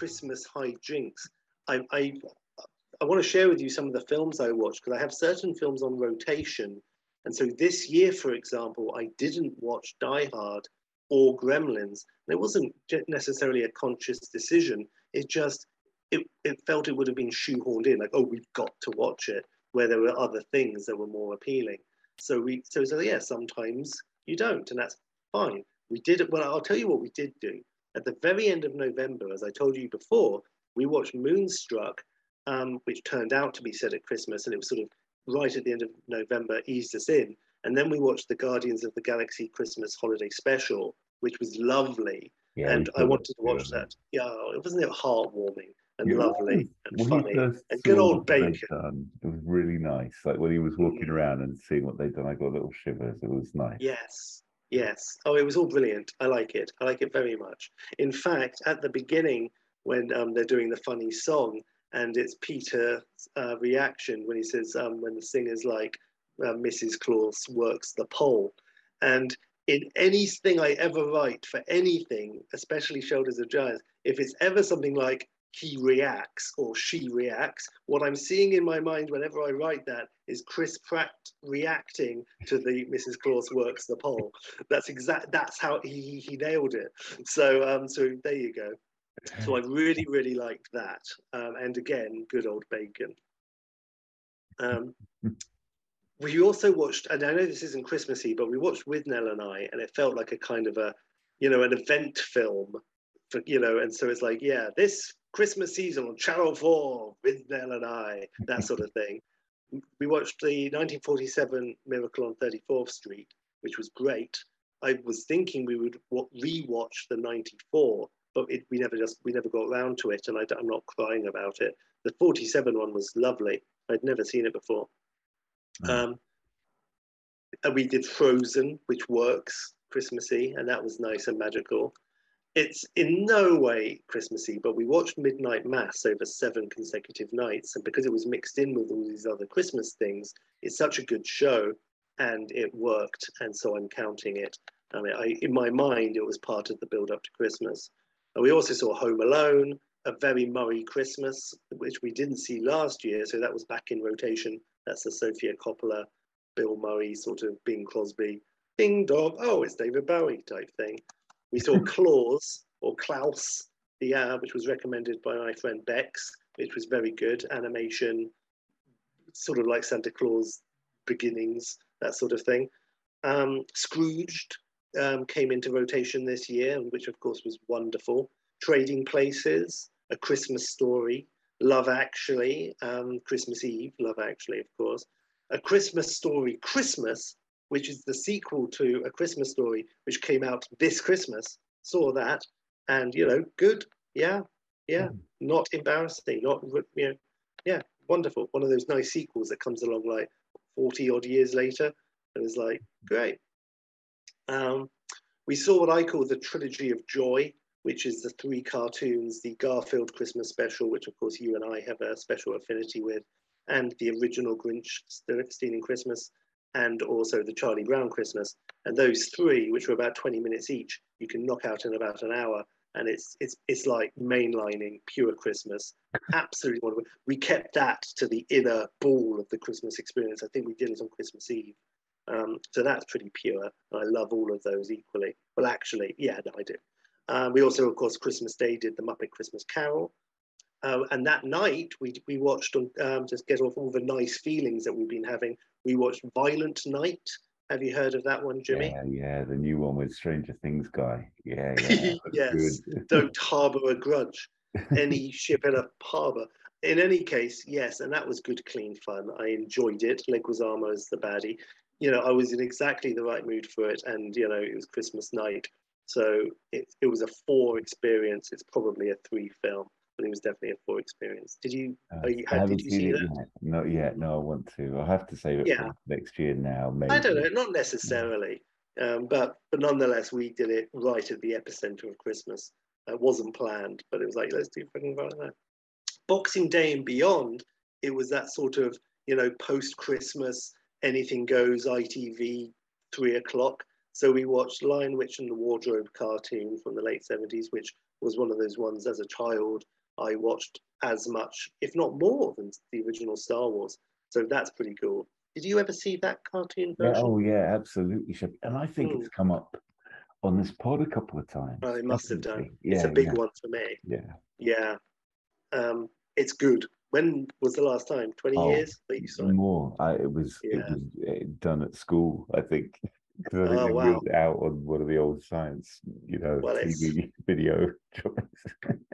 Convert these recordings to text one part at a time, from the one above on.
Christmas high I, I, I want to share with you some of the films I watched because I have certain films on rotation. And so this year, for example, I didn't watch Die Hard or Gremlins. And it wasn't necessarily a conscious decision. It just, it, it felt it would have been shoehorned in, like, oh, we've got to watch it, where there were other things that were more appealing. So we, so, so yeah, sometimes you don't, and that's fine. We did it. Well, I'll tell you what we did do at the very end of November, as I told you before, we watched Moonstruck, um, which turned out to be set at Christmas, and it was sort of right at the end of November, eased us in. And then we watched the Guardians of the Galaxy Christmas Holiday Special, which was lovely. Yeah, and I wanted to watch that. Yeah, it wasn't it heartwarming and Yeah, lovely and funny. and good old Bacon. it was really nice. Like when he was walking Mm. around and seeing what they'd done, I got little shivers. It was nice. Yes, yes. Oh, it was all brilliant. I like it. I like it very much. In fact, at the beginning, when um, they're doing the funny song, and it's Peter's uh, reaction when he says, um, when the singer's like, uh, Mrs. Claus works the pole. And in anything I ever write for anything, especially Shoulders of Giants, if it's ever something like he reacts or she reacts, what I'm seeing in my mind whenever I write that is Chris Pratt reacting to the Mrs. Claus works the pole. That's exact. That's how he, he he nailed it. So um, so there you go. So I really really liked that. Um, and again, good old bacon. Um, we also watched, and I know this isn't Christmassy, but we watched with Nell and I, and it felt like a kind of a, you know, an event film, for, you know, and so it's like, yeah, this Christmas season on Channel 4 with Nell and I, that sort of thing. We watched the 1947 Miracle on 34th Street, which was great. I was thinking we would re-watch the 94, but it, we never just we never got around to it, and I, am not crying about it. The 47 one was lovely. I'd never seen it before. Mm. Um, and we did Frozen, which works Christmassy, and that was nice and magical. It's in no way Christmassy, but we watched Midnight Mass over seven consecutive nights, and because it was mixed in with all these other Christmas things, it's such a good show, and it worked, and so I'm counting it. I mean, I, in my mind, it was part of the build up to Christmas. And we also saw Home Alone, a very Murray Christmas, which we didn't see last year, so that was back in rotation. That's the Sofia Coppola, Bill Murray sort of Bing Crosby, ding dong, oh, it's David Bowie type thing. We saw Claus or Klaus, the uh, which was recommended by my friend Bex, which was very good animation, sort of like Santa Claus beginnings, that sort of thing. Um, Scrooged um, came into rotation this year, which of course was wonderful. Trading Places, A Christmas Story, Love Actually, um, Christmas Eve, Love Actually, of course. A Christmas Story Christmas, which is the sequel to A Christmas Story, which came out this Christmas. Saw that, and you know, good, yeah, yeah, not embarrassing, not you know, yeah, wonderful. One of those nice sequels that comes along like 40 odd years later and is like, great. Um, we saw what I call the trilogy of joy, which is the three cartoons, the Garfield Christmas special, which of course you and I have a special affinity with, and the original Grinch St- Stealing Christmas, and also the Charlie Brown Christmas. And those three, which were about 20 minutes each, you can knock out in about an hour. And it's it's it's like mainlining pure Christmas. Absolutely wonderful. We kept that to the inner ball of the Christmas experience. I think we did it on Christmas Eve. Um, so that's pretty pure. And I love all of those equally. Well, actually, yeah, I do. Uh, we also, of course, Christmas Day did the Muppet Christmas Carol. Uh, and that night, we, we watched, um, just get off all the nice feelings that we've been having, we watched Violent Night. Have you heard of that one, Jimmy? Yeah, yeah, the new one with Stranger Things guy. Yeah, yeah. yes. Don't harbour a grudge. Any ship in a harbour. In any case, yes, and that was good, clean fun. I enjoyed it. Leguizamo is the baddie. You know, I was in exactly the right mood for it, and you know, it was Christmas night, so it, it was a four experience. It's probably a three film. But it was definitely a four experience. Did you? Uh, are you I how, did you seen see it that? yet. Not yet. No, I want to. I'll have to save it Yeah. for next year now. Maybe. I don't know, not necessarily, um, but but nonetheless, we did it right at the epicenter of Christmas. It wasn't planned, but it was like let's do fucking right now. Boxing Day and beyond, it was that sort of you know post Christmas, anything goes, ITV, three o'clock. So we watched Lion Witch and the Wardrobe cartoon from the late seventies, which was one of those ones as a child I watched as much, if not more, than the original Star Wars. So that's pretty cool. Did you ever see that cartoon Yeah, version? oh yeah, absolutely. Shep. And I think Mm. it's come up on this pod a couple of times. Oh, it must have done. definitely. it's a big yeah, one for me. Yeah. Yeah. Um, it's good. When was the last time? 20 Oh, years that you saw it? More. I, it was it was uh, done at school. I think because I think Oh, they wow. wheeled out on one of the old science, you know, Well, it's- TV video.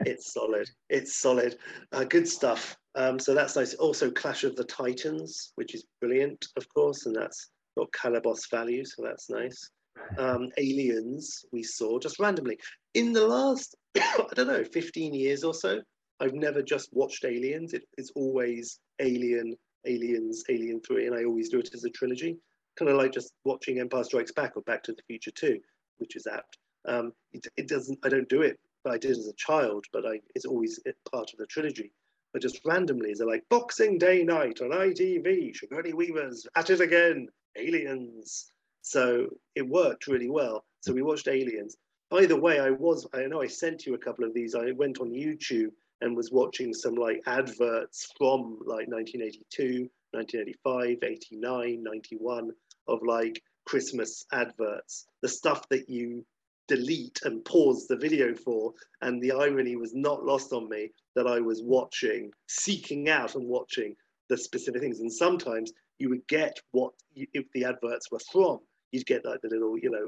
It's solid. It's solid. Uh, good stuff. Um, so that's nice. Also, Clash of the Titans, which is brilliant, of course, and that's got Calibos value, so that's nice. Um, Aliens, we saw just randomly. In the last, I don't know, 15 years or so, I've never just watched Aliens. It, it's always Alien, Aliens, Alien 3, and I always do it as a trilogy. Kind of like just watching Empire Strikes Back or Back to the Future 2, which is apt. Um, it, it doesn't, I don't do it but I did as a child, but I, it's always part of the trilogy. But just randomly, they're like Boxing Day night on ITV, Sigourney Weaver's at it again, Aliens. So it worked really well. So we watched Aliens. By the way, I was, I know I sent you a couple of these. I went on YouTube and was watching some like adverts from like 1982, 1985, 89, 91 of like Christmas adverts, the stuff that you delete and pause the video for. And the irony was not lost on me that I was watching, seeking out and watching the specific things. And sometimes you would get what you, if the adverts were from, you'd get like the little, you know,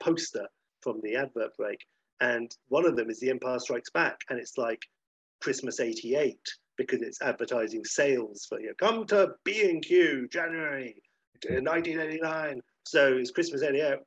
poster from the advert break. And one of them is The Empire Strikes Back. And it's like Christmas 88 because it's advertising sales for you come to B&Q January 1989. So it's Christmas 88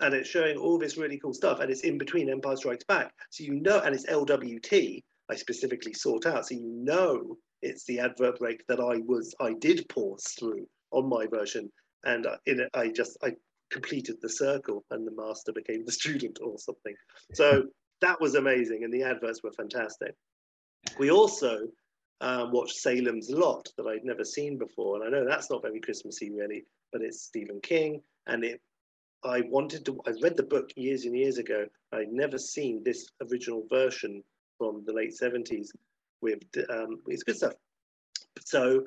and it's showing all this really cool stuff and it's in between Empire Strikes Back. So you know, and it's LWT, I specifically sought out. So you know it's the advert break that I was, I did pause through on my version. And uh, in it, I just, I completed the circle and the master became the student or something. So that was amazing. And the adverts were fantastic. We also um, watched Salem's Lot that I'd never seen before. And I know that's not very Christmassy really, but it's Stephen King and it I wanted to. I read the book years and years ago. I'd never seen this original version from the late seventies. With um, it's good stuff. So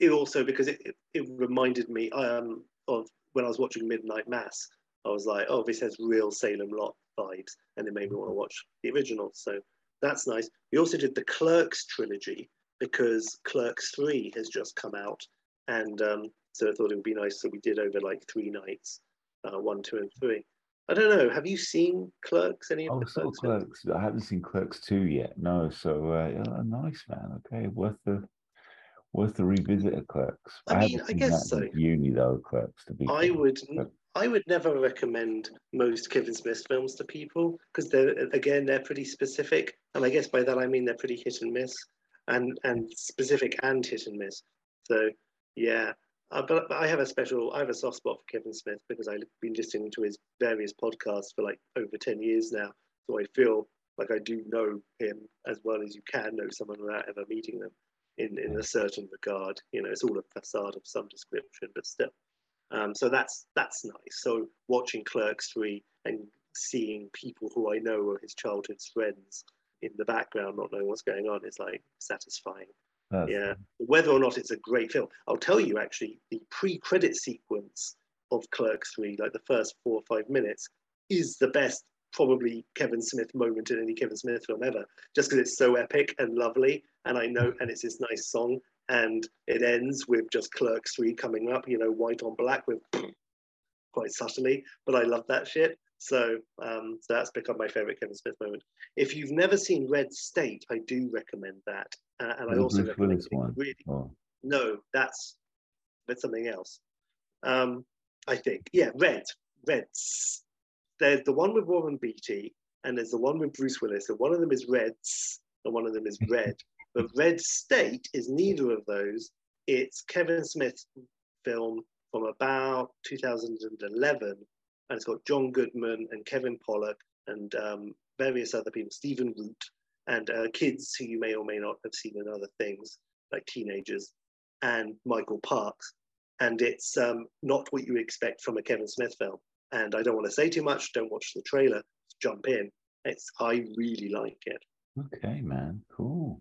it also because it, it, it reminded me um, of when I was watching Midnight Mass. I was like, oh, this has real Salem Lot vibes, and it made me want to watch the original. So that's nice. We also did the Clerks trilogy because Clerks Three has just come out, and um, so I thought it would be nice. that we did over like three nights uh, one, two, and three. I don't know. Have you seen Clerks? Any of Oh, the Clerks? Clerks. I haven't seen Clerks two yet. No, so uh, yeah, nice man. Okay, worth the worth the revisit of Clerks. I mean, haven't I seen guess that so. Uni though, Clerks. To be I fair. would, But- I would never recommend most Kevin Smith films to people because they're again they're pretty specific, and I guess by that I mean they're pretty hit and miss, and and specific and hit and miss. So yeah, uh, but, but I have a special, I have a soft spot for Kevin Smith because I've been listening to his various podcasts for like over ten years now. So I feel like I do know him as well as you can know someone without ever meeting them in in a certain regard. You know, it's all a facade of some description, but still. Um, so that's that's nice. So watching Clerks three and seeing people who I know are his childhood friends in the background, not knowing what's going on, is like satisfying. That's- Yeah, whether or not it's a great film, I'll tell you actually, the pre-credit sequence of Clerks three, like the first four or five minutes, is the best probably Kevin Smith moment in any Kevin Smith film ever, just because it's so epic and lovely, and I know, and it's this nice song, and it ends with just Clerks three coming up, you know, white on black with quite subtly, but I love that shit. So, um, so that's become my favorite Kevin Smith moment. If you've never seen Red State, I do recommend that, uh, and I also Bruce recommend Willis one. really Oh, no, that's that's something else. Um, I think. Yeah, Red. Reds. There's the one with Warren Beatty, and there's the one with Bruce Willis. And one of them is Reds, and one of them is Red. But Red State is neither of those. It's Kevin Smith's film from about 2011, and it's got John Goodman and Kevin Pollak and um, various other people, Stephen Root, and uh, kids who you may or may not have seen in other things, like teenagers, and Michael Parks. And it's um, not what you expect from a Kevin Smith film. And I don't want to say too much, don't watch the trailer, jump in. It's I really like it. Okay, man, cool.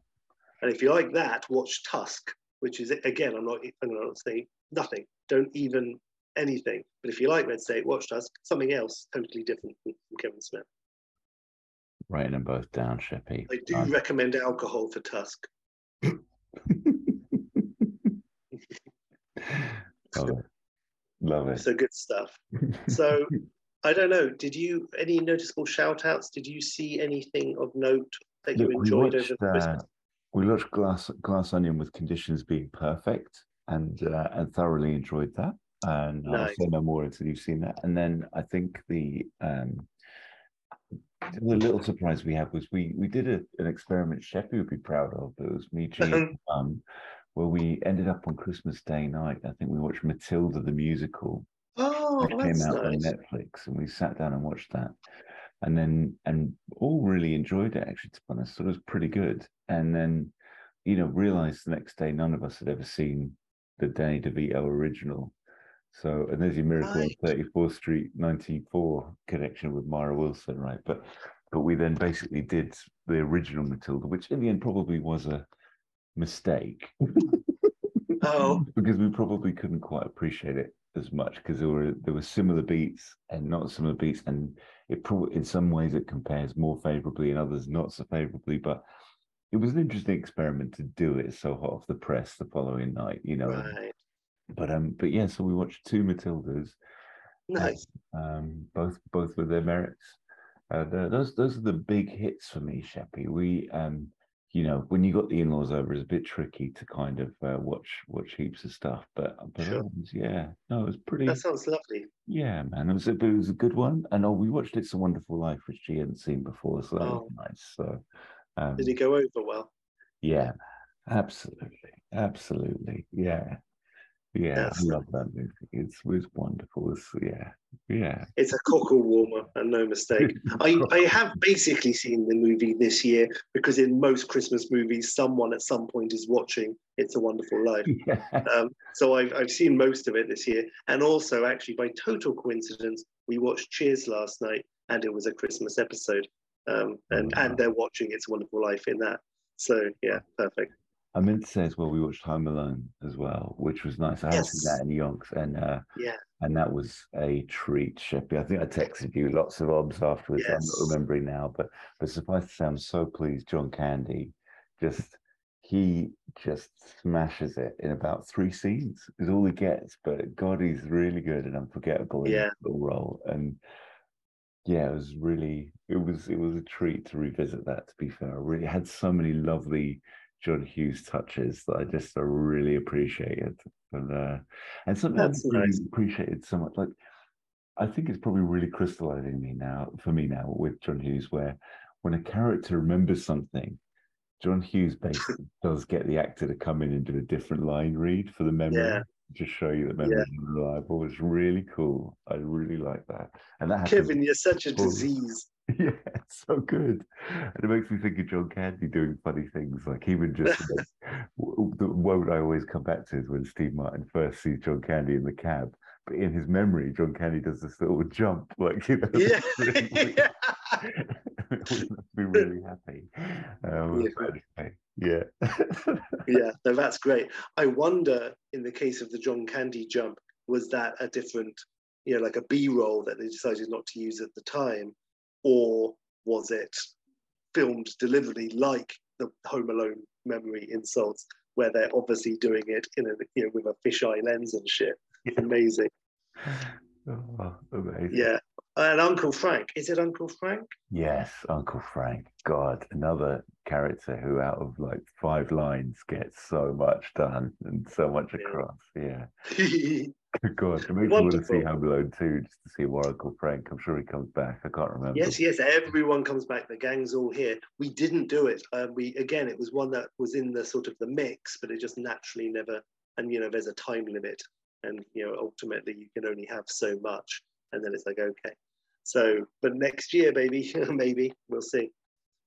And if you like that, watch Tusk, which is again, I'm not I'm not saying nothing. Don't even anything. But if you like Red State, watch Tusk, something else totally different from Kevin Smith. Writing them both down, Sheppy. I do um, recommend alcohol for Tusk. Love it. Love it. So good stuff. So I don't know. Did you any noticeable shout outs? Did you see anything of note that you enjoyed watched, over Christmas? Uh, we watched Glass Glass Onion with conditions being perfect and uh, and thoroughly enjoyed that. And nice. I'll say no more until you've seen that. And then I think the um, the little surprise we had was we we did a, an experiment Sheppy would be proud of. It was me, G, um, where we ended up on Christmas Day night. I think we watched Matilda the musical. Oh, which came out nice. on Netflix, and we sat down and watched that, and then and all really enjoyed it. Actually, to be honest, so it was pretty good. And then, you know, realized the next day none of us had ever seen the Danny DeVito original. So, and there's your miracle right. on 34th Street 94 connection with Mara Wilson, right? But but we then basically did the original Matilda, which in the end probably was a mistake. oh, because we probably couldn't quite appreciate it as much because there were there were similar beats and not similar beats, and it probably in some ways it compares more favorably, in others not so favorably. But it was an interesting experiment to do it so hot off the press the following night, you know. Right. But um, but yeah, so we watched two Matildas. Nice. Um, both both with their merits. Uh, those those are the big hits for me, Sheppy. We um you know, when you got the in-laws over, it's a bit tricky to kind of uh, watch watch heaps of stuff. But but sure. was, yeah, no, it was pretty. That sounds lovely. Yeah, man, it was a, it was a good one. And oh, we watched It's a Wonderful Life, which she hadn't seen before, so that oh. was nice. So, um, did it go over well? Yeah, absolutely, absolutely, yeah. Yeah, I love that movie. It's, it's wonderful. It's, yeah, yeah. It's a cockle warmer, and no mistake. I, I have basically seen the movie this year because in most Christmas movies, someone at some point is watching It's a Wonderful Life. Yeah. Um, so I've, I've seen most of it this year. And also, actually, by total coincidence, we watched Cheers last night, and it was a Christmas episode. Um, and, oh, wow. and they're watching It's a Wonderful Life in that. So, yeah, perfect. I meant to say as well, we watched Home Alone as well, which was nice. I yes. hadn't seen that in Yonks, and uh, yeah, and that was a treat, Sheppy. I think I texted you lots of obs afterwards. Yes. I'm not remembering now, but but suffice to say, I'm so pleased. John Candy, just he just smashes it in about three scenes. Is all he gets, but God, he's really good and unforgettable yeah. in the role. And yeah, it was really it was it was a treat to revisit that. To be fair, I really had so many lovely John Hughes touches that I just really appreciated, and uh, and something That's I nice. appreciated so much. Like I think it's probably really crystallizing me now for me now with John Hughes, where when a character remembers something, John Hughes basically does get the actor to come in and do a different line read for the memory. Yeah. To show you that memory yeah. is reliable It's really cool. I really like that. And that Kevin, you're such a disease. Yeah, it's so good. And it makes me think of John Candy doing funny things. Like even just like, the quote I always come back to is when Steve Martin first sees John Candy in the cab. But in his memory, John Candy does this little jump, like you know. Yeah. be really happy. Um, yeah. Yeah. yeah, no, that's great. I wonder, in the case of the John Candy jump, was that a different, you know, like a B roll that they decided not to use at the time? Or was it filmed deliberately like the Home Alone memory insults, where they're obviously doing it in a you know with a fisheye lens and shit? Amazing. Oh, amazing. Yeah, And Uncle Frank. Is it Uncle Frank? Yes, Uncle Frank. God, another character who, out of like five lines, gets so much done and so much Yeah. across. Yeah. God, it makes me want to Wonderful. see Home Alone too, just to see more Uncle Frank. I'm sure he comes back. I can't remember. yes, yes. Everyone comes back. The gang's all here. We didn't do it. Um, we again, it was one that was in the sort of the mix, but it just naturally never. And you know, there's a time limit, and you know, ultimately you can only have so much, and then it's like okay. So, but next year, baby, maybe we'll see.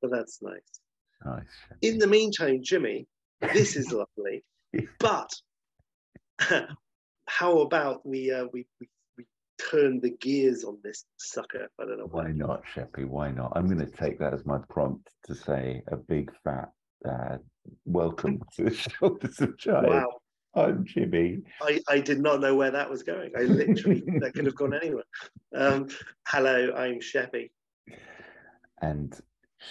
But that's nice. Nice. In the meantime, Jimmy, this is lovely. But how about we uh, we, we we turn the gears on this sucker? I don't know Why not, Sheppy? Why not? I'm going to take that as my prompt to say a big fat uh, welcome to the shoulders of giants. Wow, I'm Jimmy. I, I did not know where that was going. I literally that could have gone anywhere. Um, hello, I'm Sheppy. And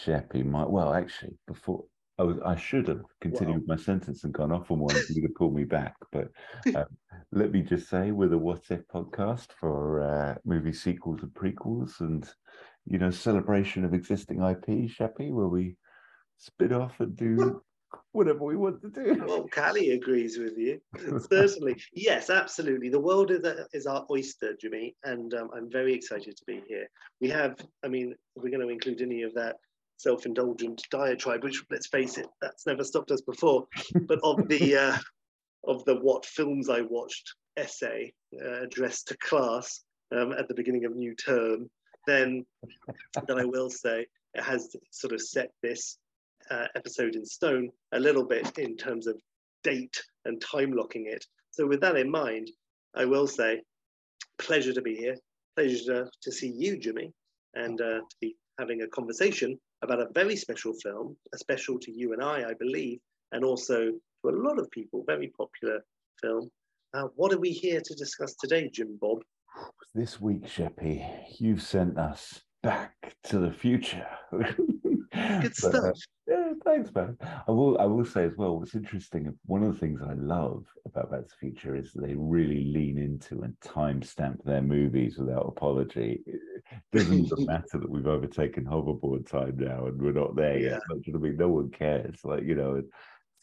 Sheppy might, well, actually, before I, was, I should have continued with my sentence and gone off on one for you to pull me back. But um, let me just say, we're the What If podcast for uh, movie sequels and prequels and, you know, celebration of existing IP, Sheppy, where we spit off and do whatever we want to do. Well, Callie agrees with you. Certainly, yes, absolutely. The world is, is our oyster, Jimmy, and um, I'm very excited to be here. We have, I mean, we're going to include any of that self-indulgent diatribe, which let's face it, that's never stopped us before. But of the uh, of the what films I watched essay uh, addressed to class um, at the beginning of new term, then then I will say it has sort of set this uh, episode in stone a little bit in terms of date and time locking it. So with that in mind, I will say, pleasure to be here. Pleasure to see you, Jimmy, and uh, to be having a conversation about a very special film, a special to you and I, I believe, and also to a lot of people, very popular film. Uh, what are we here to discuss today, Jim Bob? This week, Sheppy, you've sent us back to the future. Good But, uh, stuff. yeah, thanks, man. I will. I will say as well. What's interesting. One of the things I love about Back to the Future is they really lean into and timestamp their movies without apology. It doesn't even matter that we've overtaken hoverboard time now and we're not there Yeah. yet. Like, you know I mean, no one cares. Like you know.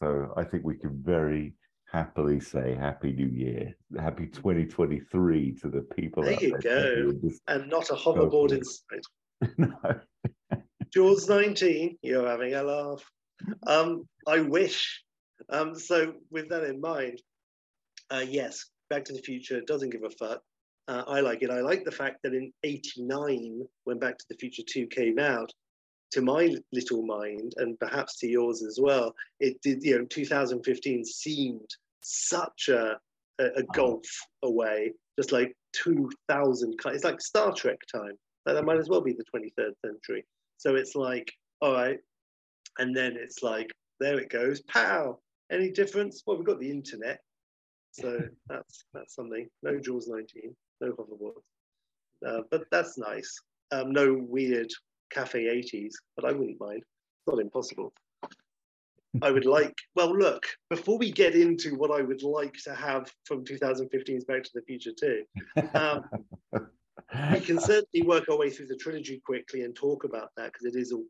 So I think we can very happily say Happy New Year, Happy 2023 to the people. There you go. who are just- And not a hoverboard it. inside. no. Jaws 19, you're having a laugh. Um, I wish. Um, so, with that in mind, uh, yes, Back to the Future doesn't give a fuck. Uh, I like it. I like the fact that in 89, when Back to the Future 2 came out, to my little mind, and perhaps to yours as well, it did, you know, 2015 seemed such a, a, a gulf away, just like 2000. It's like Star Trek time. Like that might as well be the 23rd century. So it's like, all right. And then it's like, there it goes. Pow. Any difference? Well, we've got the internet. So that's that's something. No Jaws 19, no hoverboards. Uh, but that's nice. Um, no weird cafe 80s, but I wouldn't mind. It's not impossible. I would like, well, look, before we get into what I would like to have from 2015's Back to the Future too, um, we can certainly work our way through the trilogy quickly and talk about that because it is all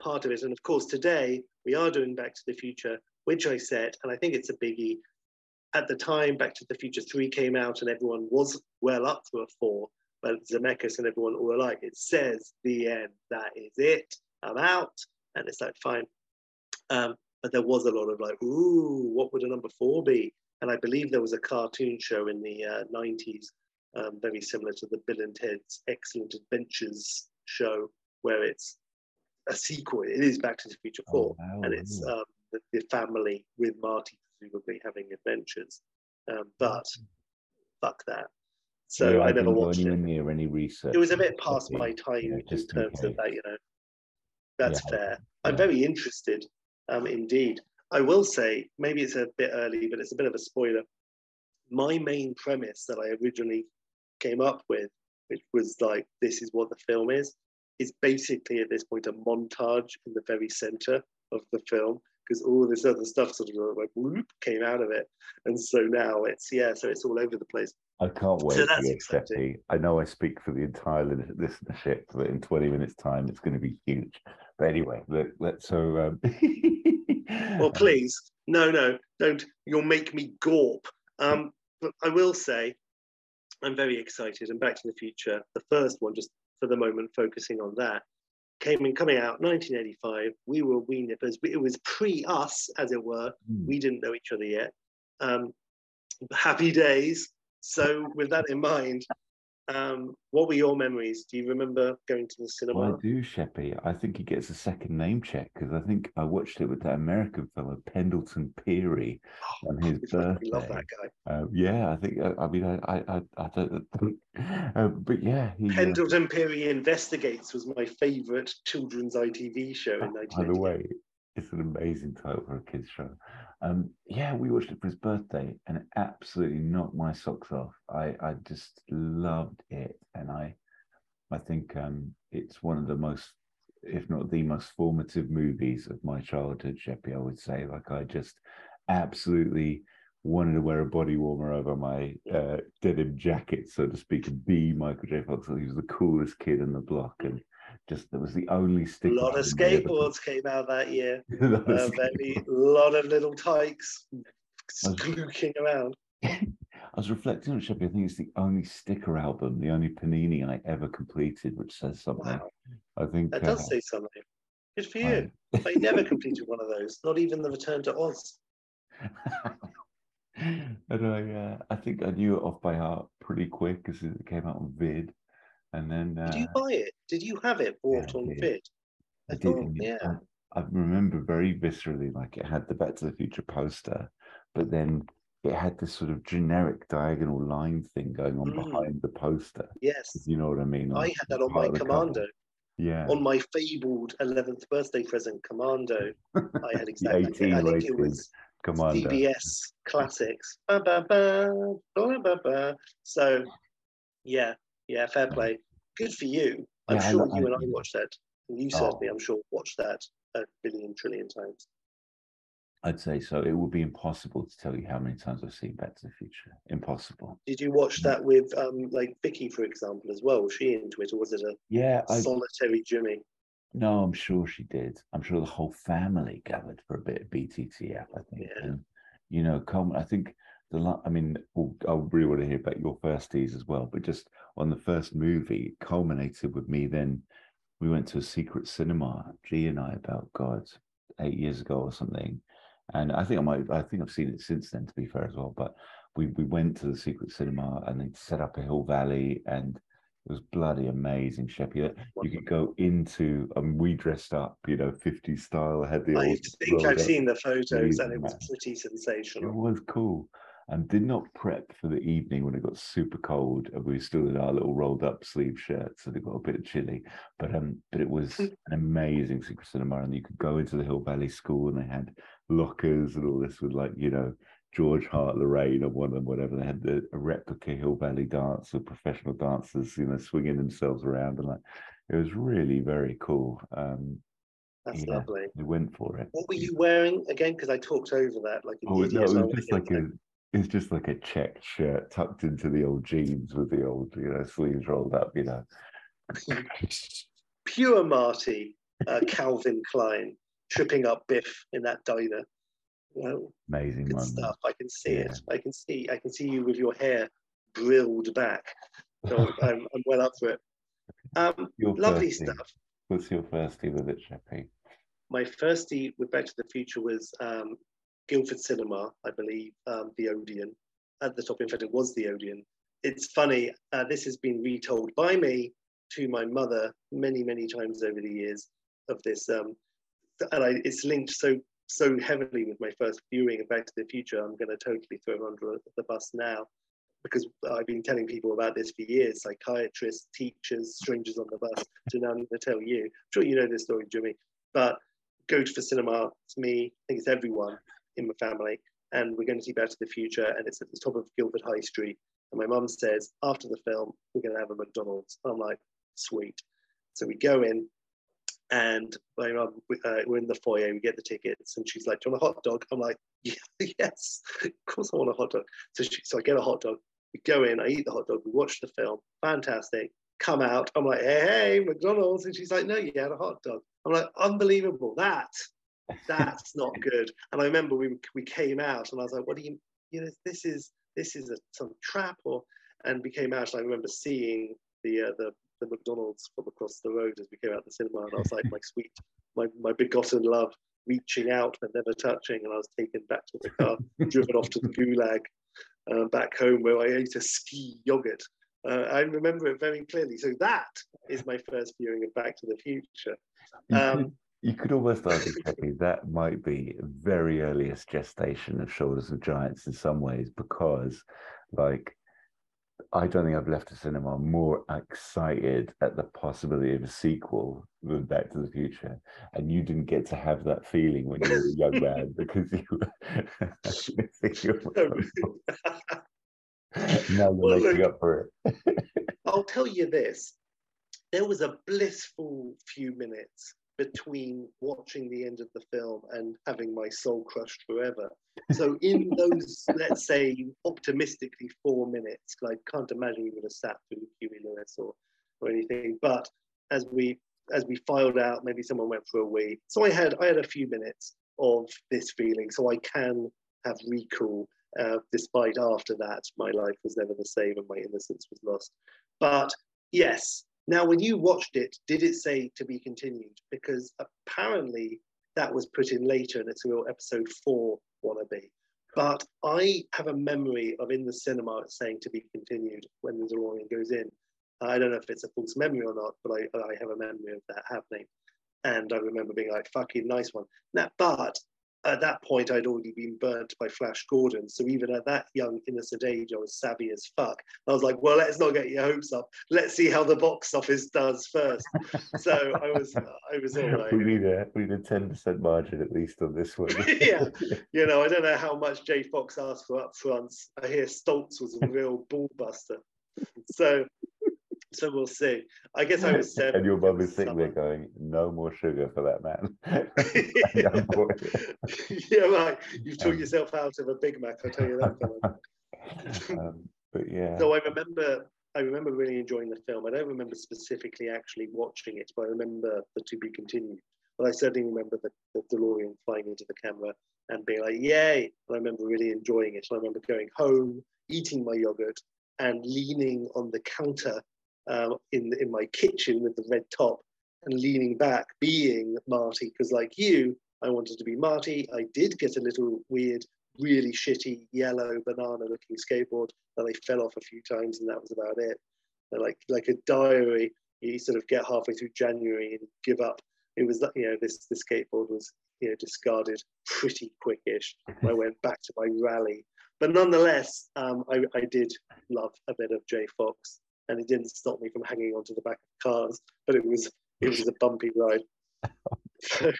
part of it. And of course, today we are doing Back to the Future, which I said, and I think it's a biggie. At the time, Back to the Future 3 came out and everyone was well up to a 4, but Zemeckis and everyone were like, it says the end, that is it, I'm out. And it's like, fine. Um, but there was a lot of like, ooh, what would a number four be? And I believe there was a cartoon show in the uh, 90s um, very similar to the Bill and Ted's Excellent Adventures show, where it's a sequel. It is Back to the Future 4, Oh, wow, and it's wow. um, the, the family with Marty presumably having adventures. Um, but fuck that. So Yeah, I never didn't watched it. near any research. It was a bit past my time know, in just in terms of that, you know. That's Yeah, fair. I'm very interested, um, indeed. I will say, maybe it's a bit early, but it's a bit of a spoiler. My main premise that I originally came up with, which was like, this is what the film is, is basically at this point a montage in the very center of the film because all this other stuff sort of like whoop, came out of it. And so now it's, yeah, so it's all over the place. I can't wait So that's exciting. I know I speak for the entire listenership that in 20 minutes' time it's going to be huge. But anyway, let, let's so. Um, Well, please, no, no, don't. You'll make me gawp. Um, but I will say, I'm very excited. And Back to the Future, the first one, just for the moment, focusing on that, came in coming out 1985. We were wee nippers. It was pre us, as it were. Hmm. We didn't know each other yet. Um, happy days. So, with that in mind, um, what were your memories? Do you remember going to the cinema? Well, I do, Sheppy. I think he gets a second name check because I think I watched it with that American fellow Pendleton Peary on his fucking love birthday. that guy. Uh, yeah, I think. Uh, I mean, I, I, I, I don't. Uh, but yeah, he. uh, Pendleton Peary Investigates was my favourite children's ITV show in by the way, it's an amazing title for a kids show. Um, yeah, we watched it for his birthday, and it absolutely knocked my socks off. I, I just loved it, and I, I think um, it's one of the most, if not the most formative movies of my childhood. Sheppy, I would say, like I just absolutely wanted to wear a body warmer over my uh, denim jacket, so to speak, and be Michael J. Fox. He was the coolest kid in the block, and just that was the only sticker. A lot of skateboards came out that year. a lot of A lot of little tykes sklooking around. I was reflecting on it, Sheppy. I think it's the only sticker album, the only Panini I ever completed, which says something. Wow, I think that uh, does say something. Good for you. I never completed one of those, not even the Return to Oz. and I, uh, I think I knew it off by heart pretty quick because it came out on vid, and then uh, Did you buy it? Did you have it bought I on vid? I I did. thought, yeah. I, I remember very viscerally, like it had the Back to the Future poster, but then it had this sort of generic diagonal line thing going on Mm. behind the poster. Yes, You know what I mean? I had that on my the cover. Commando, Yeah. on my fabled 11th birthday present, Commando. I had exactly. I 18 think it was Commander. CBS classics. Ba, ba, ba, ba, ba, ba. So, yeah, yeah, fair play. Good for you. I'm Yeah, sure lo- you I- and I watched that. And you Oh. certainly, I'm sure, watched that a billion trillion times. I'd say so. It would be impossible to tell you how many times I've seen Back to the Future. Impossible. Did you watch Mm. that with, um, like Vicky, for example, as well? Was she into it, or was it a Yeah, I solitary Jimmy? no, I'm sure she did. I'm sure the whole family gathered for a bit of BTTF. I think, Yeah. and you know, Coleman. I think the. I mean, I really want to hear about your first firsties as well. But just on the first movie, it culminated with me. Then we went to a secret cinema. G and I about God, eight years ago or something. And I think I might. I think I've seen it since then. To be fair as well, but we we went to the secret cinema and they set up a Hill Valley and it was bloody amazing, Sheppy. You could go into and we dressed up, you know, 50s style. Had the I think I've up- seen the photos, and it was pretty It was cool. And did not prep for the evening when it got super cold and we were still in our little rolled up sleeve shirts, so they got a bit chilly. But um, but it was an amazing secret cinema, and you could go into the Hill Valley School, and they had lockers and all this with like you know George Hart Lorraine or one of them, whatever. They had the a replica Hill Valley dance with professional dancers, you know, swinging themselves around, and like it was really very cool. Um, That's yeah. lovely. they went for it. What were you wearing again? Because I talked over that like Oh no, it was just like a it's just like a checked shirt tucked into the old jeans with the old, you know, sleeves rolled up, you know. pure Marty, uh, Calvin Klein, tripping up Biff in that diner. Well, Amazing good moment. stuff. I can see Yeah. it. I can see. I can see you with your hair brilled back. So I'm, I'm well up for it. Um, Your lovely stuff. What's your firstie with it, Sheppy? My firstie with Back to the Future was um, Guildford Cinema, I believe, um, the Odeon. At the top, in fact, it was the Odeon. It's funny. Uh, this has been retold by me to my mother many, many times over the years of this, um, and I, it's linked so so heavily with my first viewing of Back to the Future. I'm going to totally throw her under the bus now because I've been telling people about this for years. Psychiatrists, teachers, strangers on the bus. To now need to tell you. I'm sure you know this story, Jimmy. But go to the cinema. It's me. I think it's everyone in my family, and we're going to see Back to the Future, and it's at the top of Guildford High Street. And my mum says after the film we're going to have a McDonald's. And I'm like, sweet. So we go in, and my mum, uh, we're in the foyer. We get the tickets, and she's like, "Do you want a hot dog?" I'm like, "Yeah, "Yes, of course I want a hot dog." So she, so I get a hot dog. We go in, I eat the hot dog, we watch the film, fantastic. Come out, I'm like, hey, hey, McDonald's. And she's like, no, you had a hot dog. I'm like, unbelievable. That, that's not good. And I remember we, we came out and I was like, what do you, you know, this is, this is a, some trap or, and we came out and I remember seeing the, uh, the, the McDonald's from across the road as we came out the cinema. And I was like, my sweet, my, my begotten love reaching out and never touching. And I was taken back to the car, driven off to the gulag uh, back home where I ate a ski yogurt. Uh, I remember it very clearly. So that is my first viewing of Back to the Future. Um, you could almost argue that might be very earliest gestation of Shoulders of Giants in some ways, because like I don't think I've left a cinema more excited at the possibility of a sequel than Back to the Future. And you didn't get to have that feeling when you were a young man because you were now you're well, making look, up for it. I'll tell you this. There was a blissful few minutes between watching the end of the film and having my soul crushed forever. So in those, let's say, optimistically four minutes, I can't imagine we would have sat through Huey Lewis or, or anything. But as we as we filed out, maybe someone went for a wee. So I had I had a few minutes of this feeling. So I can have recall. Uh, despite after that, my life was never the same and my innocence was lost. But yes, now, when you watched it, did it say to be continued? Because apparently that was put in later and it's a real episode four wannabe. But I have a memory of in the cinema saying to be continued when the DeLorean goes in. I don't know if it's a false memory or not, but I, I have a memory of that happening. And I remember being like, fucking nice one. Now, but at that point, I'd already been burnt by Flash Gordon. So even at that young, innocent age, I was savvy as fuck. I was like, well, let's not get your hopes up. Let's see how the box office does first. so I was, I was all right. We need a, we need a ten percent margin at least on this one. yeah, you know, I don't know how much Jay Fox asked for up front. I hear Stoltz was a real ball buster. So so we'll see. I guess I was seven. and your mum is sitting there going, "No more sugar for that man." yeah, right. You've taught um, yourself out of a Big Mac. I tell you that. um, but yeah. So I remember, I remember really enjoying the film. I don't remember specifically actually watching it, but I remember the to be continued. But I certainly remember the, the DeLorean flying into the camera and being like, "Yay!" And I remember really enjoying it. And I remember going home, eating my yogurt, and leaning on the counter um, in in my kitchen with the red top and leaning back, being Marty. Because like you, I wanted to be Marty. I did get a little weird, really shitty yellow banana-looking skateboard that I fell off a few times, and that was about it. And like like a diary, you sort of get halfway through January and give up. It was you know this the skateboard was you know discarded pretty quickish. I went back to my rally, but nonetheless, um, I, I did love a bit of Jay Fox and it didn't stop me from hanging onto the back of cars. But it was it was a bumpy ride. so,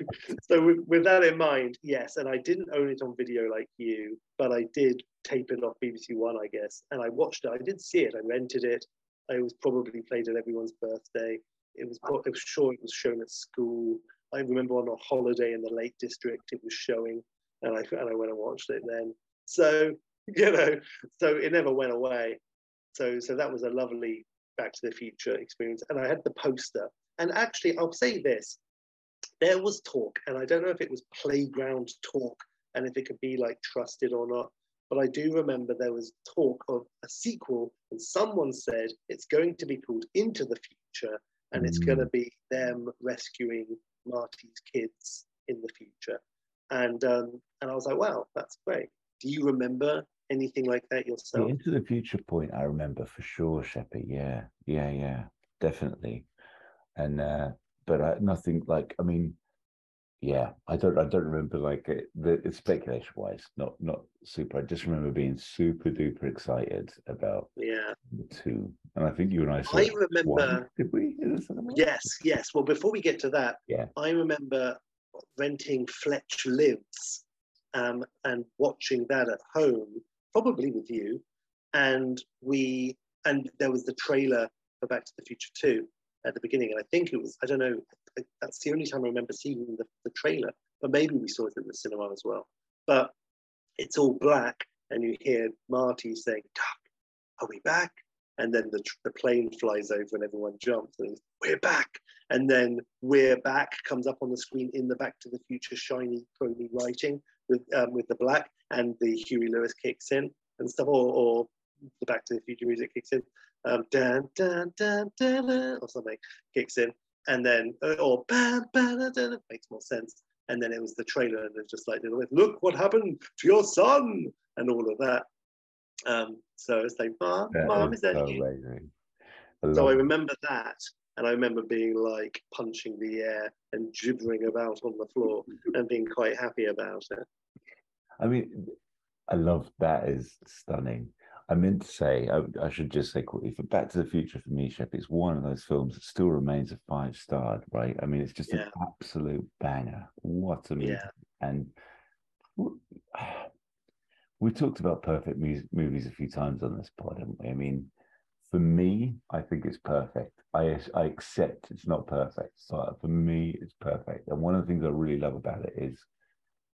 so with, with, that in mind, yes, and I didn't own it on video like you, but I did tape it off BBC One, I guess, and I watched it. I did see it. I rented it. I was probably played at everyone's birthday. It was, I was sure it was shown at school. I remember on a holiday in the Lake District, it was showing, and I and I went and watched it then. So you know, so it never went away. So, so that was a lovely Back to the Future experience. And I had the poster. And actually, I'll say this there was talk, and I don't know if it was playground talk and if it could be like trusted or not. But I do remember there was talk of a sequel, and someone said it's going to be called Into the Future, and it's going to mm. be them rescuing Marty's kids in the future. And um, and I was like, wow, that's great. Do you remember anything like that yourself? The Into the Future point, I remember for sure, Sheppy. Yeah, yeah, yeah, definitely. And uh, but uh, nothing like I mean, yeah, I don't, I don't remember like it, the it's speculation wise, not not super. I just remember being super duper excited about yeah the two, and I think you and I. Saw I remember. One, did we? Yes, yes. Well, before we get to that, yeah, I remember renting Fletch Lives um, and watching that at home probably with you, and we and there was the trailer for Back to the Future 2 at the beginning, and I think it was I don't know that's the only time I remember seeing the, the trailer, but maybe we saw it in the cinema as well. But it's all black, and you hear Marty saying "Doc, are we back? And then the, the plane flies over and everyone jumps and we're back. And then we're back comes up on the screen in the Back to the Future shiny chromy writing with um, with the black and the Huey Lewis kicks in and stuff, or, or the Back to the Future music kicks in, um, dun, dun, dun, dun, or something kicks in, and then uh, or bam, bam, dun, dun, makes more sense. And then it was the trailer, and it's just like, look what happened to your son, and all of that. Um, so it's like, Mom, Mom, is that so you? amazing. So I remember that, and I remember being like punching the air and gibbering about on the floor and being quite happy about it. I mean, I love that is stunning. I meant to say, I, I should just say quickly, for Back to the Future for me, Shep, it's one of those films that still remains a five star, right? I mean, it's just an absolute banger. What a movie. Yeah. And we talked about perfect mu- movies a few times on this pod, haven't we? I mean, for me, I think it's perfect. I I accept it's not perfect. So for me, it's perfect. And one of the things I really love about it is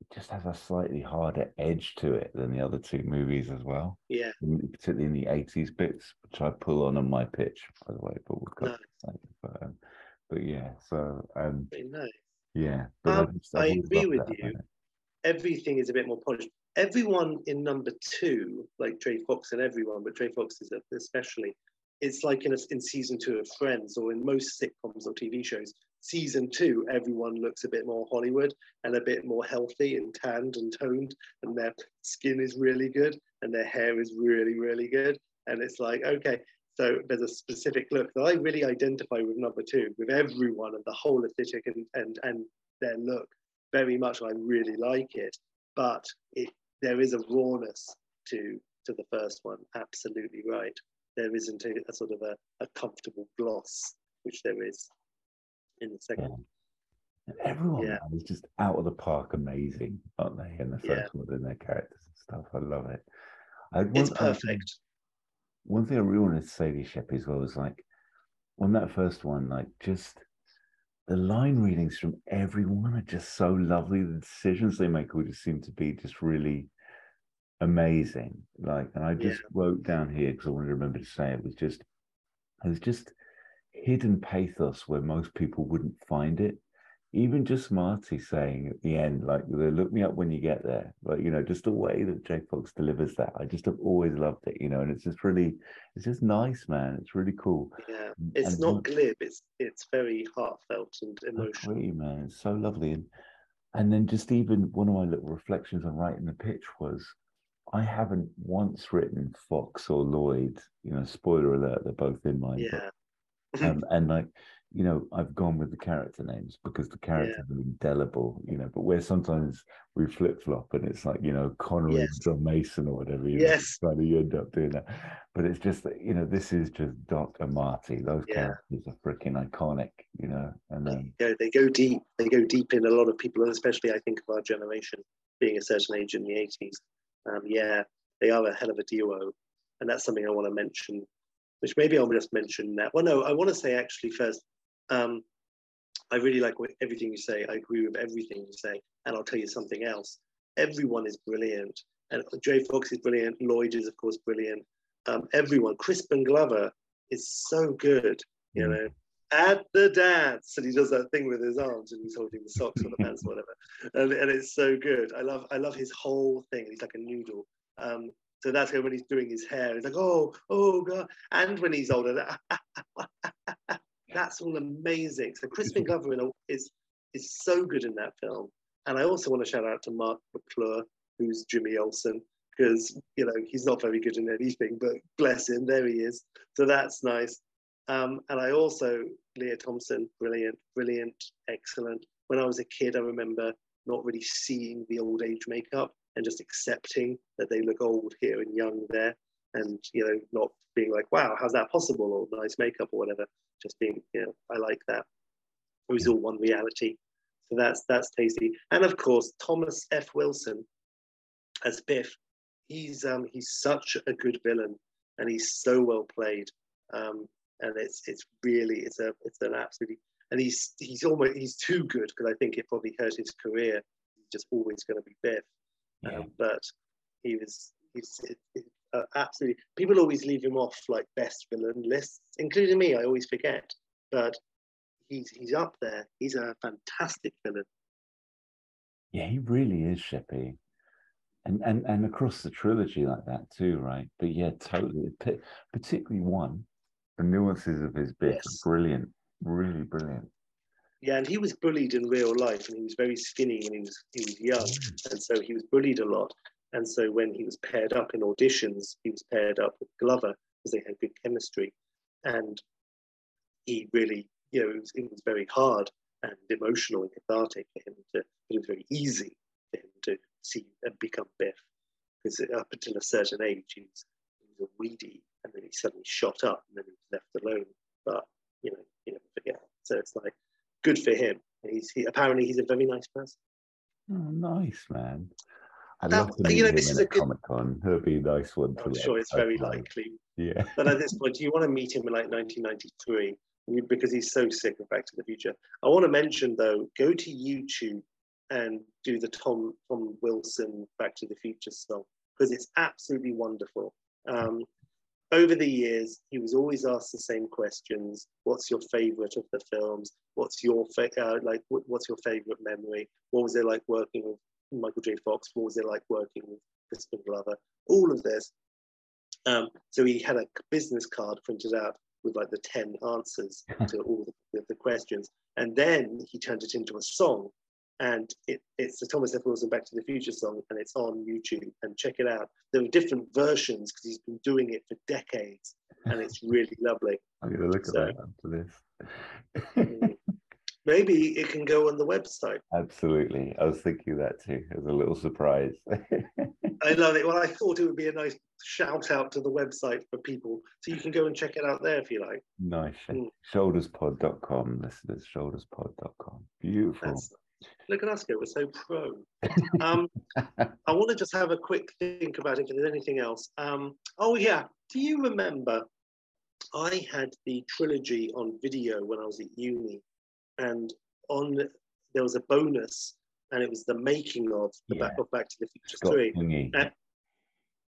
it just has a slightly harder edge to it than the other two movies as well, Yeah, particularly in the 80s bits, which I pull on on my pitch, by the way, but we've got Nice. but, um, but yeah, so um, nice. yeah. But Um, I've I agree with you. Everything is a bit more polished. Everyone in number two, like J Fox and everyone, but J Fox is especially, it's like in, a, in season two of Friends or in most sitcoms or TV shows. Season two, everyone looks a bit more Hollywood and a bit more healthy and tanned and toned, and their skin is really good and their hair is really, really good. And it's like, okay, so there's a specific look that I really identify with number two, with everyone and the whole aesthetic and and and their look very much. I really like it, but it there is a rawness to to the first one. Absolutely right. There isn't a, a sort of a, a comfortable gloss, which there is in the second. one. And everyone Yeah. is just out of the park amazing, aren't they? In the Yeah. first one, in their characters and stuff. I love it. I, It's one- I- perfect. one thing I really wanted to say to Shep, as well was like on that first one, like just the line readings from everyone are just so lovely. The decisions they make all just seem to be just really amazing. Like, and I just wrote down here because I wanted to remember to say it was just there's just hidden pathos where most people wouldn't find it. Even just Marty saying at the end, like, look me up when you get there. Like, you know, just the way that J Fox delivers that. I just have always loved it, you know, and it's just really, it's just nice, man. It's really cool. Yeah, it's and not glib. It's it's very heartfelt and emotional. man. It's so lovely. And and then just even one of my little reflections on writing the pitch was I haven't once written Fox or Lloyd, you know, spoiler alert, they're both in my book. Yeah, um, and like you know i've gone with the character names because the characters are indelible you know but where sometimes we flip-flop and it's like you know connery Yes. john mason or whatever you Yes. know, kind of you end up doing that but it's just that you know this is just doc and marty those Yeah. characters are freaking iconic you know and um, they go, they go deep. They go deep in a lot of people, and especially I think of our generation being a certain age in the 80s. Um, yeah, they are a hell of a duo. And that's something I want to mention, which maybe I'll just mention now. Well, no, I want to say actually first, um, I really like what, everything you say. I agree with everything you say. And I'll tell you something else. Everyone is brilliant. And Jay Fox is brilliant. Lloyd is, of course, brilliant. Um, everyone. Crispin Glover is so good, you Mm. know at the dance and he does that thing with his arms and he's holding the socks or the pants or whatever and, and it's so good i love i love his whole thing he's like a noodle um so that's when he's doing his hair he's like oh oh god and when he's older that's all amazing. So crispin glover is is so good in that film. And i also want to shout out to mark mcclure who's jimmy olsen because you know he's not very good in anything but bless him there he is. So that's nice. Um, and I also, Lea Thompson, brilliant, brilliant, excellent. When I was a kid, I remember not really seeing the old age makeup and just accepting that they look old here and young there. And, you know, not being like, wow, how's that possible? Or nice makeup or whatever. Just being, you know, I like that. It was all one reality. So that's that's tasty. And of course, Thomas F. Wilson as Biff. He's um he's such a good villain and he's so well played. Um, and it's it's really it's a it's an absolutely and he's he's almost he's too good because I think it probably hurt his career. He's just always going to be Biff, yeah. um, but he was he's uh, absolutely. People always leave him off like best villain lists, including me. I always forget, but he's he's up there. He's a fantastic villain. Yeah, he really is Sheppy. And, and and across the trilogy like that too, right? But yeah, totally. Particularly one, the nuances of his bit yes. brilliant, really brilliant. Yeah, and he was bullied in real life, and he was very skinny when he was he was young, mm. and so he was bullied a lot. And so when he was paired up in auditions, he was paired up with Glover because they had good chemistry, and he really, you know, it was, it was very hard and emotional and cathartic for him to. But it was very easy for him to see and become Biff, because up until a certain age he was, he was a weedy, and then he suddenly shot up, and then he was left alone. But you know, you never forget. So it's like good for him. He's he, apparently he's a very nice person. Oh, nice man. I'd that, love to meet you know, this is a good... Comic Con. It'd be a nice one. I'm sure it's very likely. Yeah. but at this point, do you want to meet him in like 1993? Because he's so sick of Back to the Future. I want to mention though, go to YouTube and do the Tom Tom Wilson Back to the Future song because it's absolutely wonderful. Um, over the years, he was always asked the same questions. What's your favorite of the films? What's your fa- uh, like? What's your favorite memory? What was it like working with Michael J. Fox? What was it like working with Crispin Glover? All of this. Um, so he had a business card printed out with like the 10 answers to all the, the, questions. And then he turned it into a song and it, it's the Thomas F. Wilson Back to the Future song, and it's on YouTube. And check it out. There are different versions because he's been doing it for decades, and it's really lovely. I'm going to look so, at that after this. Maybe it can go on the website. Absolutely, I was thinking that too as a little surprise. I love it. Well, I thought it would be a nice shout out to the website for people, so you can go and check it out there if you like. Nice. Mm. Shoulderspod.com, listeners. Shoulderspod.com. Beautiful. That's, Look at us go, we're so pro. Um, I want to just have a quick think about if there's anything else. Um, oh, yeah. Do you remember I had the trilogy on video when I was at uni, and on there was a bonus, and it was the making of the yeah. back of Back to the Future Scott 3. Uh,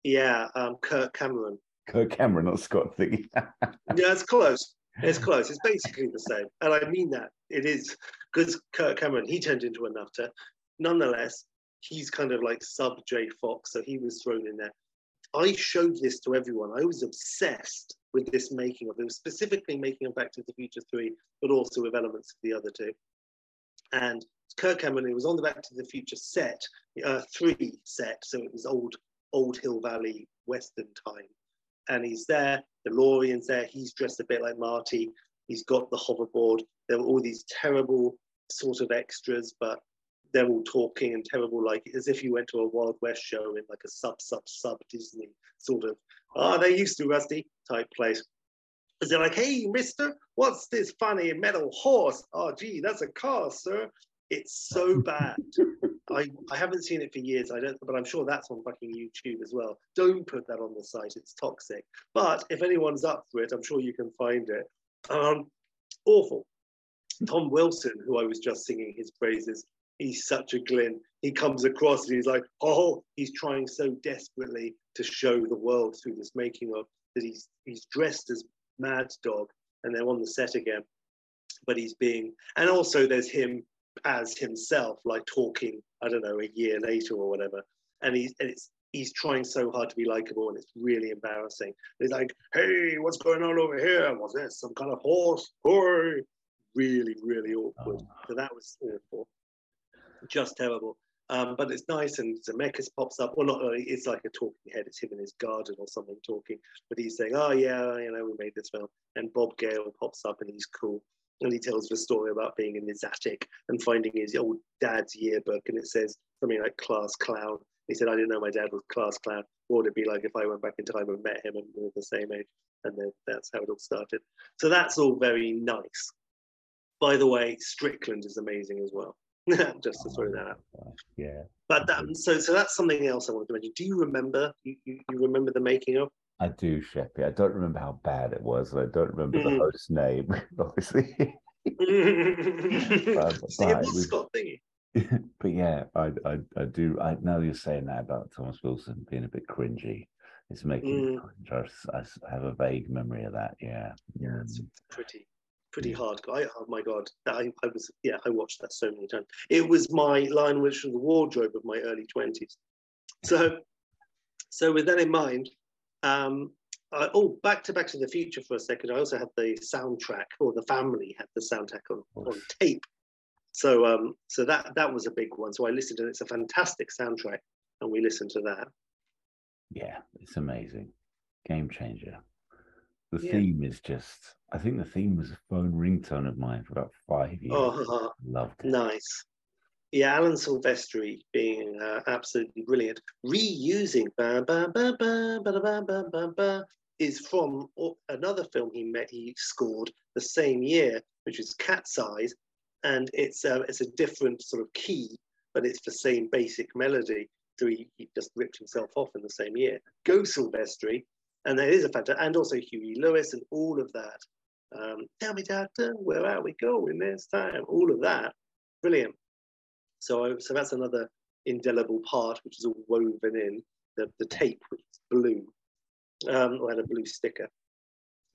yeah, um, Kirk Cameron. Kirk Cameron, not Scott Thingy. yeah, it's close. It's close. It's basically the same, and I mean that it is because Kirk Cameron he turned into a nutter. Nonetheless, he's kind of like sub J Fox, so he was thrown in there. I showed this to everyone. I was obsessed with this making of it. was specifically making of Back to the Future 3, but also with elements of the other two. And Kirk Cameron, it was on the Back to the Future set, uh, 3 set, so it was old, old Hill Valley Western time and he's there. The DeLorean's there. He's dressed a bit like Marty. He's got the hoverboard. There were all these terrible sort of extras, but they're all talking and terrible, like as if you went to a Wild West show in like a sub sub sub Disney sort of. Ah, oh, they used to Rusty type place. Is they're like, hey, mister, what's this funny metal horse? Oh, gee, that's a car, sir. It's so bad. I, I haven't seen it for years. I don't, but I'm sure that's on fucking YouTube as well. Don't put that on the site. It's toxic. But if anyone's up for it, I'm sure you can find it. Um, awful. Tom Wilson, who I was just singing his praises, he's such a glint. He comes across and he's like, oh, he's trying so desperately to show the world through this making of that he's he's dressed as Mad Dog, and they're on the set again. But he's being, and also there's him as himself, like talking, I don't know, a year later or whatever. And he's and it's he's trying so hard to be likable and it's really embarrassing. He's like, hey, what's going on over here? Was this some kind of horse? Hey! Really, really awkward. Oh. So that was awful. Just terrible. Um, but it's nice and Zemeckis pops up. Well, not it's like a talking head. It's him in his garden or something talking. But he's saying, oh, yeah, you know, we made this film. And Bob Gale pops up and he's cool and he tells the story about being in his attic and finding his old dad's yearbook, and it says something like "class clown." He said, "I didn't know my dad was class clown. What would it be like if I went back in time and met him and we were the same age?" And then that's how it all started. So that's all very nice. By the way, Strickland is amazing as well. Just to throw that out. Yeah. But that, so so that's something else I wanted to mention. Do you remember? You, you, you remember the making of? I do, Sheppy. I don't remember how bad it was, and I don't remember mm. the host's name, obviously. but, See, it was Scott Thingy. but yeah, I, I, I do. I know you're saying that about Thomas Wilson being a bit cringy. It's making mm. I, I have a vague memory of that. Yeah, yeah, it's pretty pretty hard. I, oh my god, I, I was yeah, I watched that so many times. It was my line which was the wardrobe of my early twenties. So, so with that in mind, um, uh, oh, back to Back to the Future for a second. I also had the soundtrack, or the family had the soundtrack on, on tape. So, um, so that that was a big one. So I listened, and it's a fantastic soundtrack, and we listened to that. Yeah, it's amazing, game changer. The yeah. theme is just. I think the theme was a phone ringtone of mine for about five years. Oh, Loved it. Nice. Yeah, Alan Silvestri being uh, absolutely brilliant. Reusing ba ba ba ba ba ba ba ba ba is from another film he met he scored the same year, which is Cat's Eyes, and it's uh, it's a different sort of key, but it's the same basic melody. So he, he just ripped himself off in the same year. Go Silvestri, and there is a factor, and also Huey Lewis and all of that. Um, Tell me, Doctor, where are we going this time? All of that, brilliant. So, so that's another indelible part which is all woven in the, the tape, which is blue um, or had a blue sticker.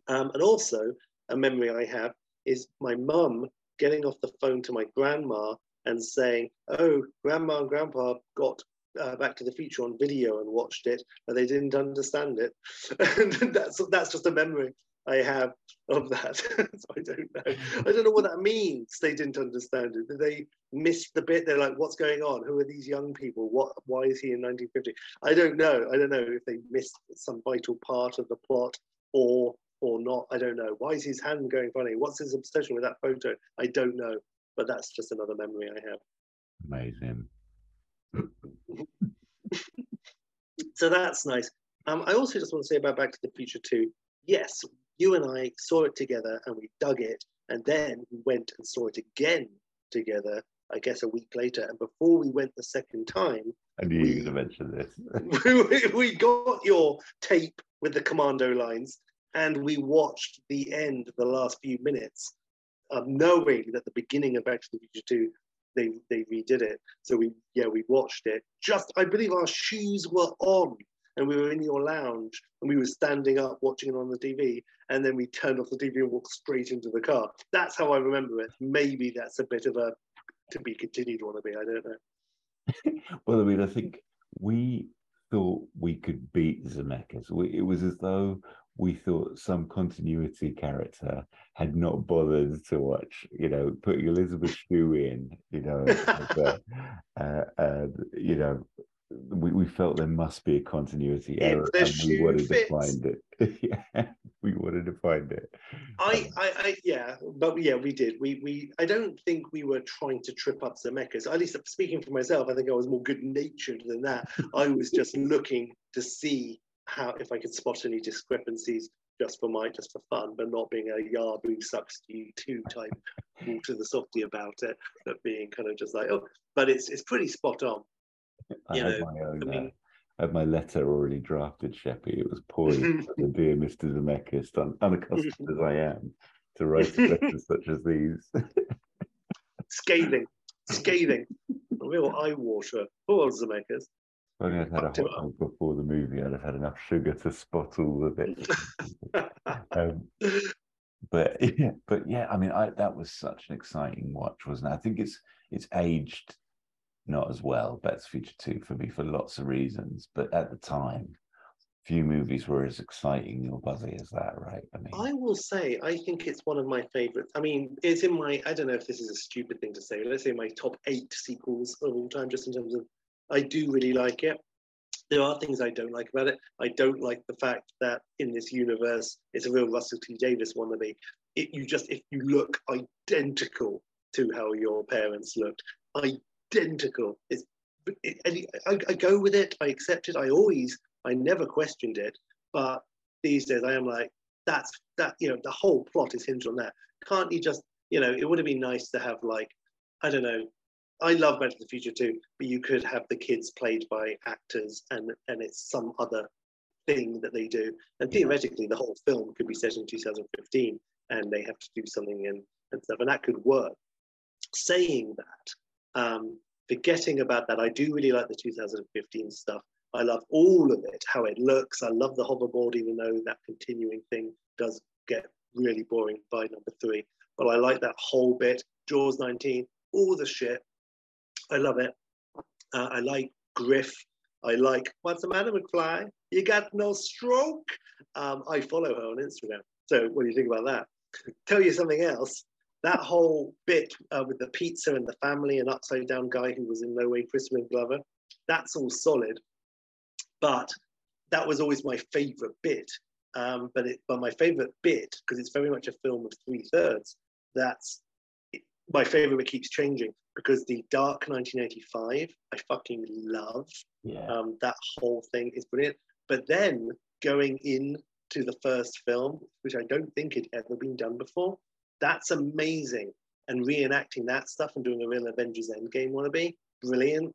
Um, and also, a memory I have is my mum getting off the phone to my grandma and saying, "Oh, grandma and grandpa got uh, Back to the Future on video and watched it, but they didn't understand it." and that's that's just a memory I have of that. so I don't know. I don't know what that means. They didn't understand it. Did they miss the bit? They're like, what's going on? Who are these young people? What? Why is he in 1950? I don't know. I don't know if they missed some vital part of the plot or or not. I don't know. Why is his hand going funny? What's his obsession with that photo? I don't know. But that's just another memory I have. Amazing. so that's nice. Um, I also just want to say about Back to the Future 2. Yes, you and I saw it together and we dug it, and then we went and saw it again together. I guess a week later, and before we went the second time, I knew we, you were going to mention this. we, we got your tape with the commando lines, and we watched the end, the last few minutes, um, knowing that the beginning of Back to the Future Two they they redid it. So we yeah we watched it. Just I believe our shoes were on and we were in your lounge and we were standing up watching it on the TV and then we turned off the TV and walked straight into the car. That's how I remember it. Maybe that's a bit of a to be continued wannabe. I don't know. well, I mean, I think we thought we could beat Zemeckis. We, it was as though we thought some continuity character had not bothered to watch, you know, putting Elizabeth Shue in, you know, uh, uh, uh, you know, we, we felt there must be a continuity error and we wanted fits. to find it. yeah, we wanted to find it. I, I, I, yeah, but yeah, we did. We, we, I don't think we were trying to trip up Zemeckis. At least speaking for myself, I think I was more good natured than that. I was just looking to see how, if I could spot any discrepancies just for my, just for fun, but not being a Yabu sucks you too type to the softy about it, but being kind of just like, oh, but it's, it's pretty spot on. I had know, my own. I, mean, uh, I had my letter already drafted, Sheppy. It was poised the dear Mr. Zemeckis, un- unaccustomed as I am to write letters such as these. scathing, scathing, a real eye water. Poor Zemeckis. If only I'd had a hot dog before the movie, I'd have had enough sugar to spot all the bits. um, but yeah, but yeah, I mean, I, that was such an exciting watch, wasn't it? I think it's it's aged not as well. Back to Future 2 for me for lots of reasons. But at the time, few movies were as exciting or buzzy as that, right? I mean, I will say, I think it's one of my favorites. I mean, it's in my, I don't know if this is a stupid thing to say, let's say my top eight sequels of all time, just in terms of, I do really like it. There are things I don't like about it. I don't like the fact that in this universe, it's a real Russell T Davies wannabe. It, you just, if you look identical to how your parents looked, identical. It's, it, I, I go with it. I accept it. I always, I never questioned it. But these days, I am like, that's that. You know, the whole plot is hinged on that. Can't you just, you know, it would have been nice to have like, I don't know. I love Back to the Future too, but you could have the kids played by actors, and and it's some other thing that they do. And theoretically, the whole film could be set in 2015, and they have to do something and, and stuff, and that could work. Saying that, um, forgetting about that, I do really like the 2015 stuff. I love all of it, how it looks. I love the hoverboard, even though that continuing thing does get really boring by number three. But I like that whole bit. Jaws 19, all the shit. I love it. Uh, I like Griff. I like, what's the matter, McFly? You got no stroke? Um, I follow her on Instagram. So what do you think about that? Tell you something else. That whole bit uh, with the pizza and the family and upside down guy who was in no way Crispin Glover, that's all solid. But that was always my favorite bit. Um, but it, but my favorite bit, because it's very much a film of three thirds, that's my favorite keeps changing because the Dark 1985, I fucking love. Yeah. Um, that whole thing is brilliant. But then going in to the first film, which I don't think had ever been done before, that's amazing. And reenacting that stuff and doing a real Avengers Endgame wannabe, brilliant.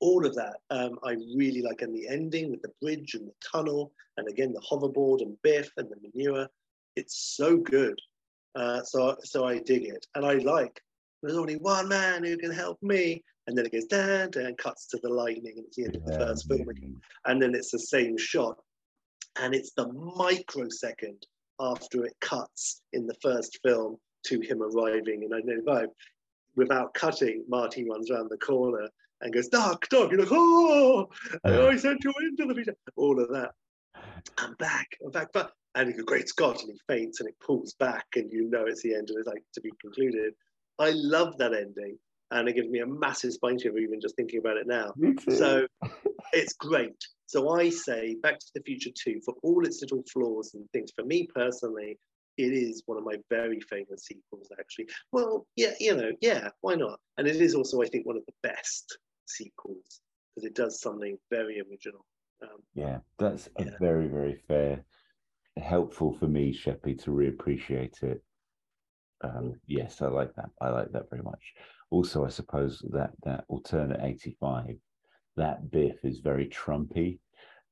All of that, um, I really like. And the ending with the bridge and the tunnel, and again the hoverboard and Biff and the manure, it's so good. Uh, so, so I dig it, and I like. There's only one man who can help me, and then it goes down, and cuts to the lightning, and it's the end of the first film again. And then it's the same shot, and it's the microsecond after it cuts in the first film to him arriving in 1995. Without cutting, Marty runs around the corner and goes, Doc, Doc, you're like, oh, I sent you into the future. All of that. I'm back, I'm back, but and he goes, Great Scott, and he faints and it pulls back, and you know it's the end and it's like to be concluded. I love that ending, and it gives me a massive spine shiver even just thinking about it now. So it's great. So I say Back to the Future 2, for all its little flaws and things, for me personally, it is one of my very favorite sequels, actually. Well, yeah, you know, yeah, why not? And it is also, I think, one of the best sequels because it does something very original. Um, Yeah, that's a Yeah. very, very fair, helpful for me, Sheppy, to reappreciate it. Um, yes, I like that. I like that very much. Also, I suppose that that alternate 85, that Biff is very Trumpy.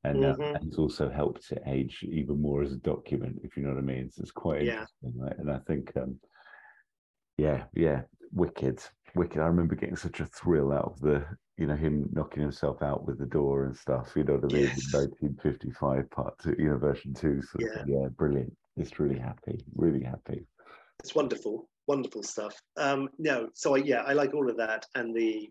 And, uh, Mhm. and it's also helped to age even more as a document, if you know what I mean. So it's quite Yeah. interesting, right? And I think, um, yeah, yeah, wicked, wicked. I remember getting such a thrill out of the, you know, him knocking himself out with the door and stuff. You know what I mean? Yes. 1955 part two, you know, version two. So Yeah. yeah, brilliant. Just really happy, really happy. It's wonderful, wonderful stuff. Um, no, so I, yeah, I like all of that and the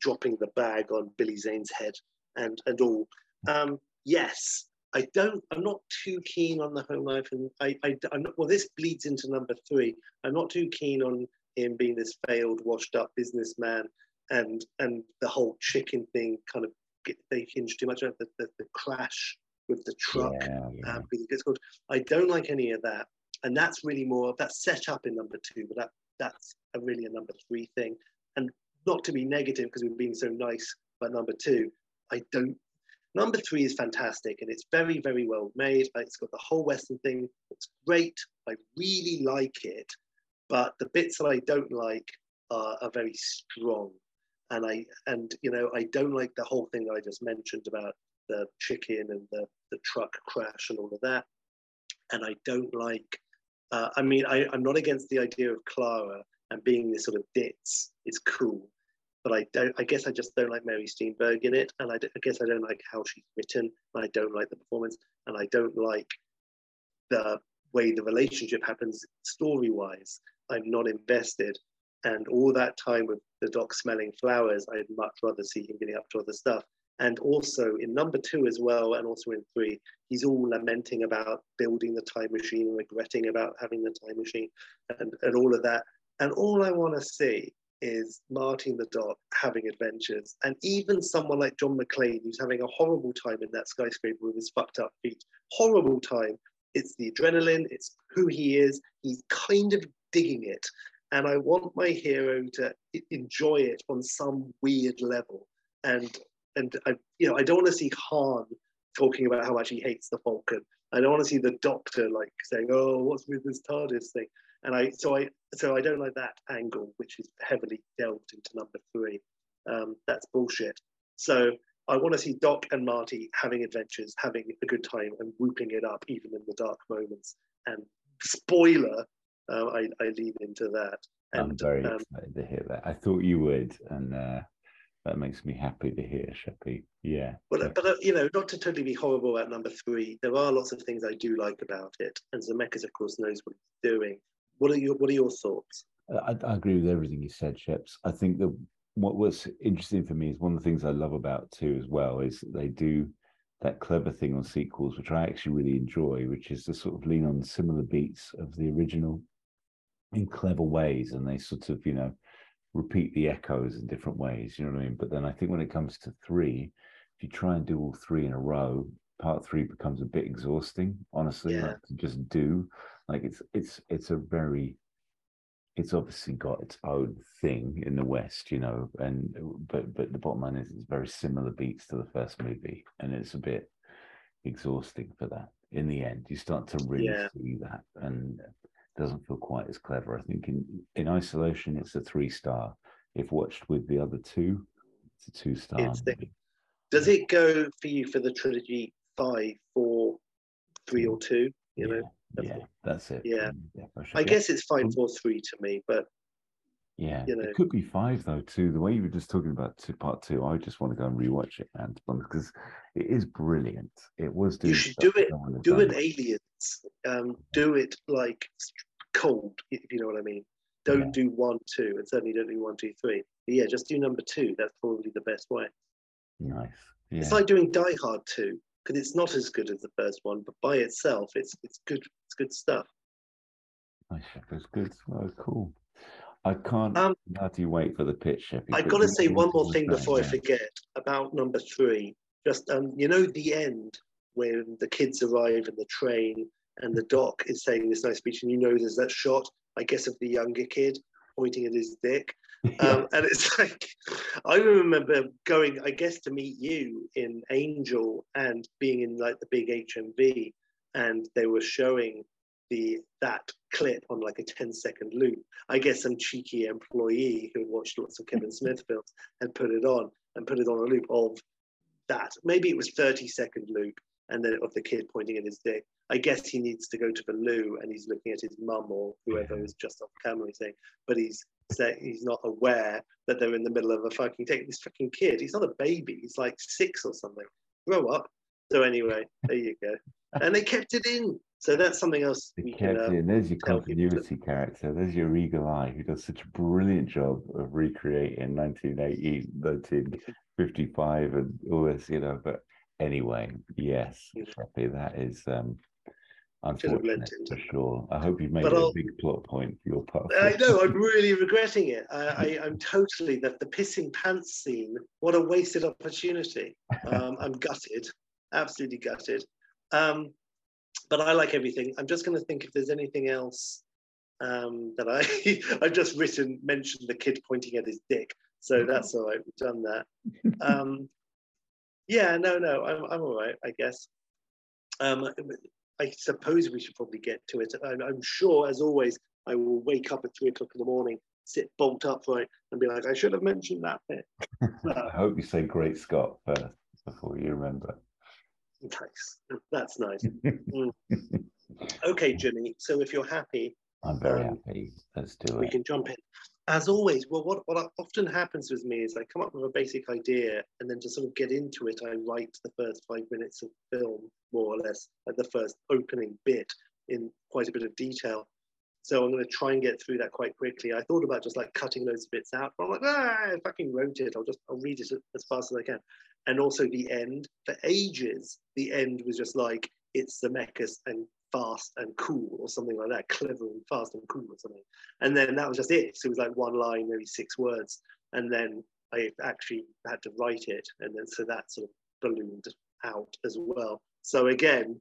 dropping the bag on Billy Zane's head and and all. Um, yes, I don't. I'm not too keen on the home life, and I, I I'm not, well, this bleeds into number three. I'm not too keen on him being this failed, washed-up businessman, and and the whole chicken thing kind of get, they hinge too much on the, the, the crash with the truck Yeah, yeah. um. I don't like any of that, and that's really more that's set up in number two, but that that's a really a number three thing. And not to be negative because we're being so nice but number two, I don't. Number three is fantastic and it's very very well made. It's got the whole Western thing. It's great. I really like it, but the bits that I don't like are, are very strong. And I and you know I don't like the whole thing that I just mentioned about the chicken and the, the truck crash and all of that. And I don't like, uh, I mean, I, I'm not against the idea of Clara and being this sort of ditz. It's cool. But I don't, I guess I just don't like Mary Steenburgen in it. And I, guess I don't like how she's written. And I don't like the performance. And I don't like the way the relationship happens story wise. I'm not invested. And all that time with the doc smelling flowers, I'd much rather see him getting up to other stuff. And also in number two as well, and also in three, he's all lamenting about building the time machine regretting about having the time machine and, and all of that. And all I want to see is Martin the Doc having adventures. And even someone like John McClane, who's having a horrible time in that skyscraper with his fucked up feet, horrible time. It's the adrenaline, it's who he is. He's kind of digging it. And I want my hero to enjoy it on some weird level. And and I, you know, I don't want to see Han talking about how much he hates the Falcon. I don't want to see the Doctor like saying, "Oh, what's with this TARDIS thing?" And I, so I, so I don't like that angle, which is heavily delved into number three. Um, that's bullshit. So I want to see Doc and Marty having adventures, having a good time, and whooping it up even in the dark moments. And spoiler, um, I, I lean into that. I'm very um, excited to hear that. I thought you would, and uh, that makes me happy to hear, Sheppy. Yeah. But yeah. but uh, you know, not to totally be horrible at number three, there are lots of things I do like about it, and Zemeckis, of course, knows what he's doing. What are your What are your thoughts? I, I agree with everything you said, Sheps. I think that what was interesting for me is one of the things I love about too as well is they do that clever thing on sequels, which I actually really enjoy, which is to sort of lean on similar beats of the original in clever ways, and they sort of you know repeat the echoes in different ways. You know what I mean? But then I think when it comes to three, if you try and do all three in a row, part three becomes a bit exhausting. Honestly, Yeah. like to just do like it's it's it's a very it's obviously got its own thing in the West, you know, and but but the bottom line is it's very similar beats to the first movie, and it's a bit exhausting for that. In the end, you start to really Yeah. see that, and doesn't feel quite as clever. I think in in isolation, it's a three star. If watched with the other two, it's a two star. Does it go for you for the trilogy five, four, three, or two? You know, that's yeah, it. that's it. Yeah. yeah sure. I guess it's five, four, three to me, but Yeah, you know. it could be five though too. The way you were just talking about two, part two, I just want to go and rewatch it, man, because it is brilliant. It was. you should do it. no one had Do an aliens. Um, do it like cold, if you know what I mean. Don't Yeah. do one, two, and certainly don't do one, two, three. But yeah, just do number two. That's probably the best way. Nice. Yeah. It's like doing Die Hard two because it's not as good as the first one, but by itself, it's it's good. It's good stuff. nice. Shepherd's good. Oh, cool. I can't Um, bloody wait for the pitch. I've got to say one more thing before I forget about number three. Just um, you know, the end when the kids arrive in the train and the doc is saying this nice speech, and you know, there's that shot, I guess, of the younger kid pointing at his dick, um, and it's like I remember going, I guess, to meet you in Angel and being in like the big HMV, and they were showing the that clip on like a 10 second loop. I guess some cheeky employee who had watched lots of Kevin Smith films had put it on and put it on a loop of that. Maybe it was 30 second loop and then of the kid pointing at his dick. I guess he needs to go to the loo and he's looking at his mum or whoever Yeah. is just off camera saying, but he's say, he's not aware that they're in the middle of a fucking take this fucking kid. He's not a baby. He's like six or something. Grow up. So anyway, there you go. And they kept it in. So that's something else They we can. kept Uh, it in. There's your tell people that- continuity character. There's your eagle eye who does such a brilliant job of recreating 1980, 1955 and all this, you know. But anyway, yes, that is um Should have lent unfortunate for sure. I hope you've made But it a big plot point for your part. I know, I'm really regretting it. I, I, I'm totally that the pissing pants scene, what a wasted opportunity. Um, I'm gutted, absolutely gutted. Um, but I like everything. I'm just going to think if there's anything else um, that I, I've just written, mentioned the kid pointing at his dick. So that's all right, we've done that. Um, yeah, no, no, I'm, I'm all right, I guess. Um, I suppose we should probably get to it. I'm, I'm sure, as always, I will wake up at three o'clock in the morning, sit bolt upright, and be like, I should have mentioned that bit. I hope you say Great Scott first before you remember. Nice. That's nice. Okay, Jimmy. So if you're happy, I'm very Um, happy. Let's do we it. We can jump in. As always, well, what, what often happens with me is I come up with a basic idea and then to sort of get into it, I write the first five minutes of film, more or less, the first opening bit in quite a bit of detail. So I'm going to try and get through that quite quickly. I thought about just like cutting those bits out, but I'm like, ah, I fucking wrote it. I'll just, I'll read it as fast as I can. And also the end, for ages, the end was just like, it's Zemeckis and fast and cool or something like that, clever and fast and cool or something. And then that was just it. So it was like one line, maybe six words. And then I actually had to write it. And then so that sort of ballooned out as well. So again,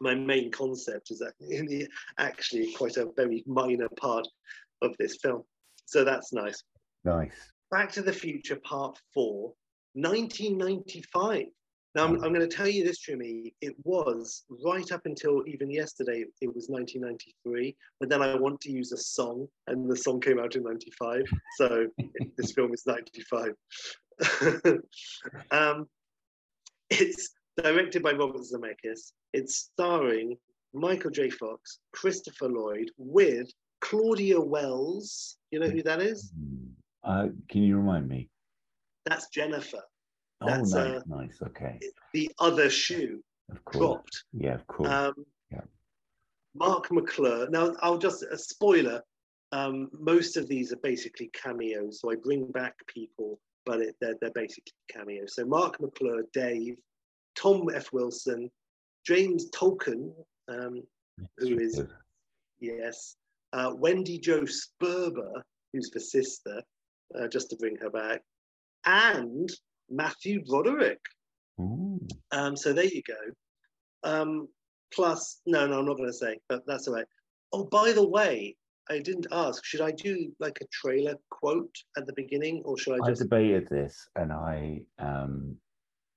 my main concept is that actually quite a very minor part of this film. So that's nice. Nice. Back to the Future Part 4, 1995. Now, I'm, I'm going to tell you this, Jimmy. It was right up until even yesterday, it was 1993. But then I want to use a song, and the song came out in 95. So this film is 95. um, it's directed by Robert Zemeckis. It's starring Michael J. Fox, Christopher Lloyd, with Claudia Wells. You know who that is? Hmm. Uh, can you remind me? That's Jennifer. Oh, That's, nice, uh, nice. Okay. The other shoe Of course. dropped. Yeah, of course. Um, Yeah. Mark McClure. Now, I'll just a spoiler. Um, most of these are basically cameos, so I bring back people, but it, they're, they're basically cameos. So Mark McClure, Dave, Tom F. Wilson, James Tolkan, um, who is yes, uh, Wendy Jo Sperber, who's the sister, uh, just to bring her back, and Matthew Broderick. Um, so there you go. Um, plus, no, no, I'm not going to say, but that's all right. Oh, by the way, I didn't ask. Should I do like a trailer quote at the beginning, or should I I just? debated this, and I um,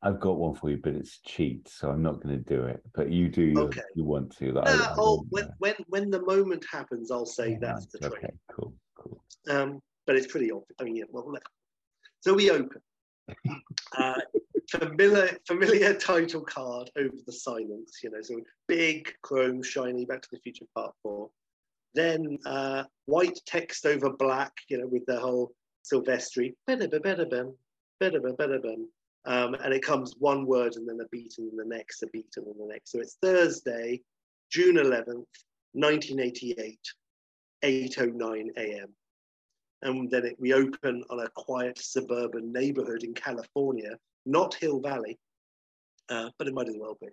I've got one for you, but it's cheat, so I'm not going to do it. But you do your, Okay. you want to. Like, I- Nah, I oh, when know. when when the moment happens, I'll say Yeah, that's the trailer. Okay, cool, cool. Um, but it's pretty obvious. I mean, yeah. Well, so we open. Uh, familiar, familiar title card over the silence. You know, so big chrome, shiny. Back to the Future Part Four. Then uh, white text over black. You know, with the whole Silvestri. Um, and it comes one word and then a beat and then the next, a beat and then the next. So it's Thursday, June 11th, 1988, 8.09 a.m and then it, we open on a quiet suburban neighborhood in California, not Hill Valley, uh, but it might as well be.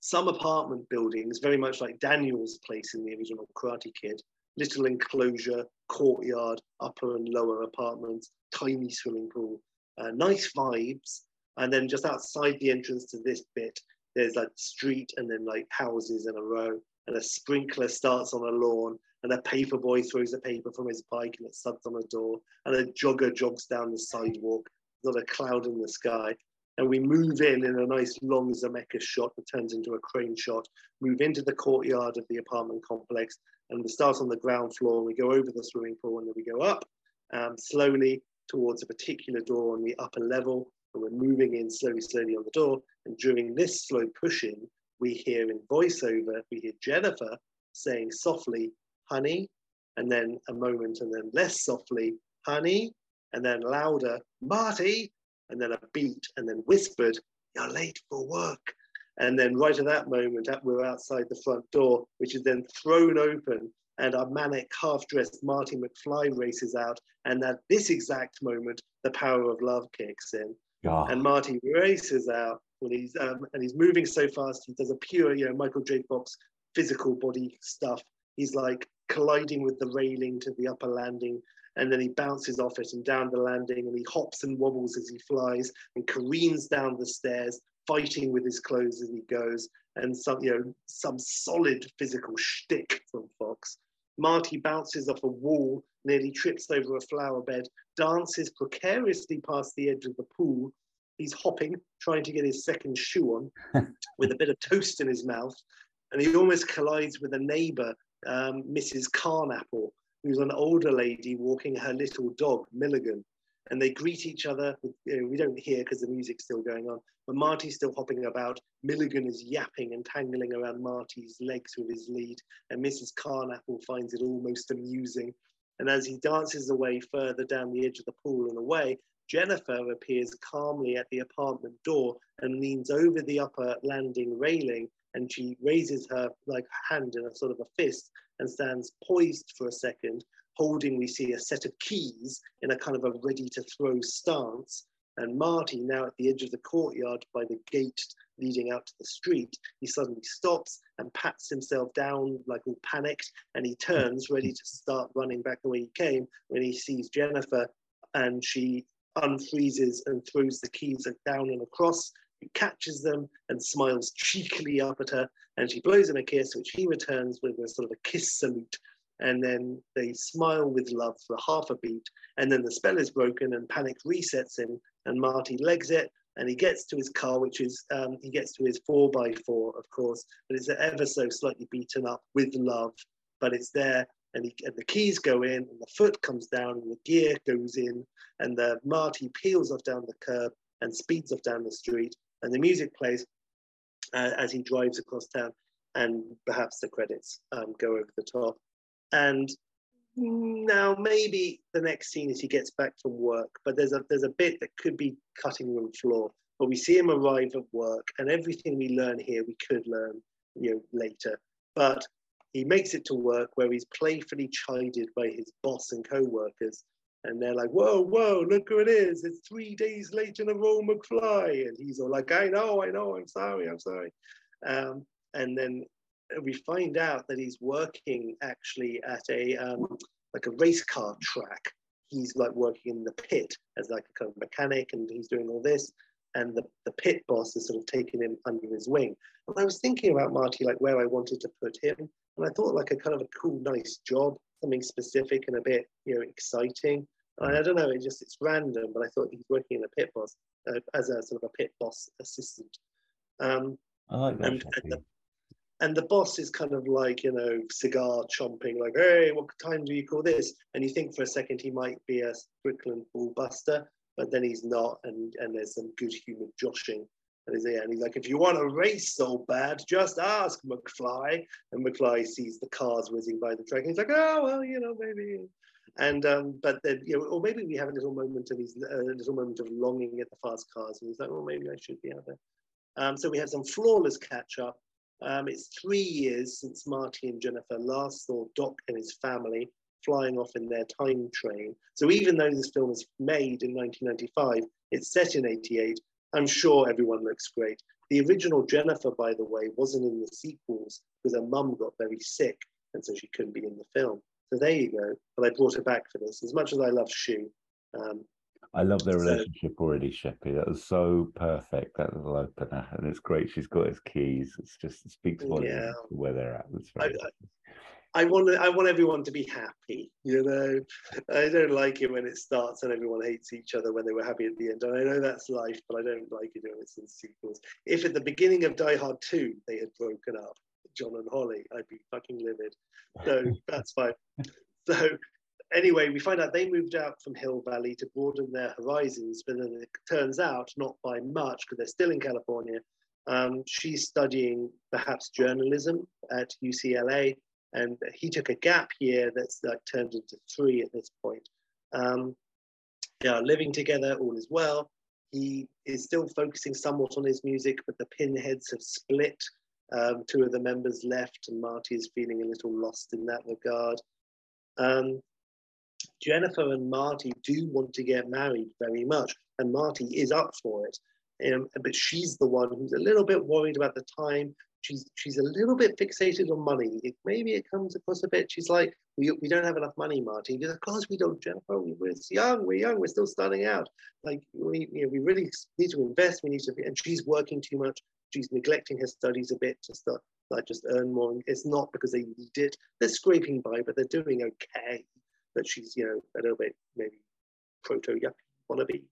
Some apartment buildings, very much like Daniel's place in the original Karate Kid, little enclosure, courtyard, upper and lower apartments, tiny swimming pool, uh, nice vibes. And then just outside the entrance to this bit, there's like street and then like houses in a row, and a sprinkler starts on a lawn, and a paper boy throws a paper from his bike and it suds on a door, and a jogger jogs down the sidewalk, not a cloud in the sky. And we move in in a nice long Zemeckis shot that turns into a crane shot, move into the courtyard of the apartment complex, and we start on the ground floor, we go over the swimming pool, and then we go up um, slowly towards a particular door on the upper level, and we're moving in slowly, slowly on the door. And during this slow pushing, we hear in voiceover, we hear Jennifer saying softly, honey, and then a moment, and then less softly, honey, and then louder, Marty, and then a beat, and then whispered, you're late for work. And then right at that moment, we're outside the front door, which is then thrown open, and our manic, half-dressed Marty McFly races out. And at this exact moment, the power of love kicks in Oh, and Marty races out when he's um, and he's moving so fast. He does a pure, you know, Michael J. Fox physical body stuff. He's like colliding with the railing to the upper landing, and then he bounces off it and down the landing, and he hops and wobbles as he flies and careens down the stairs, fighting with his clothes as he goes, and some, you know, some solid physical shtick from Fox. Marty bounces off a wall, nearly trips over a flower bed, dances precariously past the edge of the pool. He's hopping, trying to get his second shoe on, with a bit of toast in his mouth, and he almost collides with a neighbour, um, Mrs. Carnapple, who's an older lady walking her little dog, Milligan. And they greet each other. With, you know, we don't hear because the music's still going on, but Marty's still hopping about. Milligan is yapping and tangling around Marty's legs with his lead, and Mrs. Carnapple finds it almost amusing. And as he dances away further down the edge of the pool and away, Jennifer appears calmly at the apartment door and leans over the upper landing railing and she raises her like hand in a sort of a fist and stands poised for a second, holding we see a set of keys in a kind of a ready to throw stance. And Marty, now at the edge of the courtyard by the gate leading out to the street, he suddenly stops and pats himself down like all panicked, and he turns ready to start running back the way he came when he sees Jennifer, and she unfreezes and throws the keys down and across. He catches them and smiles cheekily up at her, and she blows him a kiss, which he returns with a sort of a kiss salute. And then they smile with love for half a beat, and then the spell is broken, and panic resets him, and Marty legs it, and he gets to his car, which is um, he gets to his four by four, of course, but it's ever so slightly beaten up with love, but it's there, and, he, and the keys go in, and the foot comes down, and the gear goes in, and the Marty peels off down the curb and speeds off down the street, and the music plays uh, as he drives across town, and perhaps the credits um, go over the top, and now maybe the next scene is he gets back from work, but there's a there's a bit that could be cutting room floor. But we see him arrive at work, and everything we learn here we could learn, you know, later. But he makes it to work where he's playfully chided by his boss and co-workers, and they're like, "Whoa, whoa, look who it is! It's three days late in a row, McFly," and he's all like, "I know, I know, I'm sorry, I'm sorry." Um, and then we find out that he's working actually at a um, like a race car track. He's like working in the pit as like a kind of mechanic, and he's doing all this. And the, the pit boss is sort of taking him under his wing. And I was thinking about Marty, like where I wanted to put him, and I thought like a kind of a cool, nice job, something specific and a bit you know exciting. And I don't know, it just it's random, but I thought he's working in a pit boss uh, as a sort of a pit boss assistant. Um, I like that. and, and the, and the boss is kind of like you know cigar chomping like hey what time do you call this and you think for a second he might be a strickland buster but then he's not and and there's some good humored joshing and he's, like if you want to race so bad just ask mcfly and mcfly sees the cars whizzing by the track and he's like oh well you know maybe and um, but then you know, or maybe we have a little moment of his a little moment of longing at the fast cars, and he's like, oh, maybe I should be out there. Um, so we have some flawless catch up, um, it's three years since Marty and Jennifer last saw Doc and his family flying off in their time train. So even though this film was made in 1995, it's set in 88. I'm sure everyone looks great. The original Jennifer, by the way, wasn't in the sequels because her mum got very sick and so she couldn't be in the film. So there you go. But I brought her back for this. As much as I love Shue, um, I love their relationship so, already, Sheppy. That was so perfect, that little opener. And it's great she's got his keys. It's just it speaks volumes yeah. where they're at. I, I, I, want I want everyone to be happy, you know. I don't like it when it starts and everyone hates each other when they were happy at the end. And I know that's life, but I don't like it when it's in sequels. If at the beginning of Die Hard 2 they had broken up, John and Holly, I'd be fucking livid. So that's fine. So anyway, we find out they moved out from Hill Valley to broaden their horizons, but then it turns out not by much because they're still in California. Um, she's studying perhaps journalism at UCLA, and he took a gap year that's like turned into three at this point. Um, they are living together, all is well. He is still focusing somewhat on his music, but the pinheads have split. Um, two of the members left, and Marty is feeling a little lost in that regard. Um, Jennifer and Marty do want to get married very much, and Marty is up for it. Um, but she's the one who's a little bit worried about the time. She's she's a little bit fixated on money. It, maybe it comes across a bit. She's like, we, we don't have enough money, Marty. Of course we don't, Jennifer. We, we're young. We're young. We're still starting out. Like we you know, we really need to invest. We need to. And she's working too much. She's neglecting her studies a bit to start like just earn more. It's not because they need it. They're scraping by, but they're doing okay But she's, you know, a little bit maybe proto yuppie wannabe.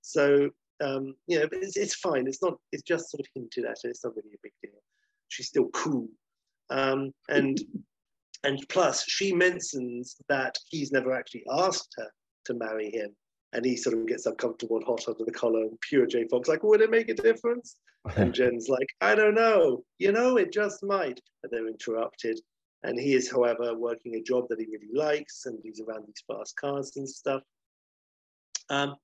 So, um, you know, it's, it's fine. It's not, it's just sort of hinted at, and it's not really a big deal. She's still cool. Um, and, and plus, she mentions that he's never actually asked her to marry him. And he sort of gets uncomfortable and hot under the collar. And pure J Fox like, would it make a difference? and Jen's like, I don't know. You know, it just might. And they're interrupted. And he is, however, working a job that he really likes, and he's around these fast cars and stuff. Um,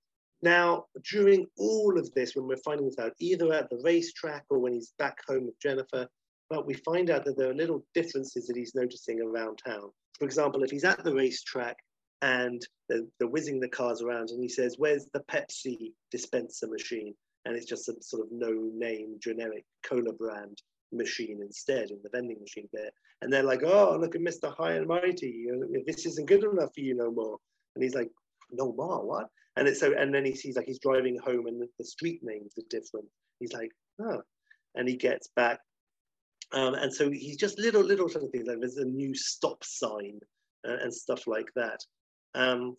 now, during all of this, when we're finding this out, either at the racetrack or when he's back home with Jennifer, but we find out that there are little differences that he's noticing around town. For example, if he's at the racetrack and they're, they're whizzing the cars around and he says, Where's the Pepsi dispenser machine? And it's just a sort of no name generic cola brand machine instead in the vending machine there. And they're like, oh, look at Mr. High and Mighty. This isn't good enough for you no more. And he's like, no more, what? And it's so, and then he sees like he's driving home and the, the street names are different. He's like, oh, and he gets back. Um, and so he's just little, little sort of things like there's a new stop sign uh, and stuff like that. Um,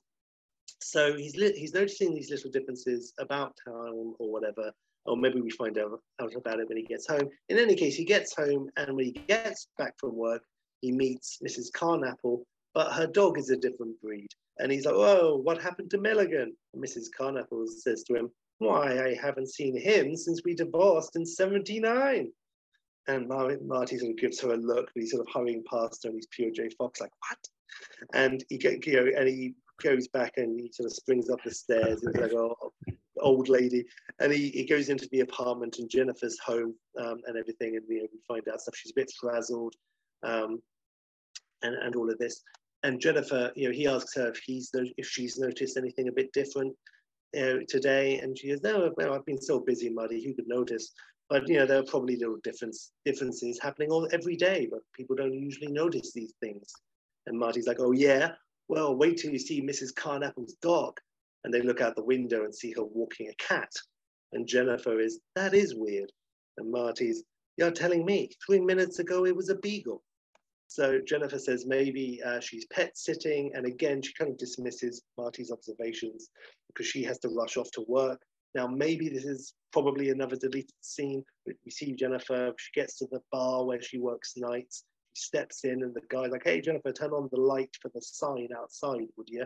so he's he's noticing these little differences about town or whatever, or maybe we find out, out about it when he gets home. In any case, he gets home, and when he gets back from work, he meets Mrs. Carnapple, but her dog is a different breed. And he's like, "Whoa, what happened to Milligan?" And Mrs. Carnapple says to him, "Why, I haven't seen him since we divorced in '79." And Marty sort of gives her a look, but he's sort of hurrying past her, and he's pure J Fox, like, "What?" and he get you know, and he goes back and he sort of springs up the stairs. and He's like, oh, old lady, and he, he goes into the apartment and Jennifer's home um, and everything, and you know, we find out stuff. She's a bit frazzled, um, and and all of this. And Jennifer, you know, he asks her if he's if she's noticed anything a bit different know, today, and she goes, "No, well, I've been so busy, Muddy. Who could notice?" But you know, there are probably little difference differences happening all every day, but people don't usually notice these things. And Marty's like, "Oh yeah, well, wait till you see Mrs. Carnapple's dog." And they look out the window and see her walking a cat. And Jennifer is, "That is weird." And Marty's, "You're telling me three minutes ago it was a beagle." So Jennifer says maybe uh, she's pet sitting, and again she kind of dismisses Marty's observations because she has to rush off to work. Now maybe this is probably another deleted scene. But We see Jennifer. She gets to the bar where she works nights. She steps in, and the guy's like, "Hey Jennifer, turn on the light for the sign outside, would you?"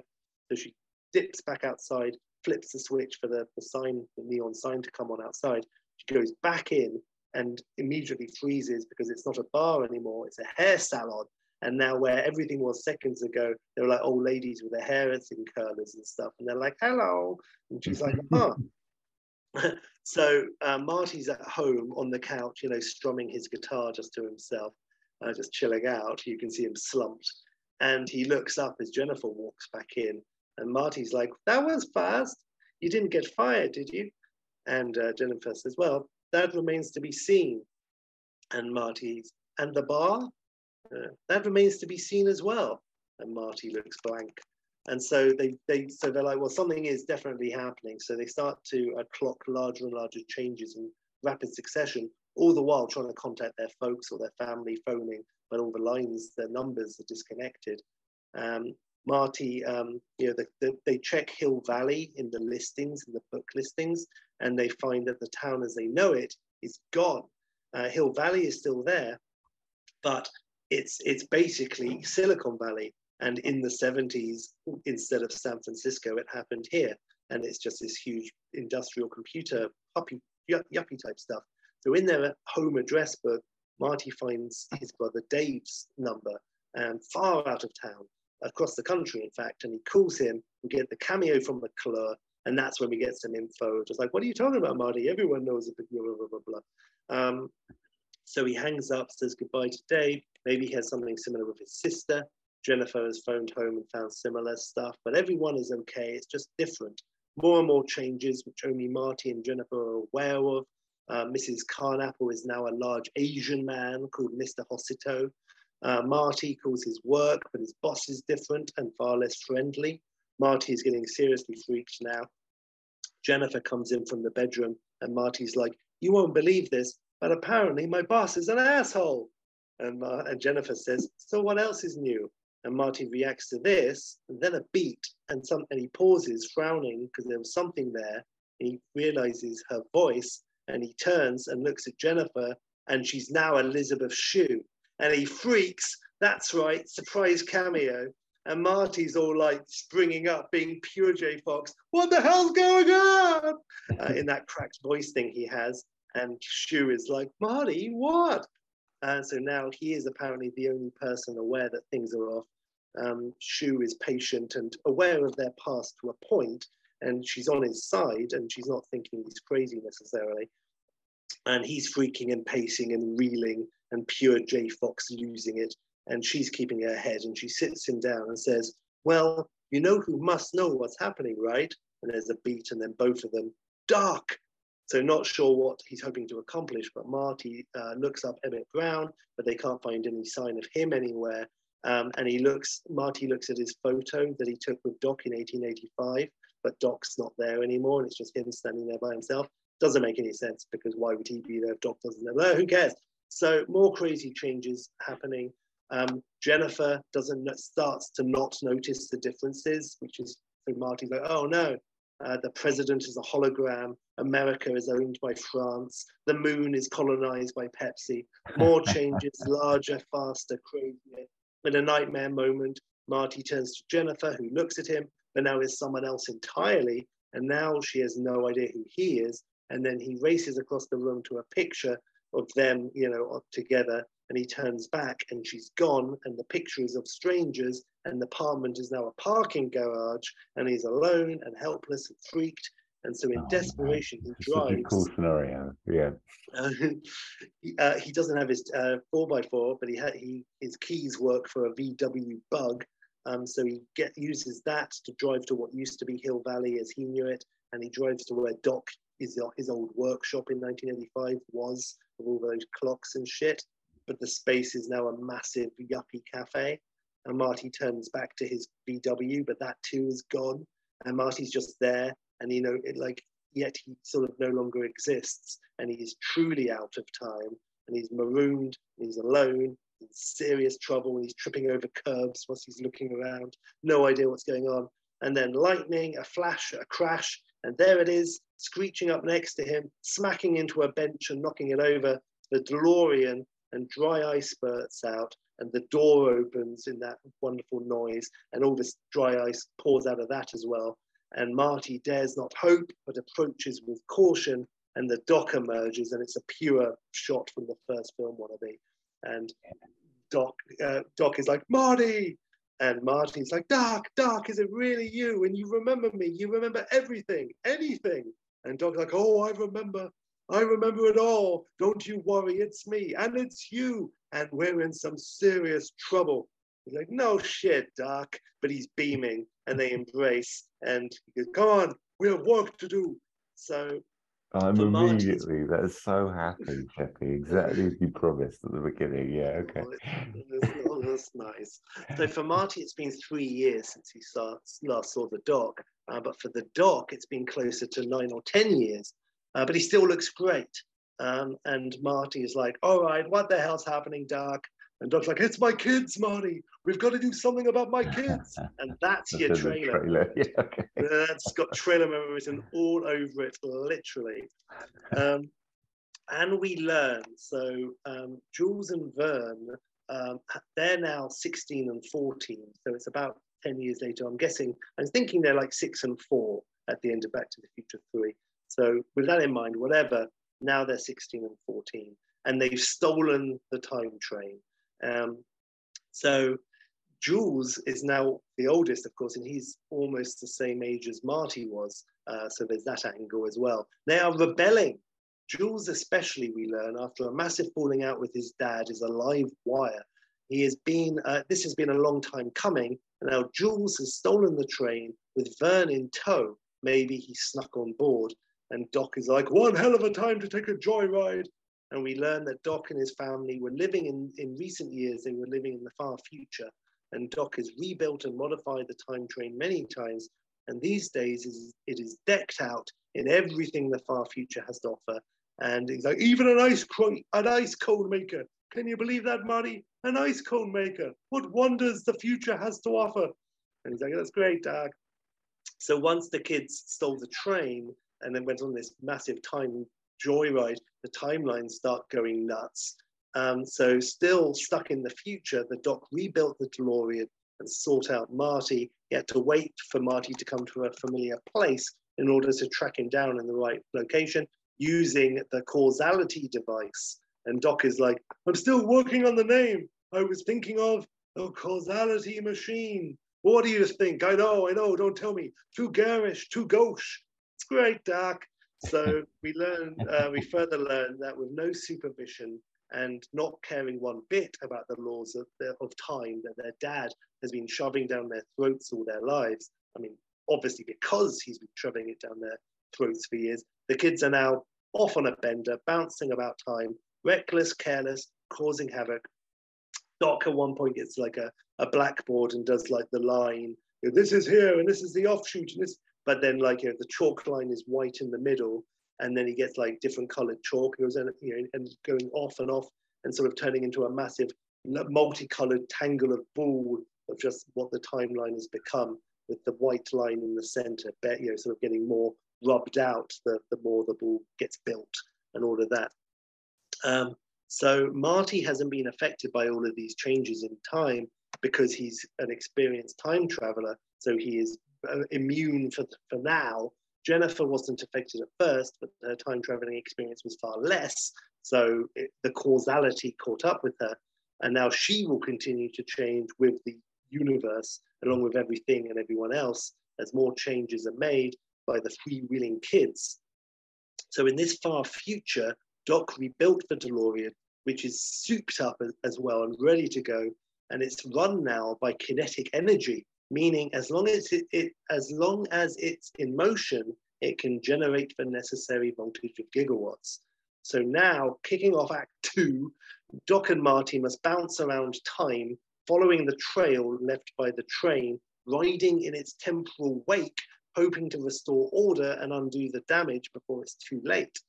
So she dips back outside, flips the switch for the, the sign, the neon sign to come on outside. She goes back in, and immediately freezes because it's not a bar anymore, it's a hair salon. And now, where everything was seconds ago, they were like old ladies with their hair in curlers and stuff. And they're like, hello. And she's like, oh. so uh, Marty's at home on the couch, you know, strumming his guitar just to himself, uh, just chilling out. You can see him slumped. And he looks up as Jennifer walks back in. And Marty's like, that was fast. You didn't get fired, did you? And uh, Jennifer says, well, that remains to be seen. And Marty's, and the bar? Uh, that remains to be seen as well. And Marty looks blank. And so they, they so they're like, well, something is definitely happening. So they start to uh, clock larger and larger changes in rapid succession, all the while trying to contact their folks or their family, phoning, but all the lines, their numbers are disconnected. Um, Marty, um, you know, the, the, they check Hill Valley in the listings, in the book listings, and they find that the town as they know it is gone. Uh, Hill Valley is still there, but it's it's basically Silicon Valley. And in the 70s, instead of San Francisco, it happened here. And it's just this huge industrial computer puppy, yuppie type stuff. So in their home address book, Marty finds his brother Dave's number and far out of town, across the country, in fact, and he calls him. We get the cameo from McClure, and that's when we get some info, just like, what are you talking about, Marty? Everyone knows it, blah, blah, blah, blah. Um, so he hangs up, says goodbye to Dave. Maybe he has something similar with his sister. Jennifer has phoned home and found similar stuff, but everyone is okay. It's just different. More and more changes, which only Marty and Jennifer are aware of. Uh, Mrs. Carnapple is now a large Asian man called Mr. Hossito. Uh, Marty calls his work, but his boss is different and far less friendly. Marty is getting seriously freaked now. Jennifer comes in from the bedroom, and Marty's like, You won't believe this, but apparently my boss is an asshole. And, uh, and Jennifer says, So what else is new? And Marty reacts to this, and then a beat, and, some, and he pauses, frowning, because there was something there. And he realizes her voice, and he turns and looks at Jennifer, and she's now Elisabeth Shue. And he freaks. That's right, surprise cameo. And Marty's all like springing up, being pure J Fox. What the hell's going on? Uh, in that cracked voice thing he has. And Shue is like, Marty, what? And so now he is apparently the only person aware that things are off. Um, Shue is patient and aware of their past to a point, and she's on his side, and she's not thinking he's crazy necessarily. And he's freaking and pacing and reeling, and pure J Fox losing it and she's keeping her head and she sits him down and says, Well, you know who must know what's happening, right? And there's a beat, and then both of them, Doc. So, not sure what he's hoping to accomplish, but Marty uh, looks up Emmett Brown, but they can't find any sign of him anywhere. Um, and he looks, Marty looks at his photo that he took with Doc in 1885, but Doc's not there anymore, and it's just him standing there by himself. Doesn't make any sense because why would he be there if Doc doesn't know? Who cares? So more crazy changes happening. Um, Jennifer doesn't starts to not notice the differences, which is so Marty's like, oh no, uh, the president is a hologram. America is owned by France. The moon is colonized by Pepsi. More changes, larger, faster, crazier. In a nightmare moment, Marty turns to Jennifer, who looks at him, but now is someone else entirely. And now she has no idea who he is. And then he races across the room to a picture of them, you know, together and he turns back and she's gone and the picture is of strangers and the apartment is now a parking garage and he's alone and helpless and freaked and so in oh, desperation he drives cool scenario. Yeah. Uh, he, uh, he, doesn't have his uh, 4x4 but he had he his keys work for a vw bug um, so he get uses that to drive to what used to be hill valley as he knew it and he drives to where doc his, his old workshop in 1985 was with all those clocks and shit but the space is now a massive yuppie cafe. And Marty turns back to his VW, but that too is gone. And Marty's just there, and you know, it like yet he sort of no longer exists, and he's truly out of time, and he's marooned, and he's alone, in serious trouble, and he's tripping over curbs whilst he's looking around, no idea what's going on. And then lightning, a flash, a crash, and there it is, screeching up next to him, smacking into a bench and knocking it over. The DeLorean and dry ice spurts out and the door opens in that wonderful noise and all this dry ice pours out of that as well. And marty dares not hope but approaches with caution and the doc emerges and it's a pure shot from the first film wannabe. And doc uh, doc is like marty! And marty's like doc doc is it really you? And you remember me. You remember everything anything and doc's like oh i remember I remember it all. Don't you worry, it's me and it's you. And we're in some serious trouble. He's like, no shit, Doc. But he's beaming and they embrace. And he goes, come on, we have work to do. So I'm immediately that's so happy, Jeffy. Exactly as you promised at the beginning. Yeah, oh, okay. Oh, that's, nice. So for Marty, it's been three years since he saw, last saw the doc. Uh, but for the doc, it's been closer to nine or 10 years uh, but he still looks great. Um, and Marty is like, all right, what the hell's happening, Doc? And Doc's like, it's my kids, Marty. We've got to do something about my kids. And that's, that's your trailer. trailer. Yeah, okay. That's got trailer written all over it, literally. Um, and we learn. So um, Jules and Vern, um, they're now 16 and 14. So it's about 10 years later. I'm guessing, I'm thinking they're like six and four at the end of Back to the Future 3. So with that in mind, whatever, now they're 16 and 14, and they've stolen the time train. Um, so Jules is now the oldest, of course, and he's almost the same age as Marty was. Uh, so there's that angle as well. They are rebelling. Jules, especially, we learn after a massive falling out with his dad, is a live wire. He has been, uh, this has been a long time coming. Now Jules has stolen the train with Vern in tow. Maybe he snuck on board and Doc is like, one hell of a time to take a joyride. And we learn that Doc and his family were living in, in recent years, they were living in the far future. And Doc has rebuilt and modified the time train many times. And these days, it is decked out in everything the far future has to offer. And he's like, even an ice, cone, an ice cone maker. Can you believe that, Marty? An ice cone maker. What wonders the future has to offer. And he's like, that's great, Doc. So once the kids stole the train, and then went on this massive time joyride, the timelines start going nuts. Um, so, still stuck in the future, the doc rebuilt the DeLorean and sought out Marty. He had to wait for Marty to come to a familiar place in order to track him down in the right location using the causality device. And Doc is like, I'm still working on the name. I was thinking of the causality machine. What do you think? I know, I know, don't tell me. Too garish, too gauche It's great, Doc. So we learn, uh, we further learn that with no supervision and not caring one bit about the laws of, the, of time that their dad has been shoving down their throats all their lives. I mean, obviously because he's been shoving it down their throats for years, the kids are now off on a bender, bouncing about time, reckless, careless, causing havoc. Doc at one point gets like a, a blackboard and does like the line, this is here and this is the offshoot and this but then like you know the chalk line is white in the middle and then he gets like different colored chalk goes in, you know, and going off and off and sort of turning into a massive multicolored tangle of ball of just what the timeline has become with the white line in the center you know sort of getting more rubbed out the, the more the ball gets built and all of that um, so marty hasn't been affected by all of these changes in time because he's an experienced time traveler so he is uh, immune for, for now Jennifer wasn't affected at first, but her time traveling experience was far less. So it, the causality caught up with her. And now she will continue to change with the universe, along with everything and everyone else, as more changes are made by the freewheeling kids. So in this far future, Doc rebuilt the DeLorean, which is souped up as, well and ready to go. And it's run now by kinetic energy, meaning as long as it, it as long as it's in motion, it can generate the necessary voltage of gigawatts. So now, kicking off Act Two, Doc and Marty must bounce around time, following the trail left by the train, riding in its temporal wake, hoping to restore order and undo the damage before it's too late.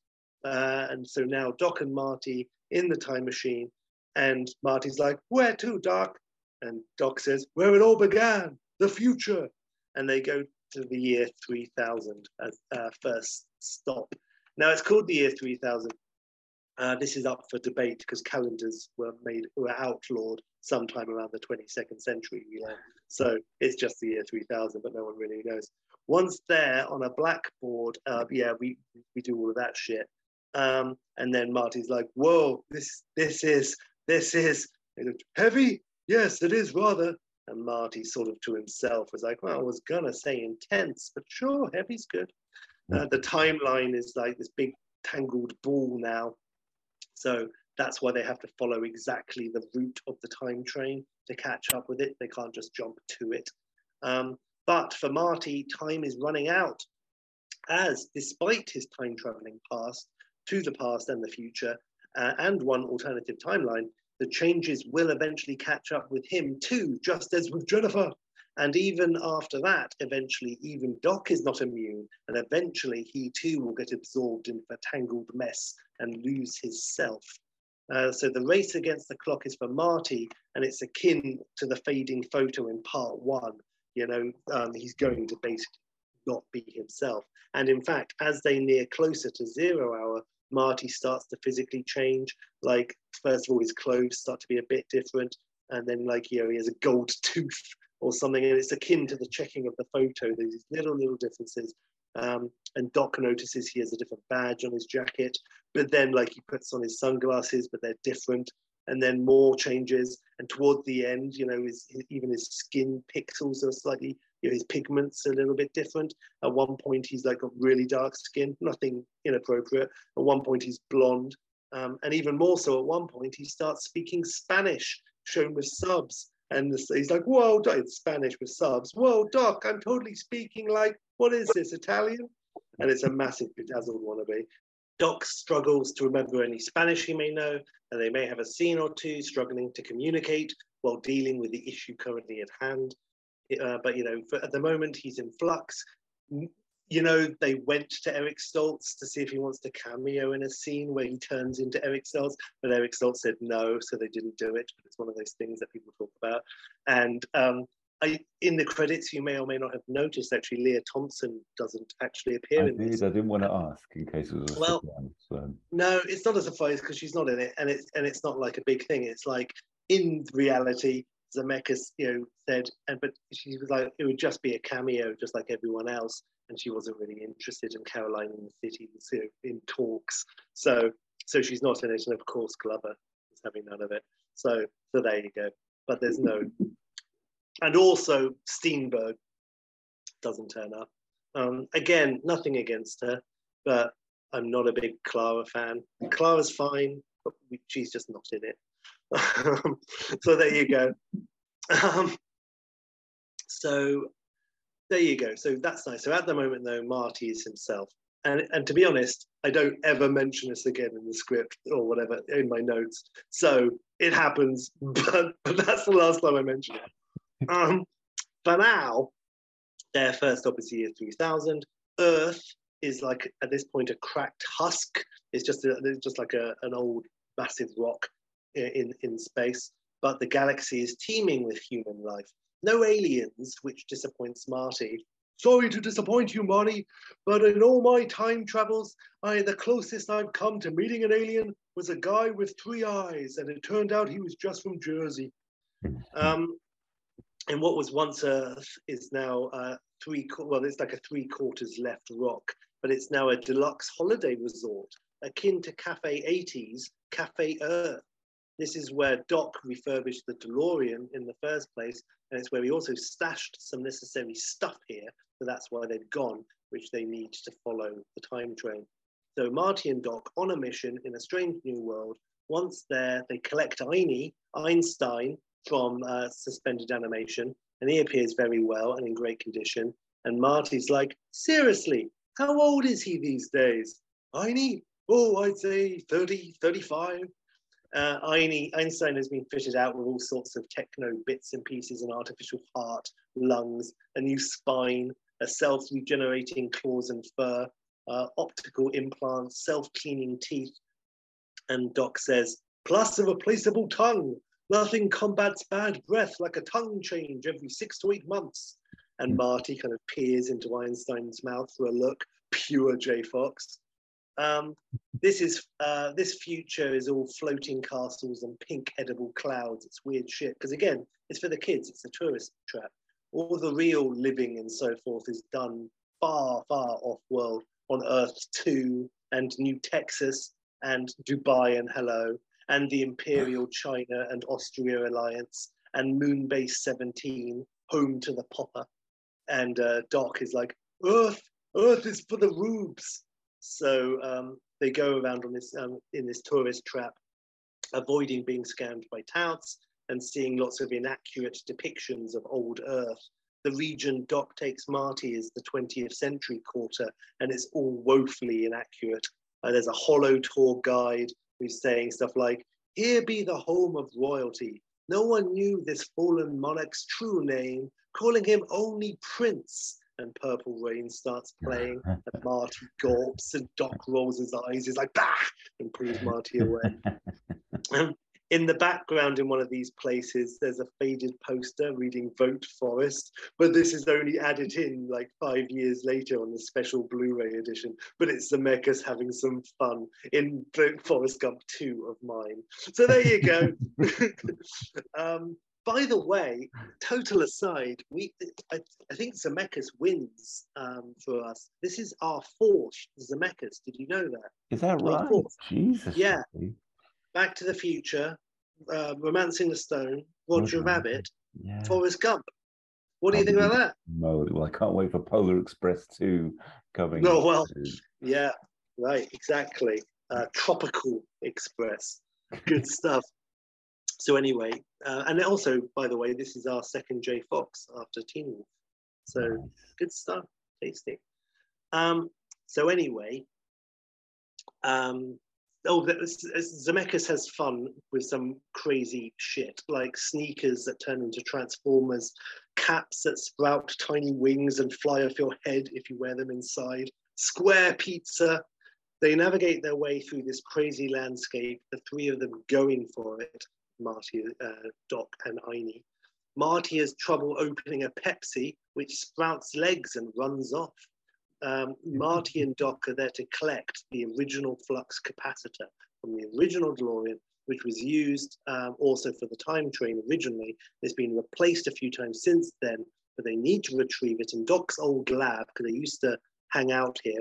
Uh, and so now Doc and Marty in the time machine, and Marty's like, Where to, Doc? And Doc says, Where it all began, the future. And they go to the year 3000 as uh, first stop. Now it's called the year 3000 uh, this is up for debate because calendars were made were outlawed sometime around the 22nd century. You know? So it's just the year 3000, but no one really knows. Once there on a blackboard, uh, yeah, we we do all of that shit. Um, and then Marty's like, "Whoa, this this is this is heavy. Yes, it is rather." And Marty, sort of to himself, was like, "Well, I was gonna say intense, but sure, heavy's good." Uh, the timeline is like this big tangled ball now so that's why they have to follow exactly the route of the time train to catch up with it. They can't just jump to it. Um, but for Marty, time is running out, as despite his time traveling past to the past and the future, uh, and one alternative timeline, the changes will eventually catch up with him too, just as with Jennifer. And even after that, eventually, even Doc is not immune, and eventually he too will get absorbed into a tangled mess and lose his self. Uh, so the race against the clock is for Marty, and it's akin to the fading photo in part one. You know, um, he's going to basically not be himself. And in fact, as they near closer to zero hour, Marty starts to physically change. Like, first of all, his clothes start to be a bit different. And then, like, you know, he has a gold tooth or something. And it's akin to the checking of the photo. There's these little, little differences. Um, and Doc notices he has a different badge on his jacket, but then like he puts on his sunglasses, but they're different. And then more changes, and toward the end, you know, his, even his skin pixels are slightly, you know, his pigments a little bit different. At one point, he's like got really dark skin, nothing inappropriate. At one point, he's blonde, um, and even more so. At one point, he starts speaking Spanish, shown with subs. And he's like, whoa, it's Spanish with subs. Whoa, Doc, I'm totally speaking like, what is this, Italian? And it's a massive bedazzled wannabe. Doc struggles to remember any Spanish he may know, and they may have a scene or two struggling to communicate while dealing with the issue currently at hand. Uh, but, you know, for, at the moment, he's in flux you know, they went to Eric Stoltz to see if he wants to cameo in a scene where he turns into Eric Stoltz, but Eric Stoltz said no, so they didn't do it. But it's one of those things that people talk about. And um, I, in the credits, you may or may not have noticed actually, Lea Thompson doesn't actually appear I in did, this. I didn't want to ask in case it was a well, surprise. So. No, it's not a surprise because she's not in it, and it's and it's not like a big thing. It's like in reality, Zemeckis, you know, said, and but she was like, it would just be a cameo, just like everyone else and she wasn't really interested in Caroline in the City you know, in talks. So so she's not in it, and of course Glover is having none of it. So so there you go. But there's no, and also Steenberg doesn't turn up. Um, again, nothing against her, but I'm not a big Clara fan. Clara's fine, but she's just not in it. so there you go. Um, so there you go. So that's nice. So at the moment, though, Marty is himself. And, and to be honest, I don't ever mention this again in the script or whatever in my notes. So it happens, but, but that's the last time I mention it. Um, for now, their first stop is the year 3000. Earth is like at this point a cracked husk. It's just a, it's just like a, an old massive rock in, in space. But the galaxy is teeming with human life. No aliens, which disappoints Marty. Sorry to disappoint you, Marty, but in all my time travels, I the closest I've come to meeting an alien was a guy with three eyes, and it turned out he was just from Jersey. Um, and what was once Earth is now uh, three well, it's like a three quarters left rock, but it's now a deluxe holiday resort akin to Cafe 80s, Cafe Earth. This is where Doc refurbished the DeLorean in the first place, and it's where he also stashed some necessary stuff here. So that's why they've gone, which they need to follow the time train. So Marty and Doc on a mission in a strange new world. Once there, they collect Einie, Einstein from uh, suspended animation, and he appears very well and in great condition. And Marty's like, seriously, how old is he these days? Einie, oh, I'd say 30, 35. Uh, Einstein has been fitted out with all sorts of techno bits and pieces an artificial heart, lungs, a new spine, a self regenerating claws and fur, uh, optical implants, self cleaning teeth. And Doc says, plus a replaceable tongue. Nothing combats bad breath like a tongue change every six to eight months. And hmm. Marty kind of peers into Einstein's mouth for a look, pure J Fox. Um, this is uh, this future is all floating castles and pink edible clouds. It's weird shit because again, it's for the kids. It's a tourist trap. All the real living and so forth is done far, far off world on Earth Two and New Texas and Dubai and Hello and the Imperial China and Austria alliance and Moonbase 17, home to the popper. And uh, Doc is like, Earth, Earth is for the rubes. So um, they go around on this um, in this tourist trap, avoiding being scammed by touts and seeing lots of inaccurate depictions of old Earth. The region Doc takes Marty is the 20th century quarter, and it's all woefully inaccurate. Uh, there's a hollow tour guide who's saying stuff like, Here be the home of royalty. No one knew this fallen monarch's true name, calling him only Prince and Purple Rain starts playing, and Marty gulps, and Doc rolls his eyes. He's like, bah, and pulls Marty away. Um, in the background, in one of these places, there's a faded poster reading Vote Forrest, but this is only added in like five years later on the special Blu ray edition. But it's the Zemeckis having some fun in Forrest Gump 2 of mine. So there you go. um, by the way, total aside, we I, I think Zemeckis wins um, for us. This is our fourth Zemeckis. Did you know that? Is that right? Jesus. Yeah. Back to the Future, uh, Romancing the Stone, Roger Rabbit, yeah. Forrest Gump. What do you think about that? No, well, I can't wait for Polar Express 2 coming. No, oh, well, yeah, right, exactly. Uh, Tropical Express. Good stuff. So anyway, uh, and also, by the way, this is our second J Fox after Teen Wolf. So good stuff, tasty. Um, so anyway, um, oh, Zemeckis has fun with some crazy shit, like sneakers that turn into transformers, caps that sprout tiny wings and fly off your head if you wear them inside, square pizza. They navigate their way through this crazy landscape, the three of them going for it, Marty, uh, Doc, and Einie. Marty has trouble opening a Pepsi, which sprouts legs and runs off. Um, Marty and Doc are there to collect the original flux capacitor from the original DeLorean, which was used um, also for the time train originally. It's been replaced a few times since then, but they need to retrieve it in Doc's old lab because they used to hang out here.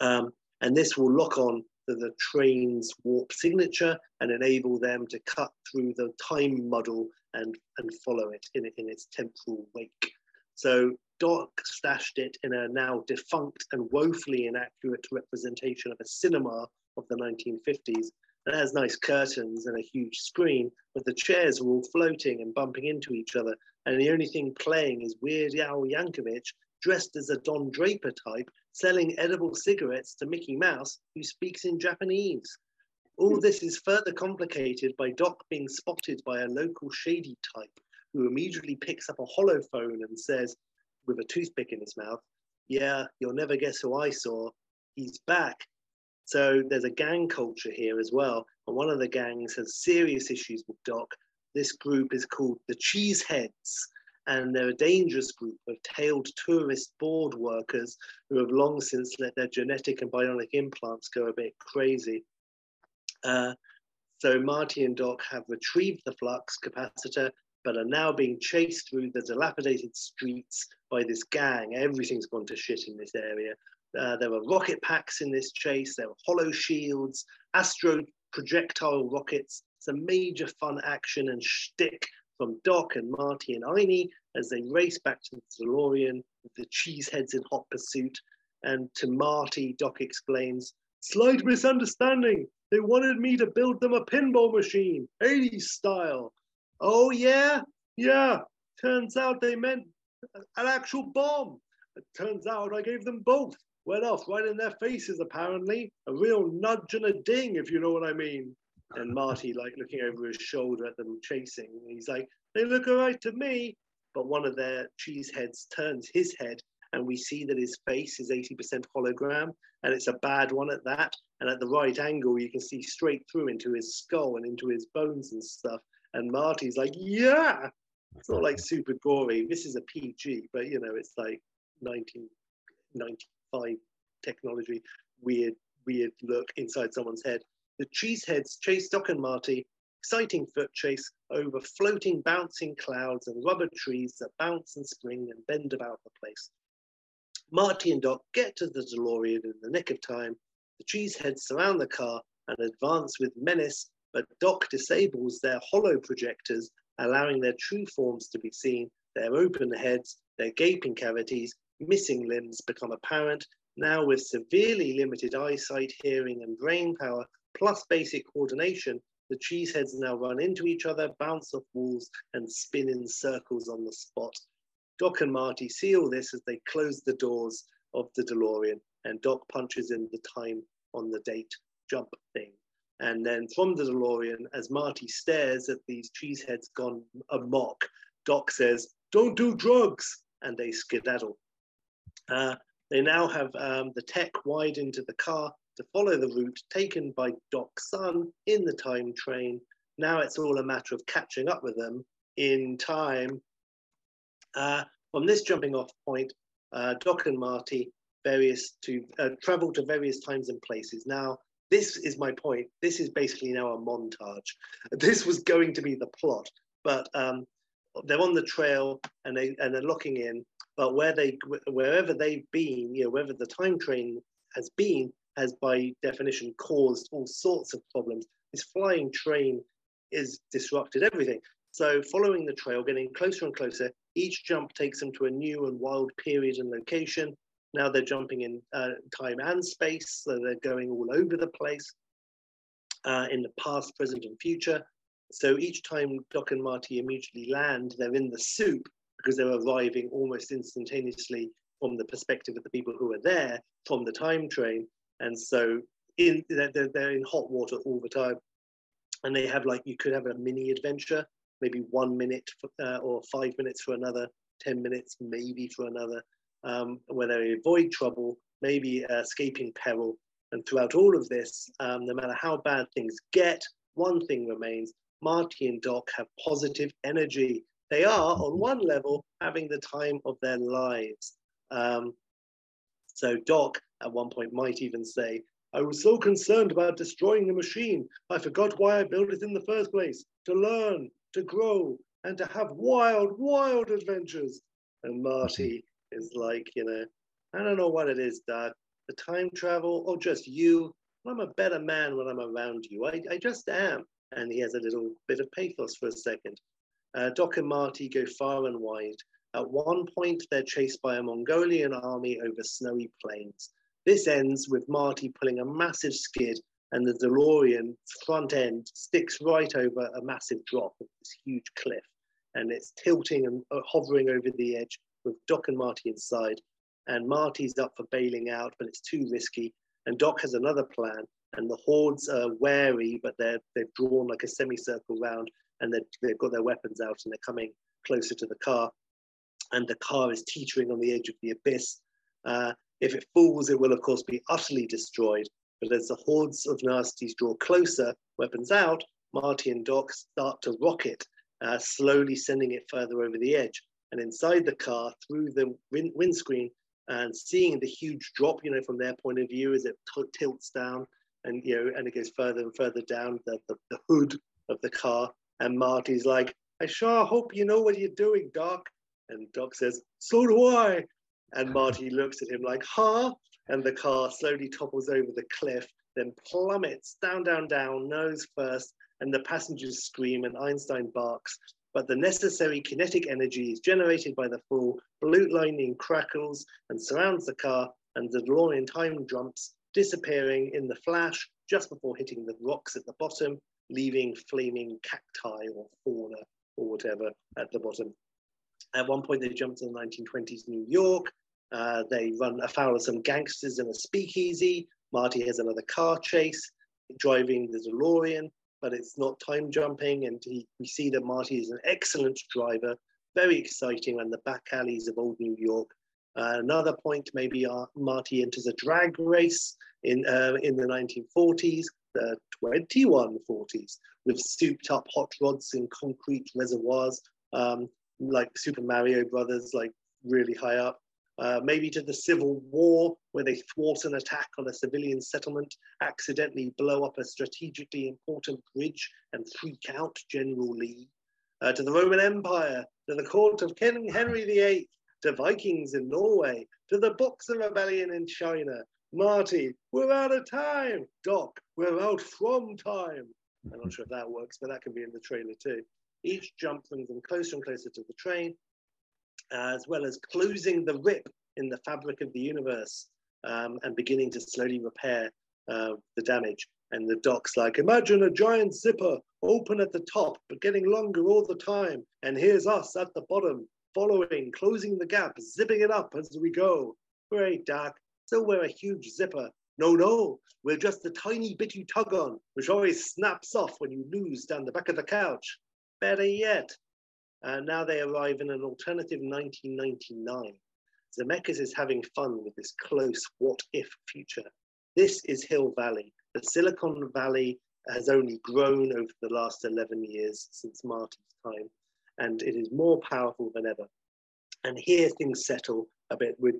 Um, and this will lock on the train's warp signature and enable them to cut through the time muddle and, and follow it in, in its temporal wake. So Doc stashed it in a now defunct and woefully inaccurate representation of a cinema of the 1950s. It has nice curtains and a huge screen, but the chairs are all floating and bumping into each other. And the only thing playing is Weird Al Yankovic dressed as a Don Draper type, selling edible cigarettes to Mickey Mouse, who speaks in Japanese. All this is further complicated by Doc being spotted by a local shady type who immediately picks up a holophone and says, with a toothpick in his mouth, Yeah, you'll never guess who I saw. He's back. So there's a gang culture here as well. And one of the gangs has serious issues with Doc. This group is called the Cheeseheads and they're a dangerous group of tailed tourist board workers who have long since let their genetic and bionic implants go a bit crazy. Uh, so Marty and Doc have retrieved the flux capacitor but are now being chased through the dilapidated streets by this gang. Everything's gone to shit in this area. Uh, there were rocket packs in this chase. There were hollow shields, astro projectile rockets. Some major fun action and shtick from Doc and Marty and Einie as they race back to the DeLorean with the cheeseheads in hot pursuit. And to Marty, Doc explains, slight misunderstanding. They wanted me to build them a pinball machine, 80s style. Oh, yeah? Yeah. Turns out they meant an actual bomb. It turns out I gave them both. Went off right in their faces, apparently. A real nudge and a ding, if you know what I mean. And Marty, like, looking over his shoulder at them chasing. He's like, they look all right to me. But one of their cheese heads turns his head and we see that his face is 80% hologram and it's a bad one at that and at the right angle you can see straight through into his skull and into his bones and stuff and marty's like yeah it's not like super gory this is a pg but you know it's like 1995 technology weird weird look inside someone's head the cheeseheads chase doc and marty exciting foot chase over floating bouncing clouds and rubber trees that bounce and spring and bend about the place Marty and Doc get to the DeLorean in the nick of time. The cheeseheads surround the car and advance with menace, but Doc disables their hollow projectors, allowing their true forms to be seen. Their open heads, their gaping cavities, missing limbs become apparent. Now, with severely limited eyesight, hearing, and brain power, plus basic coordination, the cheeseheads now run into each other, bounce off walls, and spin in circles on the spot. Doc and Marty see all this as they close the doors of the DeLorean, and Doc punches in the time on the date jump thing. And then from the DeLorean, as Marty stares at these cheeseheads gone amok, Doc says, Don't do drugs! And they skedaddle. Uh, they now have um, the tech wide into the car to follow the route taken by Doc son in the time train. Now it's all a matter of catching up with them in time uh, from this jumping off point, uh, Doc and Marty various to uh, travel to various times and places. Now, this is my point. This is basically now a montage. This was going to be the plot, but um, they're on the trail and they and they're looking in. But where they wherever they've been, you know, wherever the time train has been, has by definition caused all sorts of problems. This flying train is disrupted everything. So following the trail, getting closer and closer, each jump takes them to a new and wild period and location. Now they're jumping in uh, time and space, so they're going all over the place uh, in the past, present, and future. So each time Doc and Marty immediately land, they're in the soup because they're arriving almost instantaneously from the perspective of the people who are there from the time train. And so in, they're, they're in hot water all the time. And they have like, you could have a mini adventure maybe one minute uh, or five minutes for another, 10 minutes maybe for another, um, where they avoid trouble, maybe uh, escaping peril. And throughout all of this, um, no matter how bad things get, one thing remains Marty and Doc have positive energy. They are, on one level, having the time of their lives. Um, so, Doc at one point might even say, I was so concerned about destroying the machine, I forgot why I built it in the first place to learn, to grow and to have wild, wild adventures. And Marty is like, you know, I don't know what it is, Doc, the time travel or just you. I'm a better man when I'm around you. I, I just am. And he has a little bit of pathos for a second. Uh, Doc and Marty go far and wide. At one point, they're chased by a Mongolian army over snowy plains. This ends with Marty pulling a massive skid and the DeLorean front end sticks right over a massive drop of this huge cliff, and it's tilting and uh, hovering over the edge with Doc and Marty inside. And Marty's up for bailing out, but it's too risky. And Doc has another plan, and the hordes are wary, but they're they've drawn like a semicircle round, and they've got their weapons out, and they're coming closer to the car. And the car is teetering on the edge of the abyss. Uh, if it falls, it will of course be utterly destroyed. But as the hordes of nasties draw closer, weapons out, Marty and Doc start to rocket, uh, slowly sending it further over the edge. And inside the car, through the wind- windscreen, and seeing the huge drop, you know, from their point of view as it t- tilts down, and you know, and it goes further and further down the, the, the hood of the car. And Marty's like, I sure hope you know what you're doing, Doc. And Doc says, So do I. And oh. Marty looks at him like, Huh? And the car slowly topples over the cliff, then plummets down, down, down, nose first, and the passengers scream and Einstein barks. But the necessary kinetic energy is generated by the fall. Blue lightning crackles and surrounds the car, and the DeLorean time jumps, disappearing in the flash just before hitting the rocks at the bottom, leaving flaming cacti or fauna or whatever at the bottom. At one point, they jump to the 1920s New York. Uh, they run afoul of some gangsters in a speakeasy. Marty has another car chase, driving the DeLorean, but it's not time jumping. And he, we see that Marty is an excellent driver, very exciting on the back alleys of old New York. Uh, another point, maybe uh, Marty enters a drag race in, uh, in the 1940s, the 2140s, with souped up hot rods in concrete reservoirs, um, like Super Mario Brothers, like really high up. Uh, maybe to the Civil War, where they thwart an attack on a civilian settlement, accidentally blow up a strategically important bridge, and freak out General Lee. Uh, to the Roman Empire, to the court of King Henry VIII, to Vikings in Norway, to the Boxer Rebellion in China. Marty, we're out of time. Doc, we're out from time. I'm not sure if that works, but that can be in the trailer too. Each jump brings them closer and closer to the train, as well as closing the rip in the fabric of the universe um, and beginning to slowly repair uh, the damage. And the doc's like, imagine a giant zipper open at the top, but getting longer all the time. And here's us at the bottom, following, closing the gap, zipping it up as we go. Great, Doc. So we're a huge zipper. No, no, we're just the tiny bit you tug on, which always snaps off when you lose down the back of the couch. Better yet, uh, now they arrive in an alternative 1999. Zemeckis is having fun with this close what if future. This is Hill Valley. The Silicon Valley has only grown over the last 11 years since Marty's time, and it is more powerful than ever. And here things settle a bit with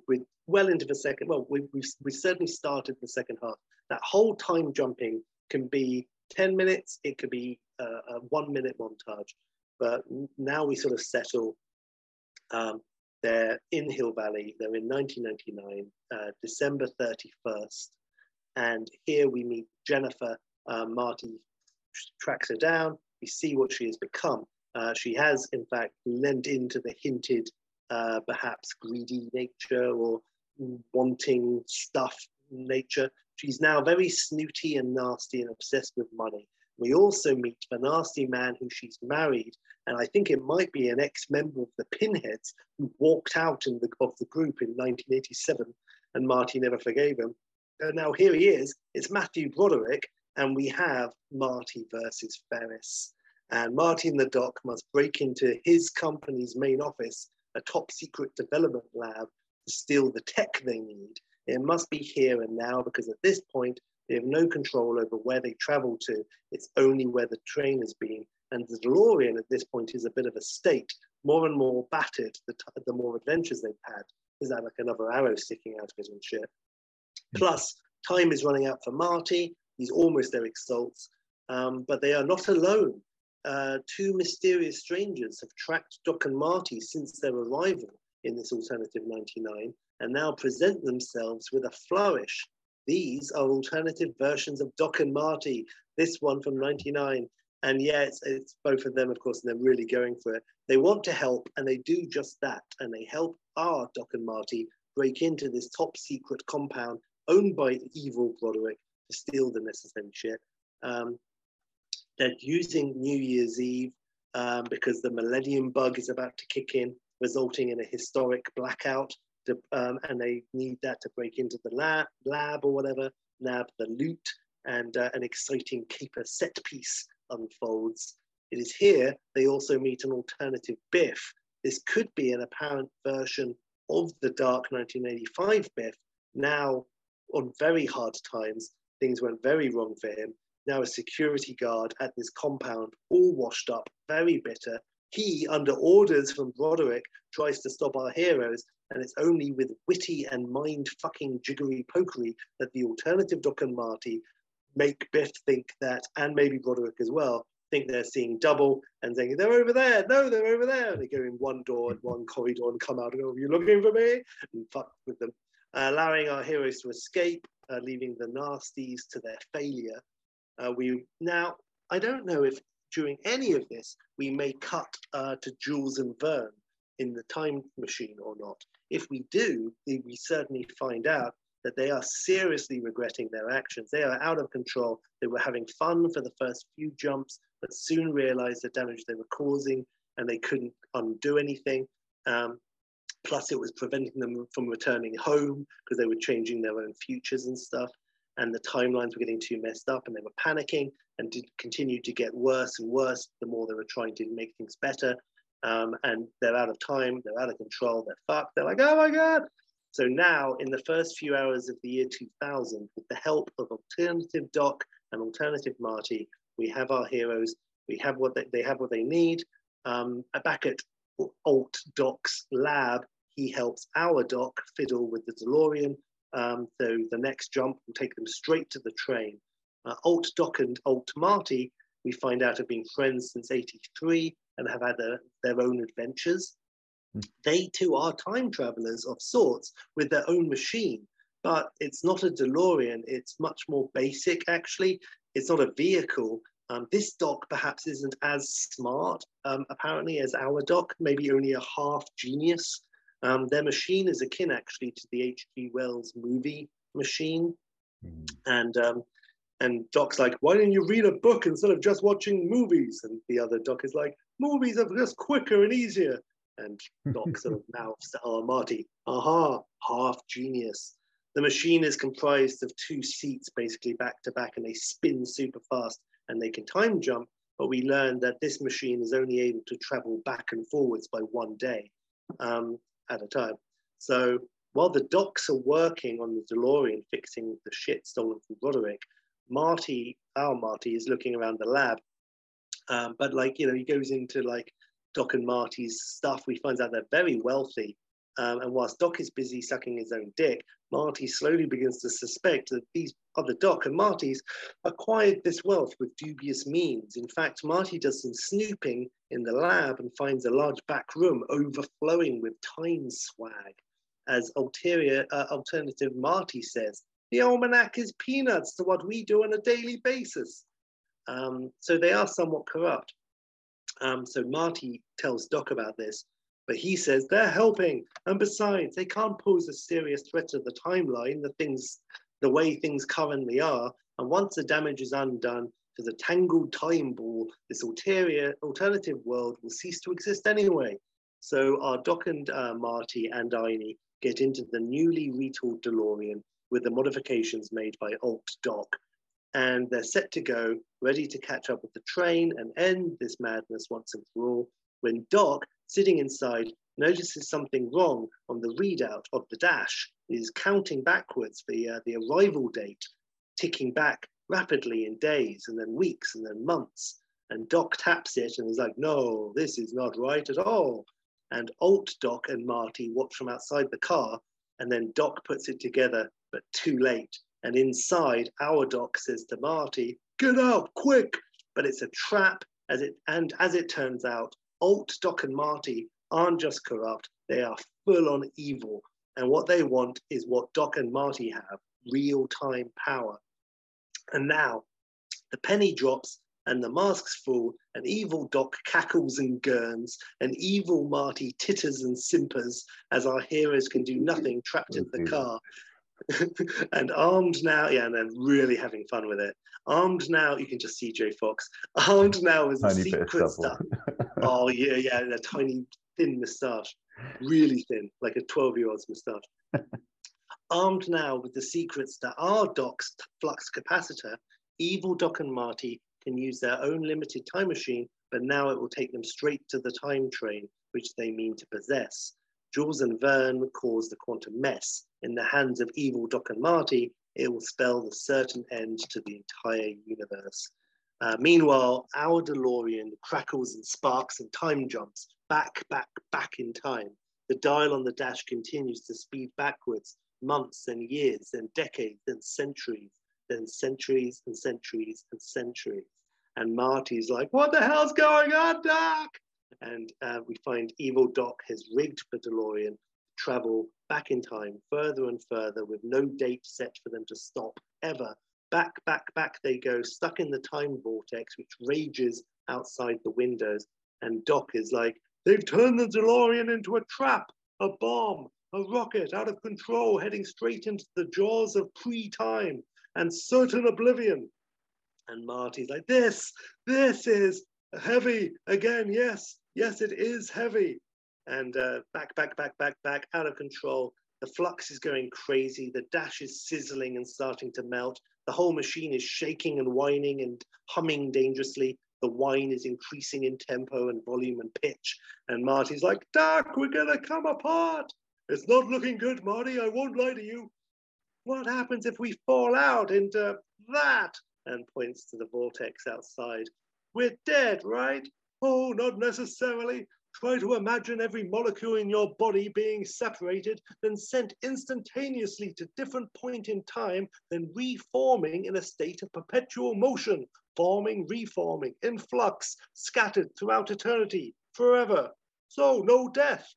well into the second, well, we, we've, we certainly started the second half. That whole time jumping can be 10 minutes, it could be a, a one minute montage. But now we sort of settle. Um, they're in Hill Valley. They're in 1999, uh, December 31st. And here we meet Jennifer. Uh, Marty tracks her down. We see what she has become. Uh, she has, in fact, lent into the hinted, uh, perhaps greedy nature or wanting stuff nature. She's now very snooty and nasty and obsessed with money. We also meet the nasty man who she's married, and I think it might be an ex-member of the Pinheads who walked out the, of the group in 1987, and Marty never forgave him. And now here he is. It's Matthew Broderick, and we have Marty versus Ferris. And Marty and the Doc must break into his company's main office, a top secret development lab, to steal the tech they need. It must be here and now because at this point, they have no control over where they travel to. It's only where the train has been. And the DeLorean at this point is a bit of a state, more and more battered the, t- the more adventures they've had. Is that like another arrow sticking out of it and shit? Mm-hmm. Plus, time is running out for Marty. He's almost Eric Stoltz. Um, but they are not alone. Uh, two mysterious strangers have tracked Doc and Marty since their arrival in this alternative 99 and now present themselves with a flourish these are alternative versions of Doc and Marty. This one from 99. And yeah, it's, it's both of them, of course, and they're really going for it. They want to help, and they do just that. And they help our Doc and Marty break into this top secret compound owned by evil Broderick to steal the necessary shit. Um, they're using New Year's Eve um, because the Millennium Bug is about to kick in, resulting in a historic blackout to, um, and they need that to break into the lab, lab or whatever, nab the loot, and uh, an exciting caper set piece unfolds. It is here they also meet an alternative Biff. This could be an apparent version of the dark 1985 Biff. Now, on very hard times, things went very wrong for him. Now, a security guard at this compound, all washed up, very bitter. He, under orders from Broderick, tries to stop our heroes, and it's only with witty and mind fucking jiggery pokery that the alternative Doc and Marty make Biff think that, and maybe Broderick as well, think they're seeing double and saying, they're over there. No, they're over there. And they go in one door and one corridor and come out and go, Are you looking for me? And fuck with them, uh, allowing our heroes to escape, uh, leaving the nasties to their failure. Uh, we now, I don't know if during any of this we may cut uh, to Jules and Vern in the time machine or not. If we do, we certainly find out that they are seriously regretting their actions. They are out of control. They were having fun for the first few jumps, but soon realized the damage they were causing and they couldn't undo anything. Um, plus, it was preventing them from returning home because they were changing their own futures and stuff. And the timelines were getting too messed up and they were panicking and did continue to get worse and worse the more they were trying to make things better. Um, and they're out of time, they're out of control, they're fucked. They're like, oh my God, so now, in the first few hours of the year 2000, with the help of Alternative Doc and Alternative Marty, we have our heroes. We have what they, they have what they need. Um, back at Alt Doc's lab, he helps our Doc fiddle with the DeLorean. Um, so the next jump will take them straight to the train. Uh, Alt Doc and Alt Marty, we find out have been friends since 83 and have had a, their own adventures. They too are time travelers of sorts with their own machine, but it's not a DeLorean. It's much more basic, actually. It's not a vehicle. Um, this doc perhaps isn't as smart, um, apparently, as our doc, maybe only a half genius. Um, their machine is akin, actually, to the H.G. Wells movie machine. Mm. And um, and Doc's like, why don't you read a book instead of just watching movies? And the other Doc is like, movies are just quicker and easier. And Doc sort of mouths to our Marty, aha, half genius. The machine is comprised of two seats basically back to back and they spin super fast and they can time jump. But we learned that this machine is only able to travel back and forwards by one day um, at a time. So while the docs are working on the DeLorean fixing the shit stolen from Broderick, Marty, our Marty, is looking around the lab. Um, but like, you know, he goes into like Doc and Marty's stuff, we find out they're very wealthy. Um, and whilst Doc is busy sucking his own dick, Marty slowly begins to suspect that these other Doc and Martys acquired this wealth with dubious means. In fact, Marty does some snooping in the lab and finds a large back room overflowing with time swag. As ulterior, uh, alternative Marty says, the almanac is peanuts to what we do on a daily basis. Um, so they are somewhat corrupt. Um, so Marty tells Doc about this, but he says they're helping. And besides, they can't pose a serious threat to the timeline, the things, the way things currently are. And once the damage is undone to the tangled time ball, this ulterior, alternative world will cease to exist anyway. So our Doc and uh, Marty and Einie get into the newly retooled DeLorean with the modifications made by Alt Doc and they're set to go, ready to catch up with the train and end this madness once and for all, when Doc, sitting inside, notices something wrong on the readout of the dash. Is counting backwards the, uh, the arrival date, ticking back rapidly in days and then weeks and then months. And Doc taps it and is like, no, this is not right at all. And Alt Doc and Marty watch from outside the car, and then Doc puts it together, but too late. And inside, our doc says to Marty, "Get out, quick!" But it's a trap. As it and as it turns out, Alt Doc and Marty aren't just corrupt; they are full on evil. And what they want is what Doc and Marty have: real-time power. And now, the penny drops and the masks fall, and evil Doc cackles and gurns, and evil Marty titters and simpers as our heroes can do nothing trapped in the car. and armed now, yeah, and then really having fun with it. Armed now, you can just see J Fox. Armed now is the secret stuff. oh yeah, yeah, a tiny thin moustache, really thin, like a twelve-year-old's moustache. Armed now with the secrets that are Doc's flux capacitor, evil Doc and Marty can use their own limited time machine, but now it will take them straight to the time train, which they mean to possess. Jules and Vern cause the quantum mess. In the hands of evil Doc and Marty, it will spell the certain end to the entire universe. Uh, meanwhile, our DeLorean crackles and sparks and time jumps back, back, back in time. The dial on the dash continues to speed backwards, months and years, then decades, then centuries, then centuries and centuries and centuries. And Marty's like, What the hell's going on, Doc? And uh, we find Evil Doc has rigged the DeLorean travel back in time further and further with no date set for them to stop ever. Back, back, back they go, stuck in the time vortex, which rages outside the windows. And Doc is like, they've turned the DeLorean into a trap, a bomb, a rocket out of control, heading straight into the jaws of pre-time and certain oblivion. And Marty's like, this, this is heavy again. Yes, yes, it is heavy and uh, back, back, back, back, back, out of control. The flux is going crazy. The dash is sizzling and starting to melt. The whole machine is shaking and whining and humming dangerously. The whine is increasing in tempo and volume and pitch. And Marty's like, Doc, we're going to come apart. It's not looking good, Marty. I won't lie to you. What happens if we fall out into that? And points to the vortex outside. We're dead, right? Oh, not necessarily. Try to imagine every molecule in your body being separated, then sent instantaneously to different point in time, then reforming in a state of perpetual motion, forming, reforming, in flux, scattered throughout eternity, forever. So no death.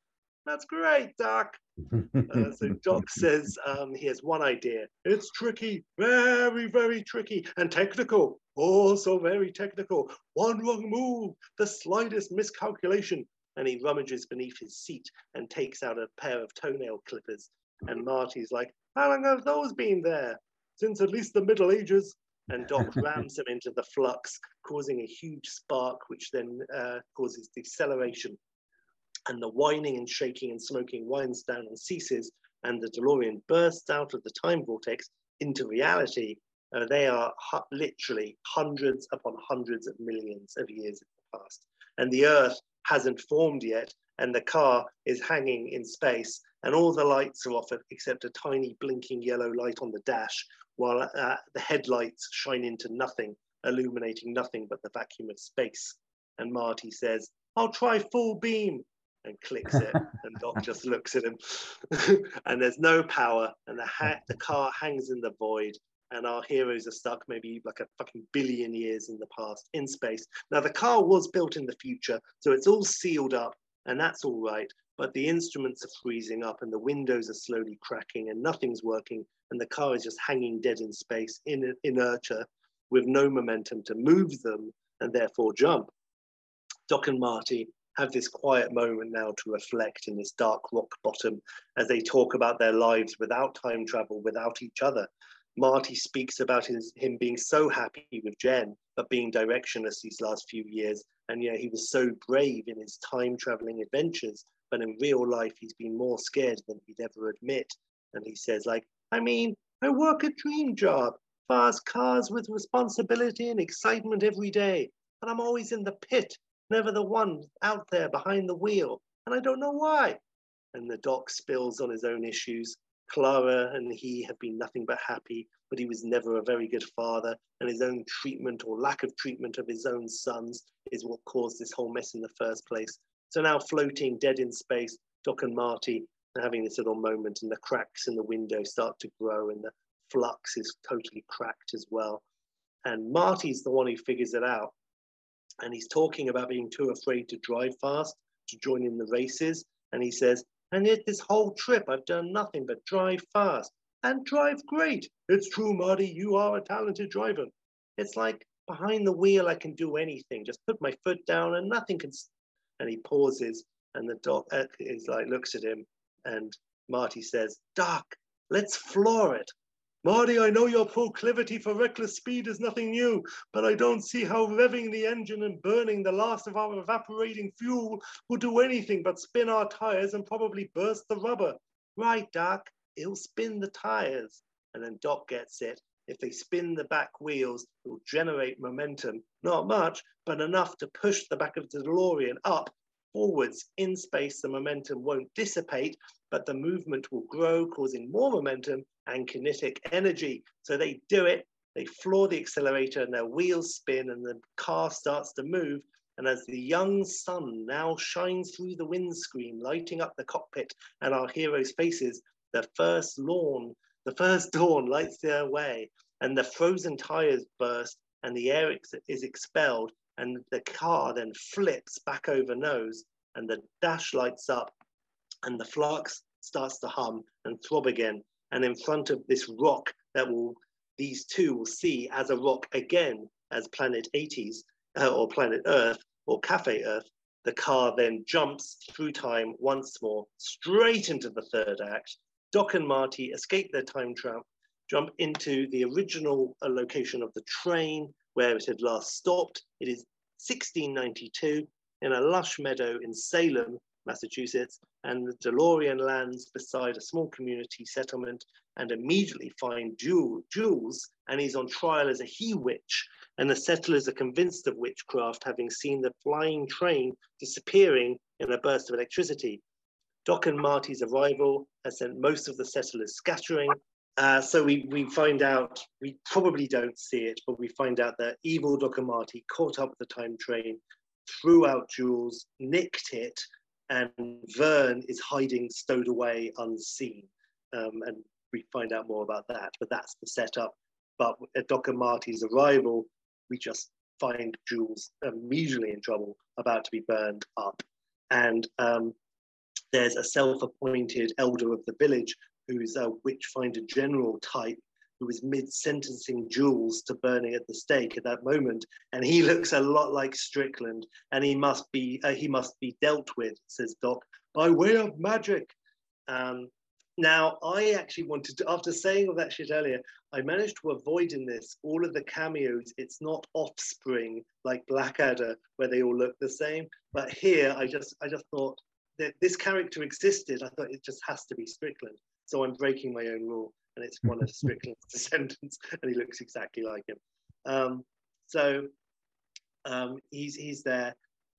That's great, Doc. Uh, so Doc says um, he has one idea. It's tricky, very, very tricky, and technical. Also very technical. One wrong move, the slightest miscalculation, and he rummages beneath his seat and takes out a pair of toenail clippers. And Marty's like, How long have those been there? Since at least the Middle Ages. And Doc rams them into the flux, causing a huge spark, which then uh, causes deceleration. And the whining and shaking and smoking winds down and ceases, and the DeLorean bursts out of the time vortex into reality. Uh, they are hu- literally hundreds upon hundreds of millions of years in the past. And the Earth hasn't formed yet, and the car is hanging in space, and all the lights are off except a tiny blinking yellow light on the dash, while uh, the headlights shine into nothing, illuminating nothing but the vacuum of space. And Marty says, I'll try full beam, and clicks it, and Doc just looks at him. and there's no power, and the, ha- the car hangs in the void, and our heroes are stuck maybe like a fucking billion years in the past in space. Now, the car was built in the future, so it's all sealed up, and that's all right. But the instruments are freezing up, and the windows are slowly cracking, and nothing's working, and the car is just hanging dead in space in inertia with no momentum to move them and therefore jump. Doc and Marty have this quiet moment now to reflect in this dark rock bottom as they talk about their lives without time travel, without each other. Marty speaks about his, him being so happy with Jen, but being directionless these last few years. And yeah, he was so brave in his time traveling adventures, but in real life, he's been more scared than he'd ever admit. And he says, like, I mean, I work a dream job, fast cars with responsibility and excitement every day, but I'm always in the pit, never the one out there behind the wheel, and I don't know why. And the doc spills on his own issues, Clara and he have been nothing but happy, but he was never a very good father, and his own treatment or lack of treatment of his own sons is what caused this whole mess in the first place. So now floating dead in space, Doc and Marty are having this little moment, and the cracks in the window start to grow, and the flux is totally cracked as well. And Marty's the one who figures it out. And he's talking about being too afraid to drive fast, to join in the races. And he says, and yet this whole trip, I've done nothing but drive fast and drive great. It's true, Marty, you are a talented driver. It's like behind the wheel, I can do anything. Just put my foot down and nothing can. And he pauses, and the doc uh, is like looks at him, and Marty says, "Doc, let's floor it." Marty, I know your proclivity for reckless speed is nothing new, but I don't see how revving the engine and burning the last of our evaporating fuel will do anything but spin our tires and probably burst the rubber. Right, Doc, it'll spin the tires. And then Doc gets it. If they spin the back wheels, it will generate momentum. Not much, but enough to push the back of the DeLorean up forwards in space. The momentum won't dissipate, but the movement will grow, causing more momentum and kinetic energy. So they do it, they floor the accelerator and their wheels spin and the car starts to move. And as the young sun now shines through the windscreen, lighting up the cockpit and our heroes' faces, the first lawn, the first dawn lights their way, and the frozen tires burst, and the air is expelled, and the car then flips back over nose, and the dash lights up, and the flux starts to hum and throb again. And in front of this rock that will these two will see as a rock again as planet 80s uh, or planet Earth or Cafe Earth, the car then jumps through time once more straight into the third act. Doc and Marty escape their time trap, jump into the original uh, location of the train where it had last stopped. It is 1692 in a lush meadow in Salem, Massachusetts, and the DeLorean lands beside a small community settlement and immediately find Jules, and he's on trial as a he witch. And the settlers are convinced of witchcraft, having seen the flying train disappearing in a burst of electricity. Doc and Marty's arrival has sent most of the settlers scattering. Uh, so we, we find out, we probably don't see it, but we find out that evil Marty caught up with the time train, threw out Jules, nicked it, and Vern is hiding, stowed away, unseen. Um, and we find out more about that, but that's the setup. But at Marty's arrival, we just find Jules immediately in trouble, about to be burned up. And um, there's a self appointed elder of the village who's a witchfinder general type who is mid sentencing Jules to burning at the stake at that moment, and he looks a lot like Strickland, and he must be uh, he must be dealt with, says Doc, by way of magic. Um, now, I actually wanted to, after saying all that shit earlier, I managed to avoid in this all of the cameos. It's not offspring like Blackadder, where they all look the same. But here, I just, I just thought that this character existed. I thought it just has to be Strickland. So I'm breaking my own rule and it's one of Strickland's descendants, and he looks exactly like him. Um, so um, he's he's there,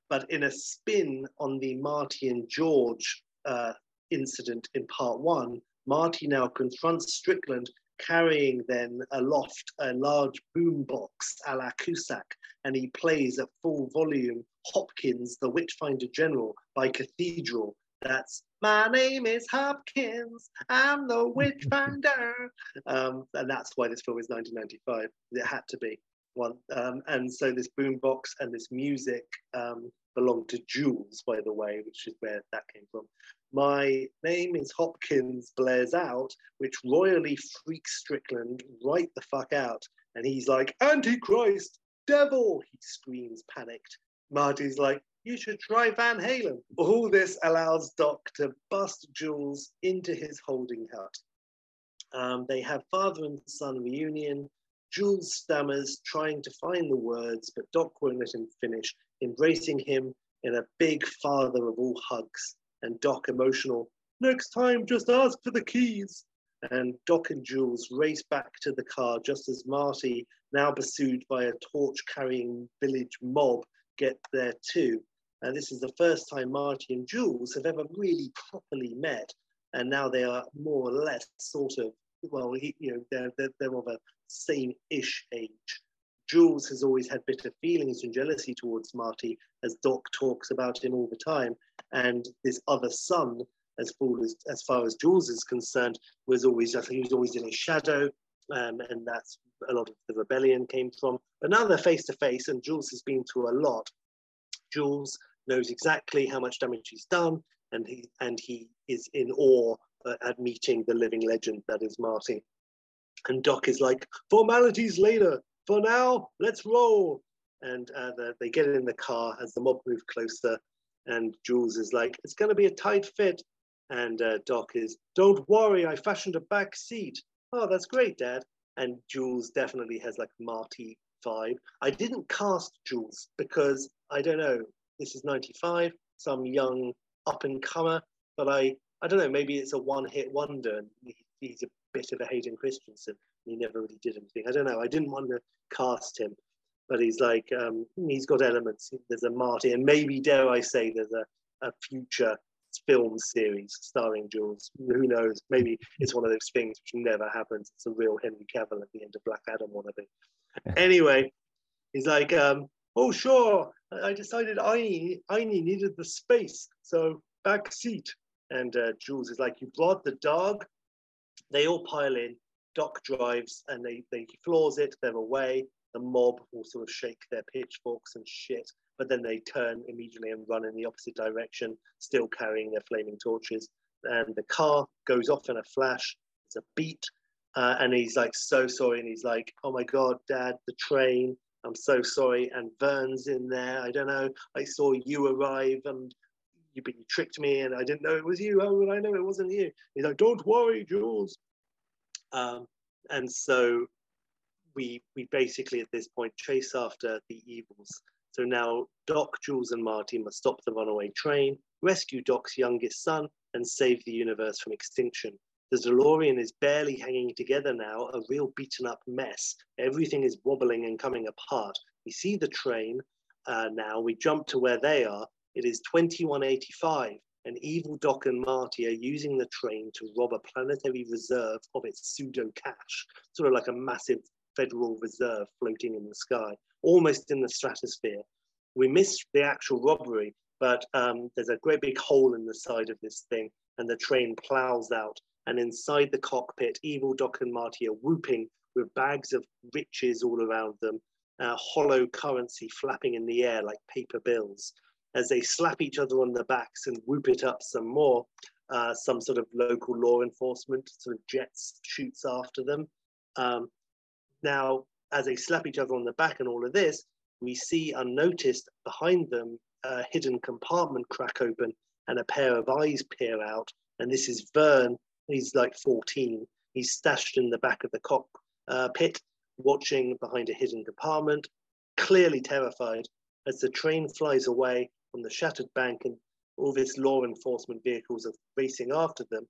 but in a spin on the Marty and George uh, incident in part one, Marty now confronts Strickland carrying then aloft a large boombox a la Cusack, and he plays at full volume Hopkins, the Witchfinder General by Cathedral, that's my name is Hopkins. I'm the witch finder. Um, and that's why this film is 1995. It had to be one. Um, and so this boombox and this music um, belonged to Jules, by the way, which is where that came from. My name is Hopkins blares out, which royally freaks Strickland right the fuck out. And he's like, Antichrist, devil, he screams panicked. Marty's like, you should try Van Halen. All this allows Doc to bust Jules into his holding hut. Um, they have father and son reunion. Jules stammers, trying to find the words, but Doc won't let him finish, embracing him in a big father of all hugs. And Doc emotional, next time just ask for the keys. And Doc and Jules race back to the car just as Marty, now pursued by a torch carrying village mob, get there too. And this is the first time Marty and Jules have ever really properly met. And now they are more or less sort of, well, he, you know, they're, they're, they're of a same-ish age. Jules has always had bitter feelings and jealousy towards Marty, as Doc talks about him all the time. And this other son, as far as, as far as Jules is concerned, was always I think he was always in his shadow. Um, and that's a lot of the rebellion came from. But now they're face to face, and Jules has been through a lot. Jules knows exactly how much damage he's done, and he and he is in awe uh, at meeting the living legend that is Marty. And Doc is like, formalities later. For now, let's roll. And uh, the, they get in the car as the mob move closer. And Jules is like, it's going to be a tight fit. And uh, Doc is, don't worry, I fashioned a back seat. Oh, that's great, Dad. And Jules definitely has like Marty vibe. I didn't cast Jules because I don't know. This is 95, some young up and comer, but I, I don't know, maybe it's a one hit wonder. And he's a bit of a Hayden Christensen. He never really did anything. I don't know. I didn't want to cast him, but he's like, um, he's got elements. There's a Marty, and maybe, dare I say, there's a, a future film series starring Jules. Who knows? Maybe it's one of those things which never happens. It's a real Henry Cavill at the end of Black Adam wannabe. anyway, he's like, um, oh, sure, I decided I, I needed the space, so back seat. And uh, Jules is like, you brought the dog? They all pile in. Doc drives and they, they floors it, they're away. the mob will sort of shake their pitchforks and shit, but then they turn immediately and run in the opposite direction, still carrying their flaming torches. And the car goes off in a flash. It's a beat. Uh, and he's like, so sorry. And he's like, oh my God, dad, the train. I'm so sorry. And Vern's in there. I don't know. I saw you arrive and you, but you tricked me and I didn't know it was you. How would I know it wasn't you? He's like, don't worry, Jules. Um, and so we we basically at this point chase after the evils. So now Doc, Jules, and Marty must stop the runaway train, rescue Doc's youngest son, and save the universe from extinction. The DeLorean is barely hanging together now, a real beaten up mess. Everything is wobbling and coming apart. We see the train uh, now. We jump to where they are. It is 2185, and evil Doc and Marty are using the train to rob a planetary reserve of its pseudo cash, sort of like a massive Federal Reserve floating in the sky, almost in the stratosphere. We miss the actual robbery, but um, there's a great big hole in the side of this thing, and the train plows out. And inside the cockpit, Evil Doc and Marty are whooping with bags of riches all around them, uh, hollow currency flapping in the air like paper bills. As they slap each other on the backs and whoop it up some more, uh, some sort of local law enforcement sort of jets shoots after them. Um, now, as they slap each other on the back and all of this, we see unnoticed behind them a hidden compartment crack open and a pair of eyes peer out. And this is Vern. He's like 14. He's stashed in the back of the cockpit, uh, watching behind a hidden compartment, clearly terrified as the train flies away from the shattered bank and all these law enforcement vehicles are racing after them.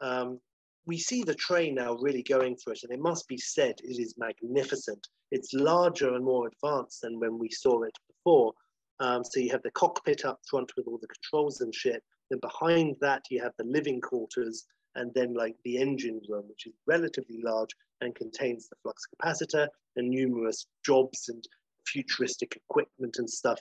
Um, we see the train now really going through it, and it must be said, it is magnificent. It's larger and more advanced than when we saw it before. Um, so you have the cockpit up front with all the controls and shit. Then behind that, you have the living quarters, and then like the engine room, which is relatively large and contains the flux capacitor and numerous jobs and futuristic equipment and stuff.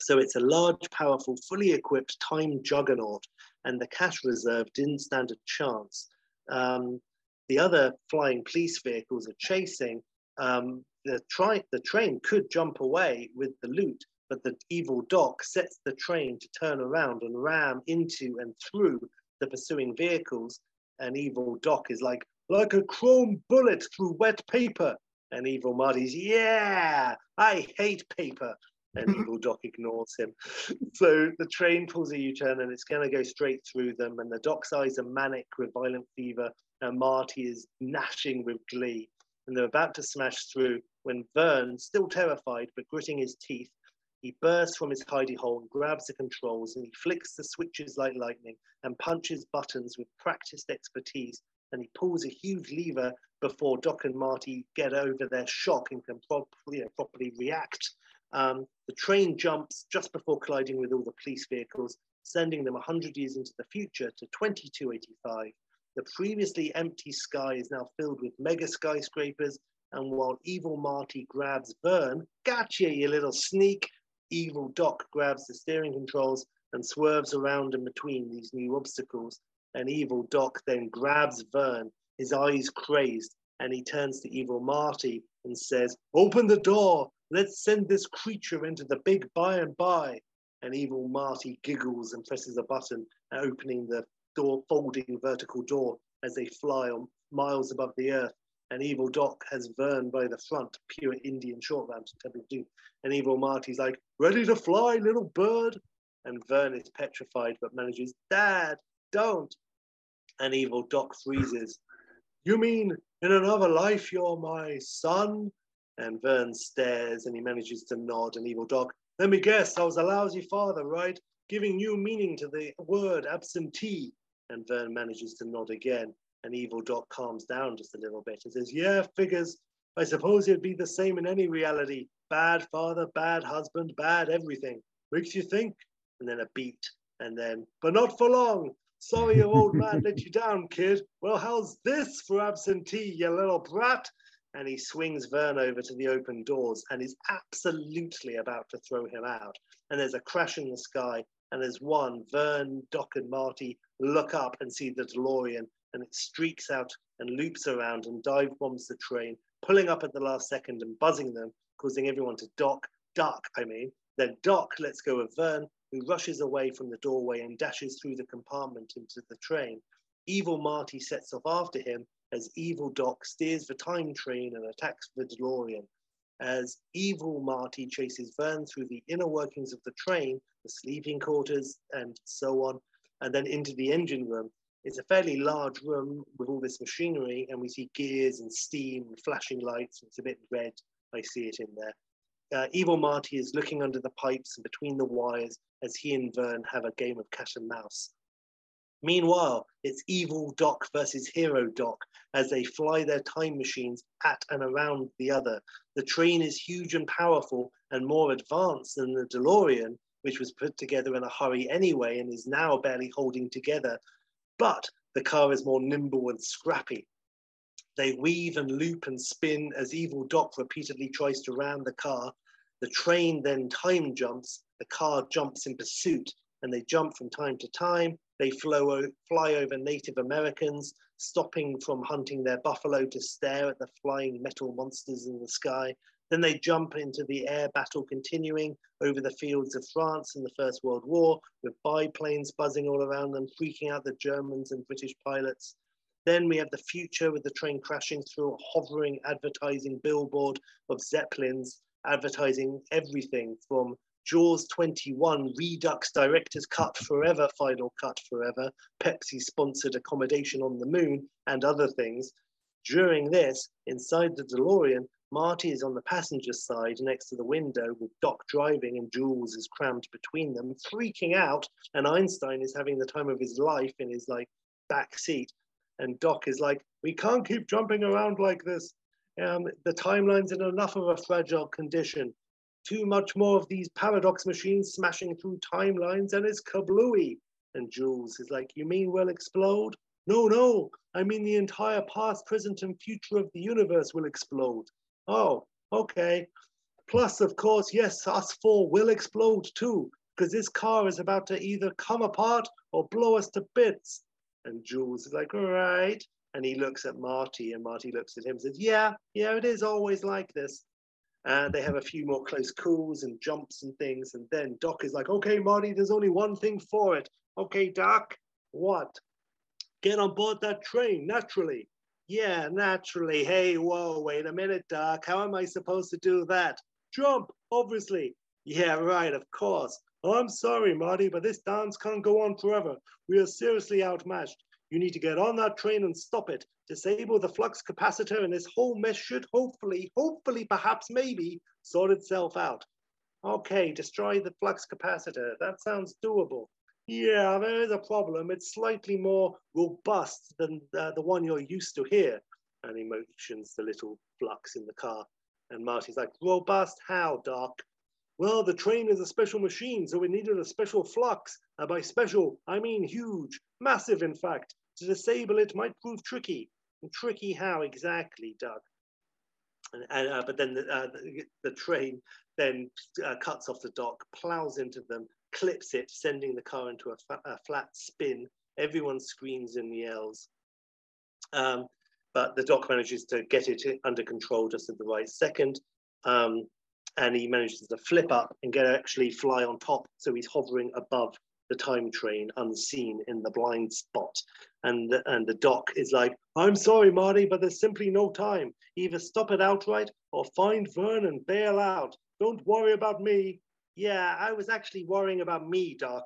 So it's a large, powerful, fully equipped time juggernaut, and the cash reserve didn't stand a chance um, the other flying police vehicles are chasing, um, the, tri- the train could jump away with the loot, but the evil Doc sets the train to turn around and ram into and through the pursuing vehicles. And evil Doc is like, like a chrome bullet through wet paper. And evil Marty's, yeah, I hate paper. And mm-hmm. evil Doc ignores him. So the train pulls a U turn and it's going to go straight through them. And the Doc's eyes are manic with violent fever. And Marty is gnashing with glee. And they're about to smash through when Vern, still terrified but gritting his teeth, he bursts from his hidey hole and grabs the controls and he flicks the switches like lightning and punches buttons with practiced expertise. And he pulls a huge lever before Doc and Marty get over their shock and can pro- you know, properly react. Um, the train jumps just before colliding with all the police vehicles, sending them 100 years into the future to 2285. The previously empty sky is now filled with mega skyscrapers, and while evil Marty grabs Vern, gotcha, you little sneak, evil Doc grabs the steering controls and swerves around in between these new obstacles. And evil Doc then grabs Vern, his eyes crazed, and he turns to evil Marty and says, Open the door, Let's send this creature into the big by and by. And evil Marty giggles and presses a button, opening the door, folding vertical door as they fly on miles above the earth. And evil Doc has Vern by the front, pure Indian short round to Temple. And evil Marty's like, ready to fly, little bird. And Vern is petrified but manages, Dad, don't. And evil Doc freezes. You mean in another life you're my son? And Vern stares and he manages to nod. And Evil Doc, let me guess, I was a lousy father, right? Giving new meaning to the word absentee. And Vern manages to nod again. And Evil Doc calms down just a little bit and says, Yeah, figures. I suppose it'd be the same in any reality. Bad father, bad husband, bad everything. Makes you think. And then a beat. And then, but not for long. Sorry your old man let you down, kid. Well, how's this for absentee, you little brat? and he swings Vern over to the open doors and is absolutely about to throw him out. And there's a crash in the sky, and there's one, Vern, Doc, and Marty look up and see the DeLorean, and it streaks out and loops around and dive bombs the train, pulling up at the last second and buzzing them, causing everyone to dock, duck, I mean. Then Doc lets go of Vern, who rushes away from the doorway and dashes through the compartment into the train. Evil Marty sets off after him as Evil Doc steers the time train and attacks the DeLorean. As Evil Marty chases Vern through the inner workings of the train, the sleeping quarters, and so on, and then into the engine room. It's a fairly large room with all this machinery, and we see gears and steam and flashing lights. It's a bit red. I see it in there. Uh, Evil Marty is looking under the pipes and between the wires as he and Vern have a game of cat and mouse. Meanwhile, it's Evil Doc versus Hero Doc as they fly their time machines at and around the other. The train is huge and powerful and more advanced than the DeLorean, which was put together in a hurry anyway and is now barely holding together. But the car is more nimble and scrappy. They weave and loop and spin as Evil Doc repeatedly tries to ram the car. The train then time jumps, the car jumps in pursuit, and they jump from time to time. They flow, fly over Native Americans, stopping from hunting their buffalo to stare at the flying metal monsters in the sky. Then they jump into the air battle continuing over the fields of France in the First World War, with biplanes buzzing all around them, freaking out the Germans and British pilots. Then we have the future with the train crashing through a hovering advertising billboard of Zeppelins, advertising everything from Jaws 21, Redux Director's Cut Forever, Final Cut Forever, Pepsi sponsored accommodation on the moon, and other things. During this, inside the DeLorean, Marty is on the passenger side next to the window with Doc driving and Jules is crammed between them, freaking out. And Einstein is having the time of his life in his like back seat. And Doc is like, we can't keep jumping around like this. Um, the timeline's in enough of a fragile condition. Too much more of these paradox machines smashing through timelines and it's kablooey. And Jules is like, you mean we'll explode? No, no, I mean the entire past, present, and future of the universe will explode. Oh, okay. Plus, of course, yes, us four will explode too, because this car is about to either come apart or blow us to bits. And Jules is like, all right. And he looks at Marty, and Marty looks at him and says, yeah, yeah, it is always like this. And they have a few more close calls and jumps and things. And then Doc is like, okay, Marty, there's only one thing for it. Okay, Doc, what? Get on board that train, naturally. Yeah, naturally. Hey, whoa, wait a minute, Doc. How am I supposed to do that? Jump, obviously. Yeah, right, of course. I'm sorry, Marty, but this dance can't go on forever. We are seriously outmatched. You need to get on that train and stop it. Disable the flux capacitor, and this whole mess should hopefully, hopefully, perhaps, maybe, sort itself out. Okay, destroy the flux capacitor. That sounds doable. Yeah, there is a problem. It's slightly more robust than uh, the one you're used to here. And he motions the little flux in the car. And Marty's like, robust how, Doc? Well, the train is a special machine, so it needed a special flux. And by special, I mean huge, massive, in fact. To disable it might prove tricky. And tricky how exactly, Doc? And, and uh, but then the, uh, the, the, train then uh, cuts off the dock, plows into them, clips it, sending the car into a, fa- a flat spin. Everyone screams and yells. Um, but the doc manages to get it under control just at the right second. Um, and he manages to flip up and get actually fly on top. So he's hovering above the time train unseen in the blind spot. And the, and the doc is like, I'm sorry, Marty, but there's simply no time. Either stop it outright or find Vern and bail out. Don't worry about me. Yeah, I was actually worrying about me, Doc.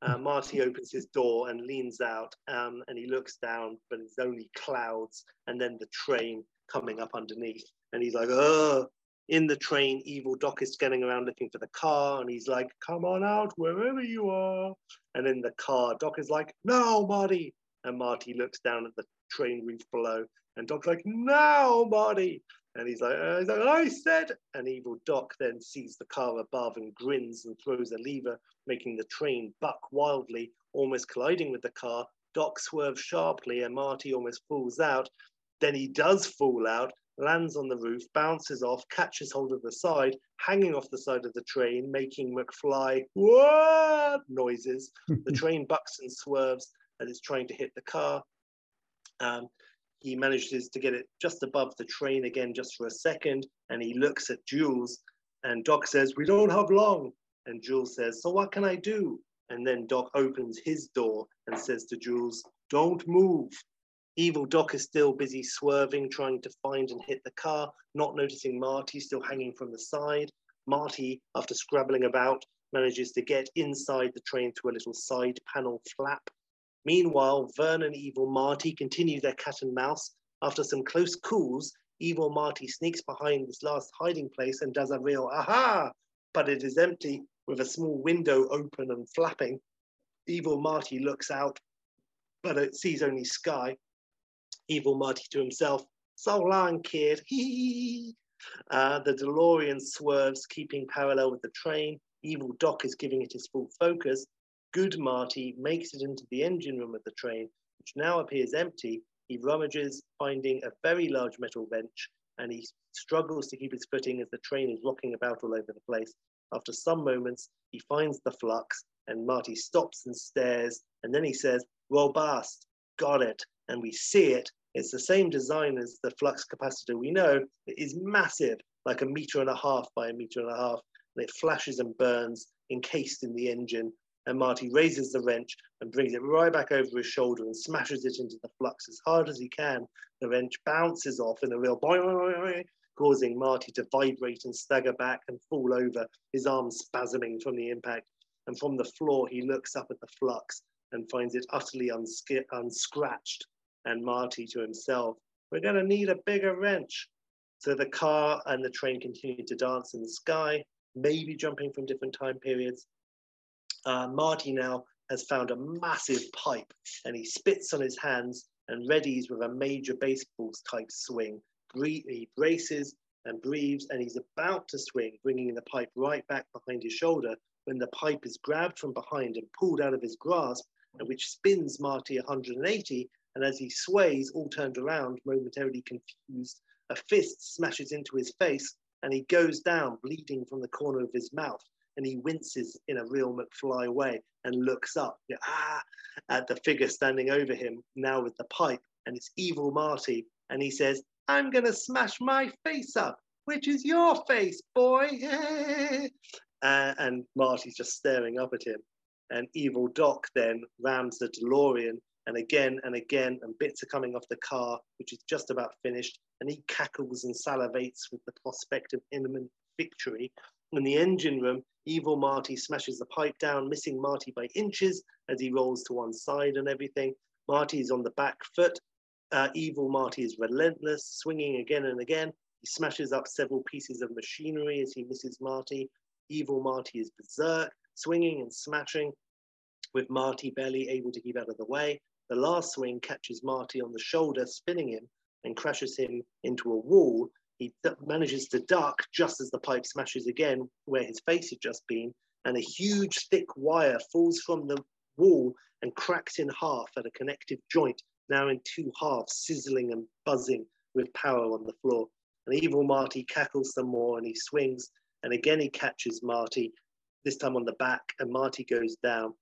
Uh, Marty opens his door and leans out, um, and he looks down, but it's only clouds, and then the train coming up underneath. And he's like, "Oh!" In the train, evil Doc is scanning around looking for the car, and he's like, "Come on out, wherever you are." And in the car, Doc is like, "No, Marty!" And Marty looks down at the train roof below, and Doc's like, "No, Marty!" And he's like, uh, he's like, I said. And evil Doc then sees the car above and grins and throws a lever, making the train buck wildly, almost colliding with the car. Doc swerves sharply and Marty almost falls out. Then he does fall out, lands on the roof, bounces off, catches hold of the side, hanging off the side of the train, making McFly what noises. the train bucks and swerves and it's trying to hit the car. Um, he manages to get it just above the train again, just for a second. And he looks at Jules, and Doc says, We don't have long. And Jules says, So what can I do? And then Doc opens his door and says to Jules, Don't move. Evil Doc is still busy swerving, trying to find and hit the car, not noticing Marty still hanging from the side. Marty, after scrabbling about, manages to get inside the train through a little side panel flap. Meanwhile, Vern and Evil Marty continue their cat and mouse. After some close calls, Evil Marty sneaks behind this last hiding place and does a real aha, but it is empty with a small window open and flapping. Evil Marty looks out, but it sees only sky. Evil Marty to himself, so long, kid. Hee uh, the DeLorean swerves, keeping parallel with the train. Evil Doc is giving it his full focus. Good Marty makes it into the engine room of the train, which now appears empty. He rummages, finding a very large metal bench, and he struggles to keep his footing as the train is rocking about all over the place. After some moments, he finds the flux, and Marty stops and stares, and then he says, Robust, got it. And we see it. It's the same design as the flux capacitor we know. It is massive, like a meter and a half by a meter and a half, and it flashes and burns, encased in the engine. And Marty raises the wrench and brings it right back over his shoulder and smashes it into the flux as hard as he can. The wrench bounces off in a real boing, causing Marty to vibrate and stagger back and fall over, his arms spasming from the impact. And from the floor, he looks up at the flux and finds it utterly unscratched. And Marty to himself, we're going to need a bigger wrench. So the car and the train continue to dance in the sky, maybe jumping from different time periods. Uh, Marty now has found a massive pipe and he spits on his hands and readies with a major baseball type swing he braces and breathes, and he's about to swing, bringing the pipe right back behind his shoulder when the pipe is grabbed from behind and pulled out of his grasp, which spins Marty 180. And as he sways, all turned around, momentarily confused, a fist smashes into his face, and he goes down, bleeding from the corner of his mouth. And he winces in a real McFly way and looks up ah, at the figure standing over him, now with the pipe. And it's evil Marty. And he says, I'm going to smash my face up, which is your face, boy. uh, and Marty's just staring up at him. And evil Doc then rams the DeLorean, and again and again, and bits are coming off the car, which is just about finished. And he cackles and salivates with the prospect of imminent victory. In the engine room, evil Marty smashes the pipe down, missing Marty by inches as he rolls to one side and everything. Marty is on the back foot, uh, evil Marty is relentless, swinging again and again. He smashes up several pieces of machinery as he misses Marty. Evil Marty is berserk, swinging and smashing, with Marty barely able to keep out of the way. The last swing catches Marty on the shoulder, spinning him, and crashes him into a wall. He manages to duck just as the pipe smashes again where his face had just been, and a huge thick wire falls from the wall and cracks in half at a connective joint now in two halves, sizzling and buzzing with power on the floor. And evil Marty cackles some more and he swings. And again, he catches Marty, this time on the back, and Marty goes down.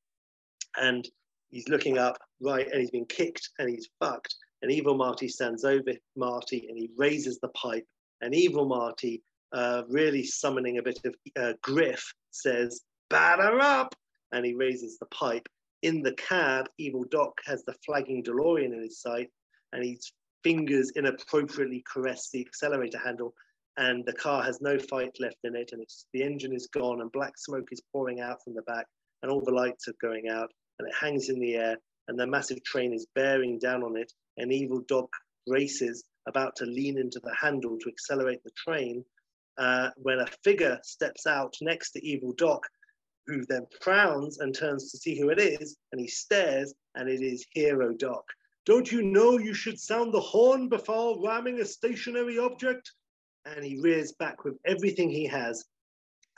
And he's looking up, right, and he's been kicked and he's fucked. And evil Marty stands over Marty and he raises the pipe. And evil Marty, uh, really summoning a bit of uh, griff, says, Batter up! And he raises the pipe in the cab, Evil Doc has the flagging DeLorean in his sight, and his fingers inappropriately caress the accelerator handle, and the car has no fight left in it, and the engine is gone, and black smoke is pouring out from the back, and all the lights are going out, and it hangs in the air, and the massive train is bearing down on it, and Evil Doc races, about to lean into the handle to accelerate the train, uh, when a figure steps out next to Evil Doc who then frowns and turns to see who it is, and he stares, and it is Hero Doc. Don't you know you should sound the horn before ramming a stationary object? And he rears back with everything he has,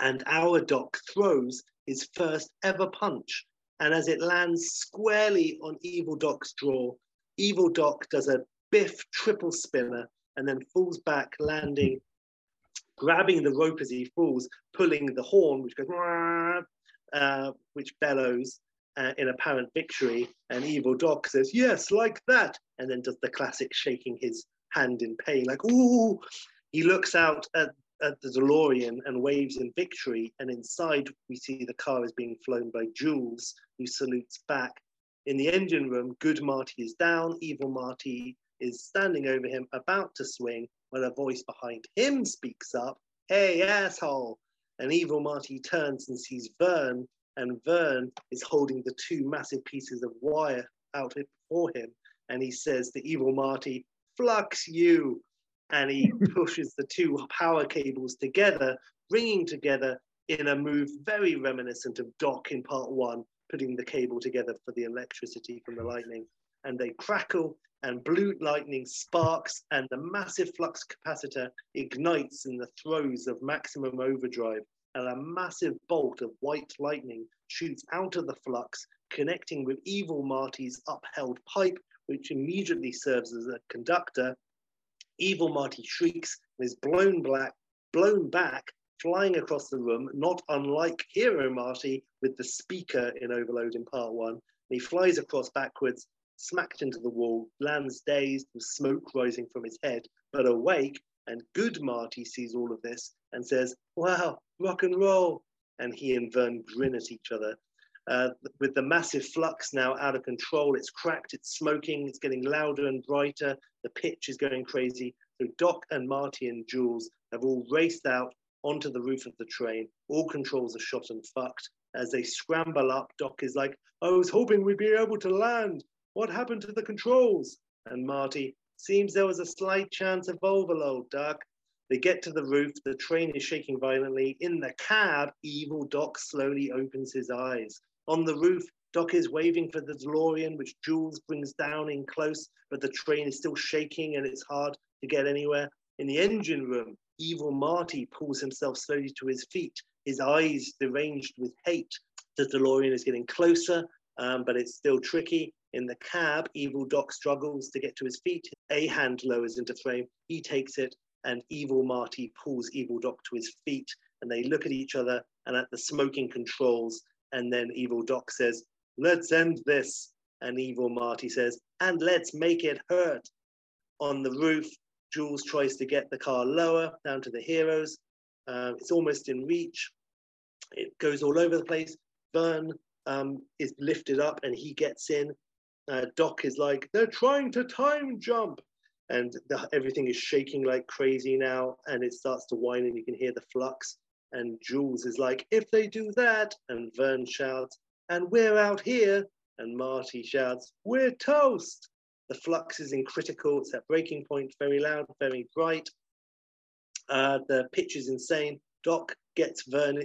and our Doc throws his first ever punch. And as it lands squarely on Evil Doc's jaw, Evil Doc does a biff triple spinner and then falls back, landing grabbing the rope as he falls, pulling the horn, which goes, uh, which bellows. uh, in apparent victory. And Evil Doc says, Yes, like that. And then does the classic shaking his hand in pain, like, Ooh. He looks out at, at the DeLorean and waves in victory. And inside, we see the car is being flown by Jules, who salutes back. In the engine room, good Marty is down, evil Marty is standing over him, about to swing, when a voice behind him speaks up, Hey, asshole! And evil Marty turns and sees Vern, and Vern is holding the two massive pieces of wire out before him. And he says to evil Marty, Flux you! And he pushes the two power cables together, bringing together in a move very reminiscent of Doc in part one, putting the cable together for the electricity from the lightning. And they crackle and blue lightning sparks and the massive flux capacitor ignites in the throes of maximum overdrive and a massive bolt of white lightning shoots out of the flux connecting with evil marty's upheld pipe which immediately serves as a conductor. Evil marty shrieks and is blown black blown back flying across the room not unlike hero marty with the speaker in overload in part one. He flies across backwards smacked into the wall, lands dazed with smoke rising from his head, but awake. And good Marty sees all of this and says, Wow, rock and roll. And he and Vern grin at each other. Uh, with the massive flux now out of control, it's cracked, it's smoking, it's getting louder and brighter, the pitch is going crazy. So Doc and Marty and Jules have all raced out onto the roof of the train. All controls are shot and fucked. As they scramble up, Doc is like, I was hoping we'd be able to land. What happened to the controls? And Marty, seems there was a slight chance of overload, Doc. They get to the roof, the train is shaking violently. In the cab, evil Doc slowly opens his eyes. On the roof, Doc is waving for the DeLorean, which Jules brings down in close, but the train is still shaking and it's hard to get anywhere. In the engine room, evil Marty pulls himself slowly to his feet, his eyes deranged with hate. The DeLorean is getting closer, um, but it's still tricky. In the cab, Evil Doc struggles to get to his feet. A hand lowers into frame. He takes it, and Evil Marty pulls Evil Doc to his feet. And they look at each other and at the smoking controls. And then Evil Doc says, Let's end this. And Evil Marty says, And let's make it hurt. On the roof, Jules tries to get the car lower down to the heroes. Uh, it's almost in reach. It goes all over the place. Vern um, is lifted up and he gets in uh, Doc is like, they're trying to time jump. And the, everything is shaking like crazy now. And it starts to whine, and you can hear the flux. And Jules is like, if they do that. And Vern shouts, and we're out here. And Marty shouts, we're toast. The flux is in critical, it's at breaking point, very loud, very bright. Uh, the pitch is insane. Doc gets Vern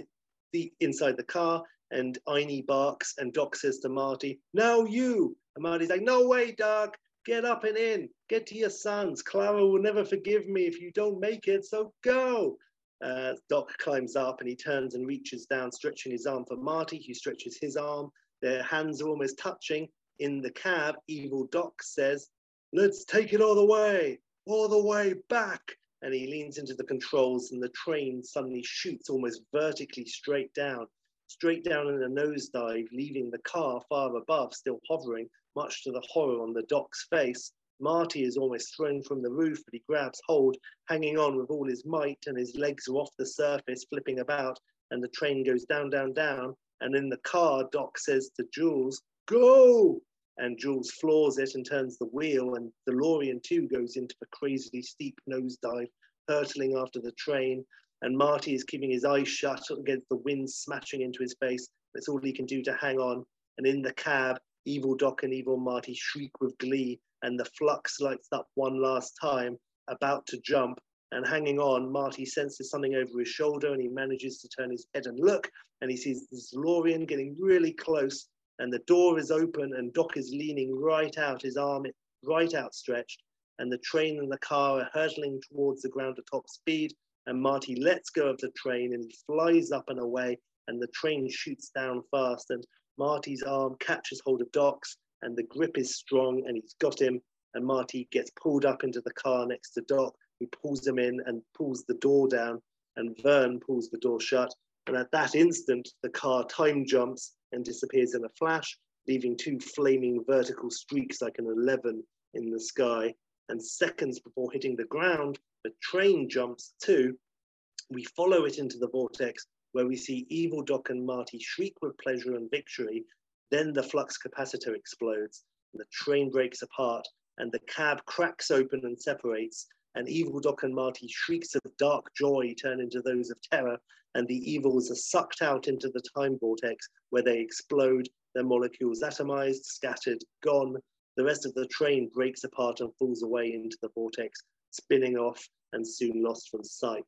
the, inside the car, and Einie barks, and Doc says to Marty, Now you! And Marty's like, no way, Doc. Get up and in. Get to your sons. Clara will never forgive me if you don't make it, so go. Uh, Doc climbs up and he turns and reaches down, stretching his arm for Marty. He stretches his arm. Their hands are almost touching. In the cab, evil Doc says, Let's take it all the way, all the way back. And he leans into the controls, and the train suddenly shoots almost vertically straight down, straight down in a nosedive, leaving the car far above, still hovering, much to the horror on the doc's face. Marty is almost thrown from the roof, but he grabs hold, hanging on with all his might, and his legs are off the surface, flipping about, and the train goes down, down, down. And in the car, Doc says to Jules, Go! And Jules floors it and turns the wheel, and the DeLorean too goes into a crazily steep nosedive, hurtling after the train. And Marty is keeping his eyes shut against the wind smashing into his face. That's all he can do to hang on. And in the cab, Evil Doc and Evil Marty shriek with glee, and the flux lights up one last time, about to jump. And hanging on, Marty senses something over his shoulder and he manages to turn his head and look. And he sees the DeLorean getting really close. And the door is open and Doc is leaning right out, his arm right outstretched. And the train and the car are hurtling towards the ground at top speed. And Marty lets go of the train and he flies up and away. And the train shoots down fast. And Marty's arm catches hold of Doc's, and the grip is strong, and he's got him. And Marty gets pulled up into the car next to Doc, He pulls him in and pulls the door down, and Vern pulls the door shut. And at that instant, the car time jumps, and disappears in a flash, leaving two flaming vertical streaks like an 11 in the sky. And seconds before hitting the ground, the train jumps too. We follow it into the vortex where we see evil Doc and Marty shriek with pleasure and victory. Then the flux capacitor explodes, and the train breaks apart, and the cab cracks open and separates, and evil Doc and Marty shrieks of dark joy turn into those of terror, and the evils are sucked out into the time vortex where they explode, their molecules atomized, scattered, gone. The rest of the train breaks apart and falls away into the vortex, spinning off and soon lost from sight.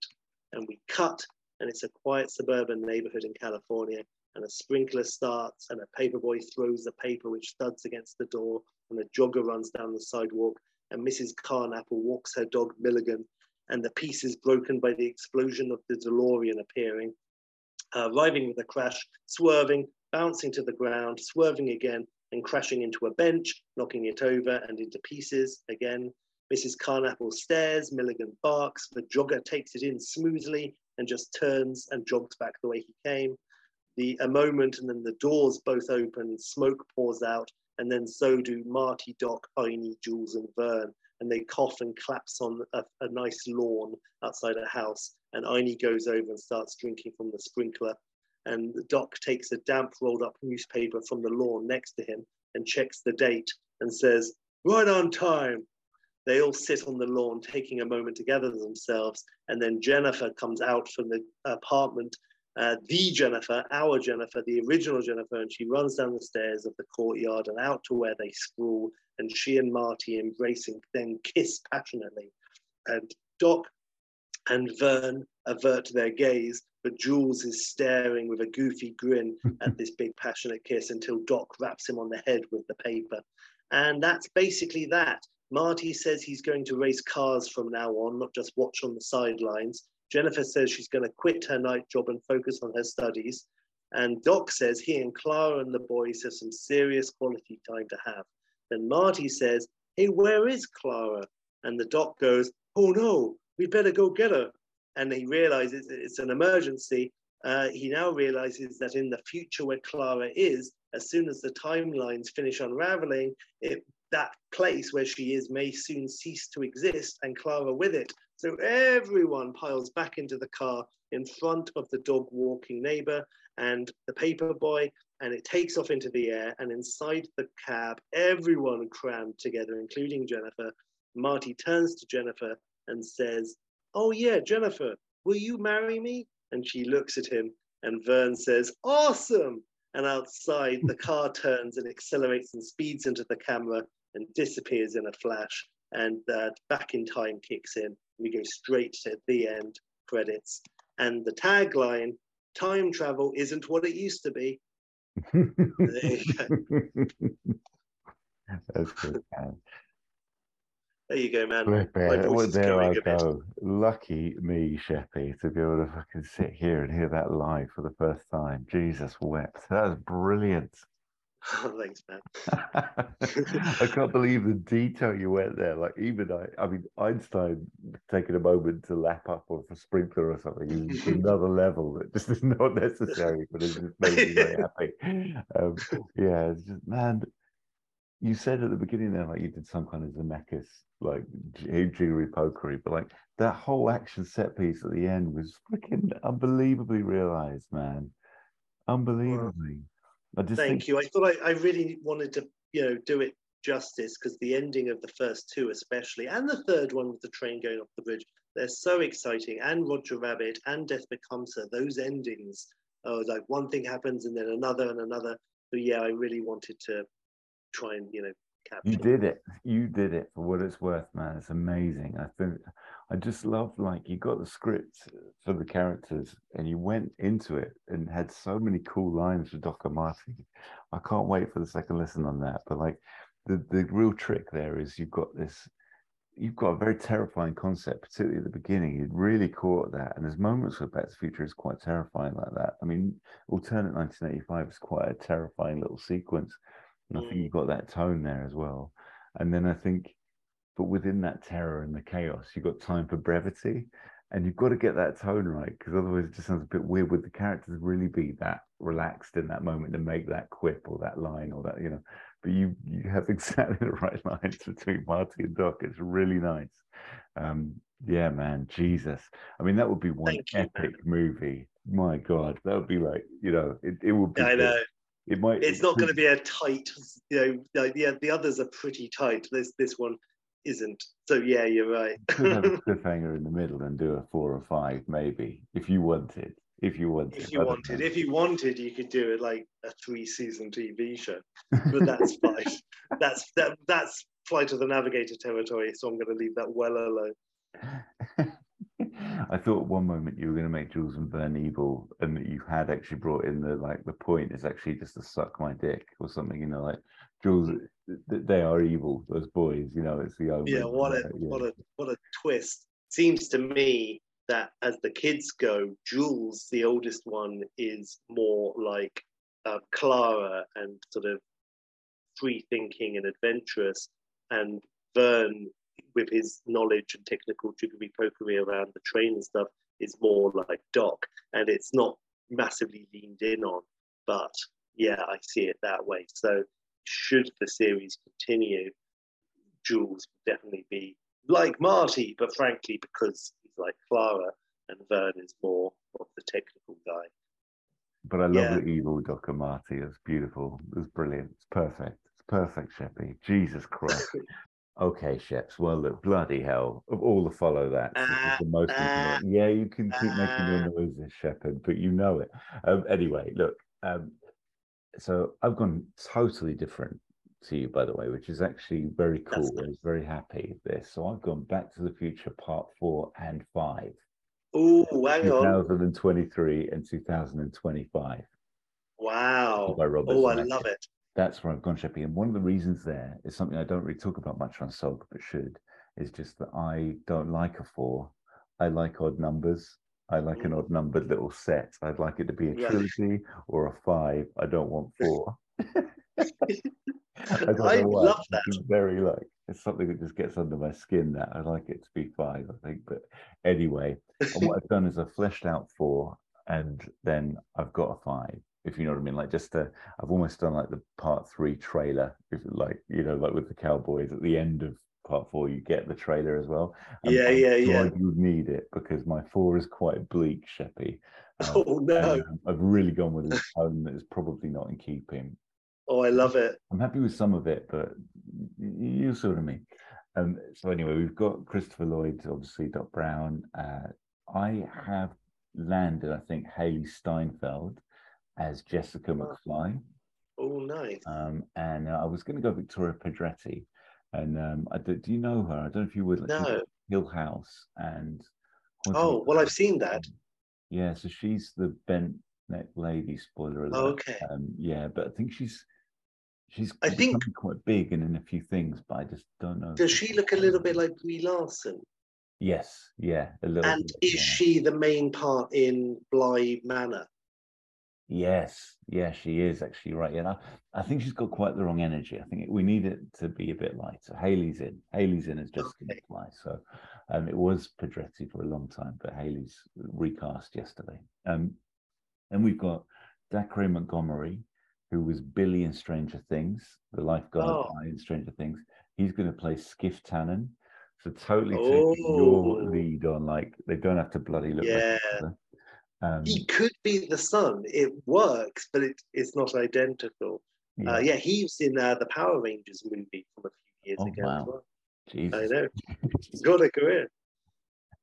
And we cut, and it's a quiet suburban neighborhood in California. And a sprinkler starts, and a paperboy throws the paper which thuds against the door, and a jogger runs down the sidewalk, and Mrs. Carnapple walks her dog Milligan, and the piece is broken by the explosion of the DeLorean appearing, uh, arriving with a crash, swerving, bouncing to the ground, swerving again, and crashing into a bench, knocking it over and into pieces again. Mrs. Carnapple stares, Milligan barks, the jogger takes it in smoothly and just turns and jogs back the way he came. The a moment and then the doors both open, smoke pours out, and then so do Marty, Doc, Einie, Jules, and Vern. And they cough and claps on a, a nice lawn outside a house. And Einie goes over and starts drinking from the sprinkler. And Doc takes a damp rolled up newspaper from the lawn next to him and checks the date and says, Right on time. They all sit on the lawn, taking a moment to gather themselves. And then Jennifer comes out from the apartment uh, the Jennifer, our Jennifer, the original Jennifer, and she runs down the stairs of the courtyard and out to where they sprawl, and she and Marty embracing, then kiss passionately. And Doc and Vern avert their gaze, but Jules is staring with a goofy grin at this big passionate kiss until Doc wraps him on the head with the paper. And that's basically that. Marty says he's going to race cars from now on, not just watch on the sidelines. Jennifer says she's going to quit her night job and focus on her studies. And Doc says he and Clara and the boys have some serious quality time to have. Then Marty says, Hey, where is Clara? And the doc goes, Oh no, we'd better go get her. And he realizes it's an emergency. Uh, he now realizes that in the future where Clara is, as soon as the timelines finish unraveling, it, that place where she is may soon cease to exist and Clara with it. So everyone piles back into the car in front of the dog walking neighbor and the paper boy, and it takes off into the air. And inside the cab, everyone crammed together, including Jennifer. Marty turns to Jennifer and says, Oh, yeah, Jennifer, will you marry me? And she looks at him, and Vern says, Awesome! And outside, the car turns and accelerates and speeds into the camera and disappears in a flash. And that back in time kicks in we go straight to the end credits. And the tagline time travel isn't what it used to be. That's good, man. There you go, man. There I go. Lucky me, Sheppy, to be able to fucking sit here and hear that live for the first time. Jesus wept. That was brilliant. Thanks, man. I can't believe the detail you went there. Like even I, I mean, Einstein taking a moment to lap up off a sprinkler or something is another level that just is not necessary, but it just made me very happy. Um, yeah, it's just man. You said at the beginning there, like you did some kind of Zemeckis, like jiggery pokery, but like that whole action set piece at the end was freaking unbelievably realized, man. Unbelievably. I just Thank think... you. I thought I, I really wanted to, you know, do it justice because the ending of the first two, especially, and the third one with the train going off the bridge, they're so exciting. And Roger Rabbit and Death Becomes Her, those endings, oh, like one thing happens and then another and another. So yeah, I really wanted to try and you know capture. You did it. You did it for what it's worth, man. It's amazing. I think I just love like you got the script for the characters and you went into it and had so many cool lines for Doc Marty. I can't wait for the second listen on that. But like the, the real trick there is you've got this you've got a very terrifying concept, particularly at the beginning. It really caught that. And there's moments where Back to the Future is quite terrifying like that. I mean, Alternate 1985 is quite a terrifying little sequence. And I think mm. you've got that tone there as well. And then I think but within that terror and the chaos, you've got time for brevity, and you've got to get that tone right because otherwise it just sounds a bit weird. Would the characters really be that relaxed in that moment to make that quip or that line or that you know but you you have exactly the right lines between marty and doc it's really nice um yeah man jesus i mean that would be one Thank you, epic movie my god that would be like you know it, it would be I know. It might It's not going to be a tight, you know, the, the, the others are pretty tight. This this one isn't. So yeah, you're right. could have a cliffhanger in the middle and do a four or five maybe if you wanted if you wanted if you wanted, if you wanted, you could do it like a three season TV show. But that's fine. that's that that's Flight of the Navigator territory. So I'm going to leave that well alone. I thought one moment you were going to make Jules and Vern evil, and that you had actually brought in the like the point is actually just to suck my dick or something. You know, like Jules, they are evil. Those boys, you know, it's the. Yeah, what a yeah. what a what a twist. Seems to me that as the kids go, Jules, the oldest one, is more like uh, Clara and sort of free thinking and adventurous, and Vern, with his knowledge and technical jiggery pokery around the train and stuff, is more like Doc, and it's not massively leaned in on. But yeah, I see it that way. So should the series continue, Jules will definitely be like Marty, but frankly, because he's like Clara and Vern is more of the technical guy. But I love Yeah. the evil Doc and Marty. It's beautiful. It's brilliant. It's perfect. It's perfect, Sheppy. Jesus Christ. Okay, Sheps. Well, look, bloody hell. Of all the follow that, this is the most. Important- yeah, you can keep making your noises, Shepherd, but you know it. Um, anyway, look. Um, so I've gone totally different to you, by the way, which is actually very cool. I was very happy with this. So I've gone Back to the Future Part Four and Five, Oh, hang on. 2023 and 2025 Wow. by Robert Oh, I love it. That's where I've gone, Sheppy. And one of the reasons there is something I don't really talk about much on Sulk, but should, is just that I don't like a four. I like odd numbers. I like an Mm. odd numbered little set. I'd like it to be a trilogy or a five. I don't want four. I don't I love that. It's very like it's something that just gets under my skin. That I like it to be five, I think. But anyway, and what I've done is I've fleshed out four, and then I've got a five. If you know what I mean, like just i I've almost done like the part three trailer. If like you know, like with the Cowboys at the end of part four, you get the trailer as well. And Yeah, thank yeah, yeah. You need it because my four is quite bleak, Sheppy. Um, Oh no. and, um, I've really gone with a tone that is probably not in keeping. Oh, I love it. I'm happy with some of it, but you sort of me. Um, so anyway, we've got Christopher Lloyd, obviously Doc Brown. Uh, I have landed, I think, Hailee Steinfeld as Jessica. McFly, Oh, nice. um, and uh, I was going to go Victoria Pedretti. And um, I do, do you know her? I don't know if you would. like, No. Hill House and. Oh, well, I've seen that. Yeah, so she's the bent neck lady. Spoiler alert. Oh, okay. Um, yeah, but I think she's she's I think- quite big and in a few things, but I just don't know. Does she look a little bit like Brie Larson? Yes, yeah, a little. And bit, is yeah. she the main part in Bly Manor? Yes, yeah, she is actually right. Yeah, I, I think she's got quite the wrong energy. I think we need it to be a bit lighter. Hailee's in. Hailee's in as Jessica Okay. McFly. So um, it was Pedretti for a long time, but Hailee's recast yesterday. Um, and we've got Dacre Montgomery, who was Billy in Stranger Things, the lifeguard Oh. guy in Stranger Things. He's going to play Skiff Tannen. So totally taking your Oh. lead on like they don't have to bloody look like Yeah. each other. Um, He could be the son. It works, but it, it's not identical. Uh, yeah, he was in uh, the Power Rangers movie from a few years Oh, ago wow. as well. I know. He's got a career.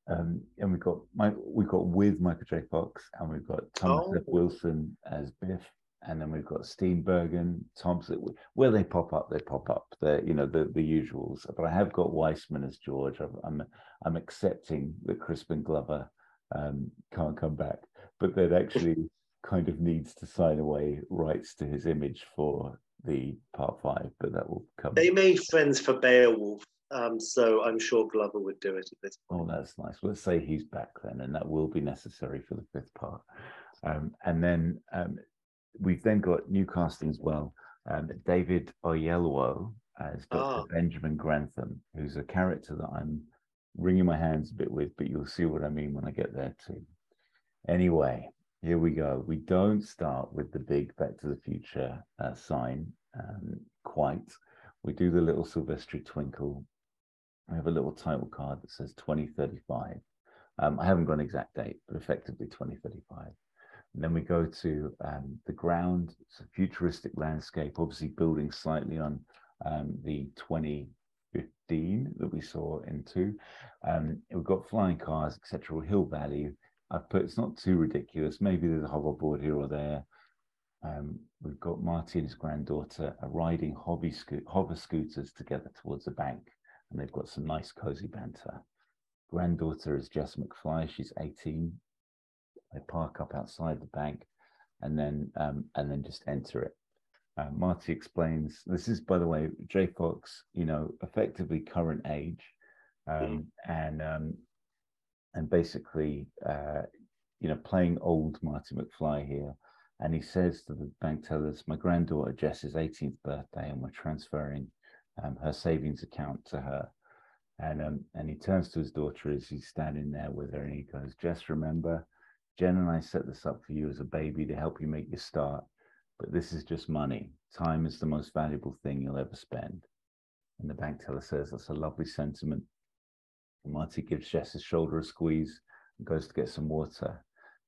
Um, and we've got my we've got with Michael J. Fox, and we've got Thomas F. Oh. Wilson as Biff, and then we've got Steenburgen, Thompson. Where they pop up, they pop up. They're you know the the usuals. But I have got Weissman as George. I'm I'm, I'm accepting that Crispin Glover um, can't come back, but that actually kind of needs to sign away rights to his image for the part five. But that will come. They made friends for Beowulf, um, so I'm sure Glover would do it at this point. Oh, that's nice. Let's say he's back then, and that will be necessary for the fifth part. Um, and then um, we've then got new casting as well. Um, David Oyelowo as Dr. Ah. Benjamin Grantham, who's a character that I'm wringing my hands a bit with, but you'll see what I mean when I get there too. Anyway, here we go. We don't start with the big Back to the Future uh, sign um, quite. We do the little Silvestri twinkle. We have a little title card that says 2035. Um, I haven't got an exact date, but effectively 2035. And then we go to um, the ground. It's a futuristic landscape, obviously building slightly on um, the 2015 that we saw into. Um, we've got flying cars, etc. Hill Valley. I've put it's not too ridiculous. Maybe there's a hoverboard here or there. Um, we've got Marty and his granddaughter are riding hobby sco- hover scooters together towards the bank, and they've got some nice cozy banter. Granddaughter is Jess McFly. She's 18. They park up outside the bank, and then um, and then just enter it. Uh, Marty explains this is, by the way, J Fox. You know, effectively current age, um, and um, and basically, uh, you know, playing old Marty McFly here. And he says to the bank tellers, "My granddaughter Jess's 18th birthday, and we're transferring um, her savings account to her." And um, and he turns to his daughter as he's standing there with her, and he goes, "Jess, remember, Jen and I set this up for you as a baby to help you make your start, but this is just money. Time is the most valuable thing you'll ever spend." And the bank teller says, "That's a lovely sentiment." And Marty gives Jess's shoulder a squeeze and goes to get some water.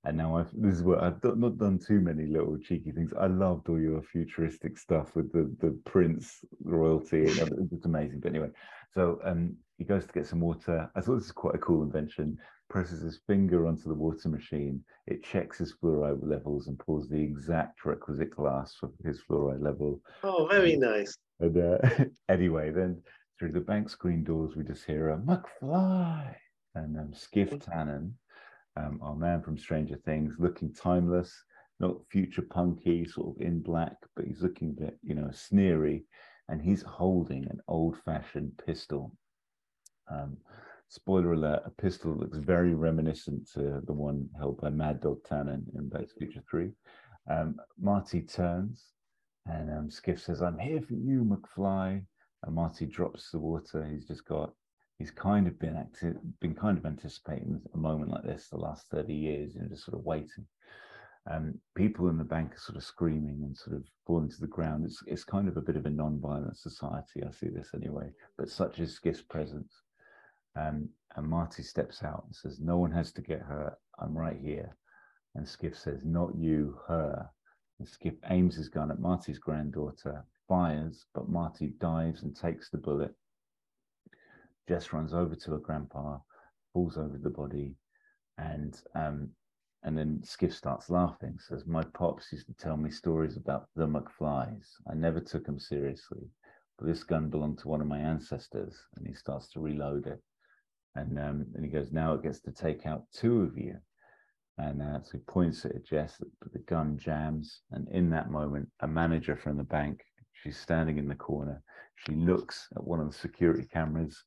And now I've this is what I've not done too many little cheeky things. I loved all your futuristic stuff with the the Prince royalty. It's amazing. But anyway, so um, he goes to get some water. I thought this is quite a cool invention. Presses his finger onto the water machine. It checks his fluoride levels and pulls the exact requisite glass for his fluoride level. Oh, very nice. And uh, anyway, then through the bank screen doors, we just hear a McFly and um, Skiff Tannen um, our man from Stranger Things, looking timeless, not future punky, sort of in black, but he's looking a bit, you know, sneery, and he's holding an old-fashioned pistol. Um, spoiler alert: a pistol that looks very reminiscent to the one held by Mad Dog Tannen in Back to the Future Three. Um, Marty turns, and um, Skiff says, "I'm here for you, McFly." And Marty drops the water. He's just got he's kind of been active, been kind of anticipating a moment like this the last 30 years, you know, just sort of waiting. Um, people in the bank are sort of screaming and sort of falling to the ground. It's it's kind of a bit of a non-violent society. I see this anyway, but such is Skiff's presence. Um, and Marty steps out and says, "No one has to get hurt. I'm right here." And Skiff says, "Not you, her." And Skiff aims his gun at Marty's granddaughter, fires, but Marty dives and takes the bullet Jess runs over to her grandpa, falls over the body, and um, and then Skiff starts laughing. Says, "My pops used to tell me stories about the McFlys. I never took them seriously, but this gun belonged to one of my ancestors." And he starts to reload it, and um, and he goes, "Now it gets to take out two of you." And uh, so he points it at Jess, but the gun jams. And in that moment, a manager from the bank, she's standing in the corner. She looks at one of the security cameras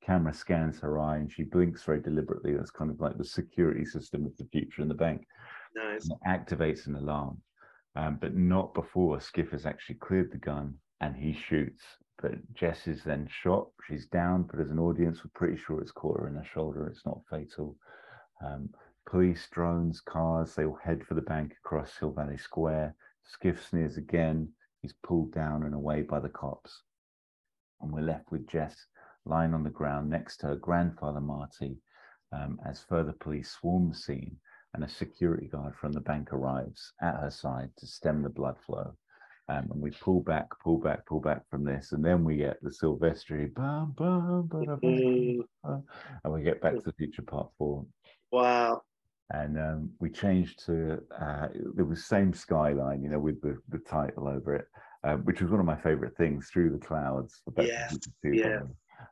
The camera scans her eye and she blinks very deliberately. That's kind of like the security system of the future in the bank. Nice. activates an alarm, um, but not before Skiff has actually cleared the gun and he shoots. But Jess is then shot. She's down, but as an audience, we're pretty sure it's caught her in the shoulder. It's not fatal. Um, police, drones, cars, they all head for the bank across Hill Valley Square. Skiff sneers again. He's pulled down and away by the cops. And we're left with Jess lying on the ground next to her grandfather Marty um, as further police swarm the scene and a security guard from the bank arrives at her side to stem the blood flow. Um, and we pull back, pull back, pull back from this, and then we get the Silvestri, bum, bum, mm. and we get Back to the Future Part Four. Wow! And um, we changed to uh, it was same skyline, you know, with the the title over it, uh, which was one of my favorite things through the clouds. Yes, yeah.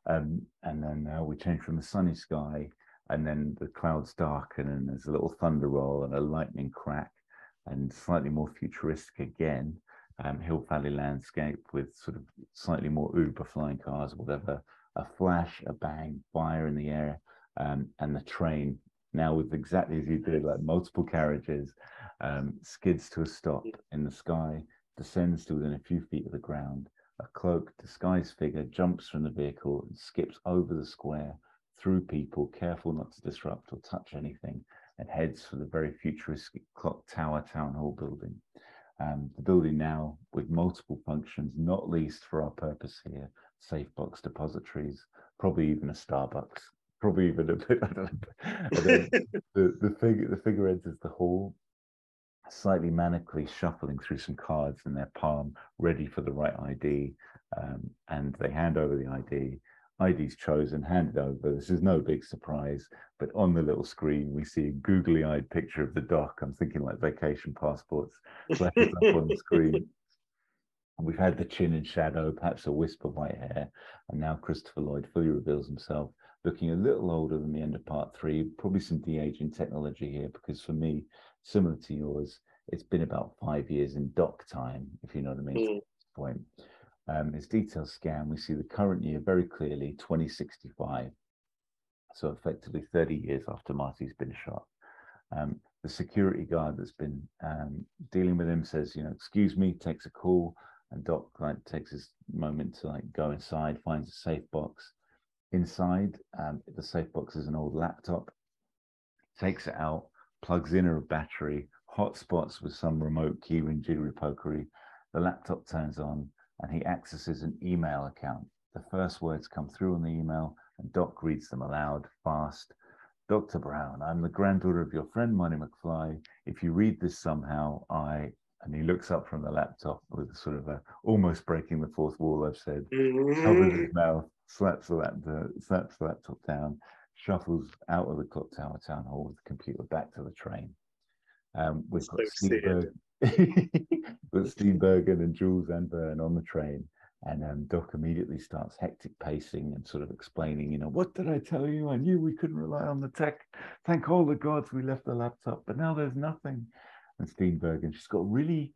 Um, and then uh, we change from the sunny sky, and then the clouds darken, and there's a little thunder roll and a lightning crack, and slightly more futuristic again. Um, Hill Valley landscape with sort of slightly more Uber flying cars, whatever. A flash, a bang, fire in the air, um, and the train now with exactly as you did, like multiple carriages, um, skids to a stop in the sky, descends to within a few feet of the ground, a cloaked, disguised figure jumps from the vehicle and skips over the square, through people, careful not to disrupt or touch anything, and heads for the very futuristic Clock Tower Town Hall building. Um, the building now with multiple functions, not least for our purpose here, safe box depositories, probably even a Starbucks, probably even a bit. I don't know. the, the figure the figure enters the hall, slightly manically shuffling through some cards in their palm, ready for the right ID, um, and they hand over the ID. ID's chosen, handed over. This is no big surprise, but on the little screen, we see a googly eyed picture of the doc. I'm thinking like vacation passports flashes up on the screen. We've had the chin in shadow, perhaps a wisp of white hair, and now Christopher Lloyd fully reveals himself, looking a little older than the end of part three. Probably some de aging technology here, because for me, similar to yours, it's been about five years in doc time, if you know what I mean. Mm. Point um, his details scan, we see the current year very clearly, 2065. So effectively 30 years after Marty's been shot. Um, the security guard that's been um, dealing with him says, you know, excuse me, takes a call, and Doc like takes his moment to like go inside, finds a safe box. Inside, um, the safe box is an old laptop. Takes it out, plugs in a battery, hotspots with some remote keyring jiggery pokery. The laptop turns on, and he accesses an email account. The first words come through on the email, and Doc reads them aloud, fast. Dr. Brown, I'm the granddaughter of your friend Marty McFly. If you read this somehow, I and he looks up from the laptop with sort of a almost breaking the fourth wall. I've said, covers his mm-hmm. mouth, slaps the laptop, slaps the laptop down, shuffles out of the clock tower town hall with the computer back to the train. Um, we've got Steve with Steenburgen and Jules and Vern on the train. And um, Doc immediately starts hectic pacing and sort of explaining, you know, what did I tell you? I knew we couldn't rely on the tech. Thank all the gods we left the laptop, but now there's nothing. And Steenburgen, she's got really,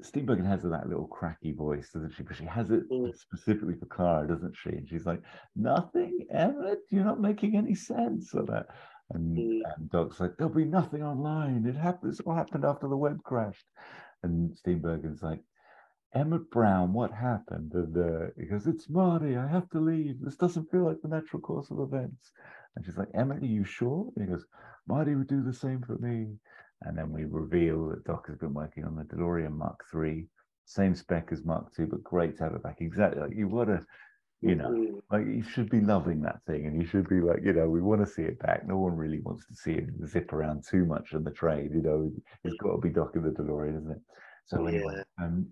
Steenburgen has that little cracky voice, doesn't she? But she has it mm. specifically for Clara, doesn't she? And she's like, nothing, Emmett, you're not making any sense of that. And, mm. and Doc's like, there'll be nothing online. It happened. This all happened after the web crashed. And Steenburgen's like, Emmett Brown, what happened? And uh, he goes, It's Marty. I have to leave. This doesn't feel like the natural course of events. And she's like, Emmett, are you sure? And he goes, Marty would do the same for me. And then we reveal that Doc has been working on the DeLorean Mark III, same spec as Mark II, but great to have it back. Exactly like you want to you know mm-hmm. like you should be loving that thing and you should be like you know we want to see it back no one really wants to see it zip around too much on the train you know it's got to be docking the delorean isn't it so anyway yeah. um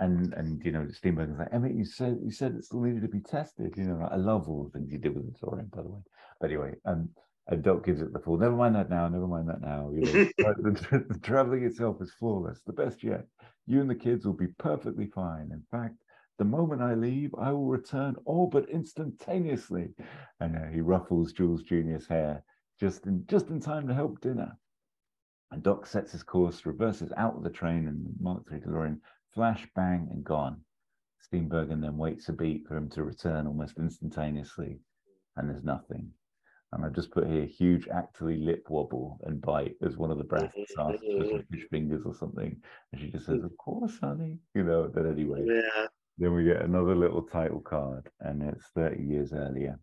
and and you know Steenburgen's like Emmett you said you said it still needed to be tested you know I love all the things you did with the DeLorean by the way but anyway um and Doc gives it the full never mind that now never mind that now you know the, the traveling itself is flawless the best yet you and the kids will be perfectly fine in fact the moment I leave, I will return all but instantaneously. And uh, he ruffles Jules Jr.'s hair just in just in time to help dinner. And Doc sets his course, reverses out of the train, and Mark III DeLorean flash, bang, and gone. Steenburgen then waits a beat for him to return almost instantaneously, and there's nothing. And I've just put here huge actually lip wobble and bite as one of the breaths asks for fish fingers or something. And she just says, Of course, honey. You know, but anyway. Yeah. Then we get another little title card, and it's 30 years earlier.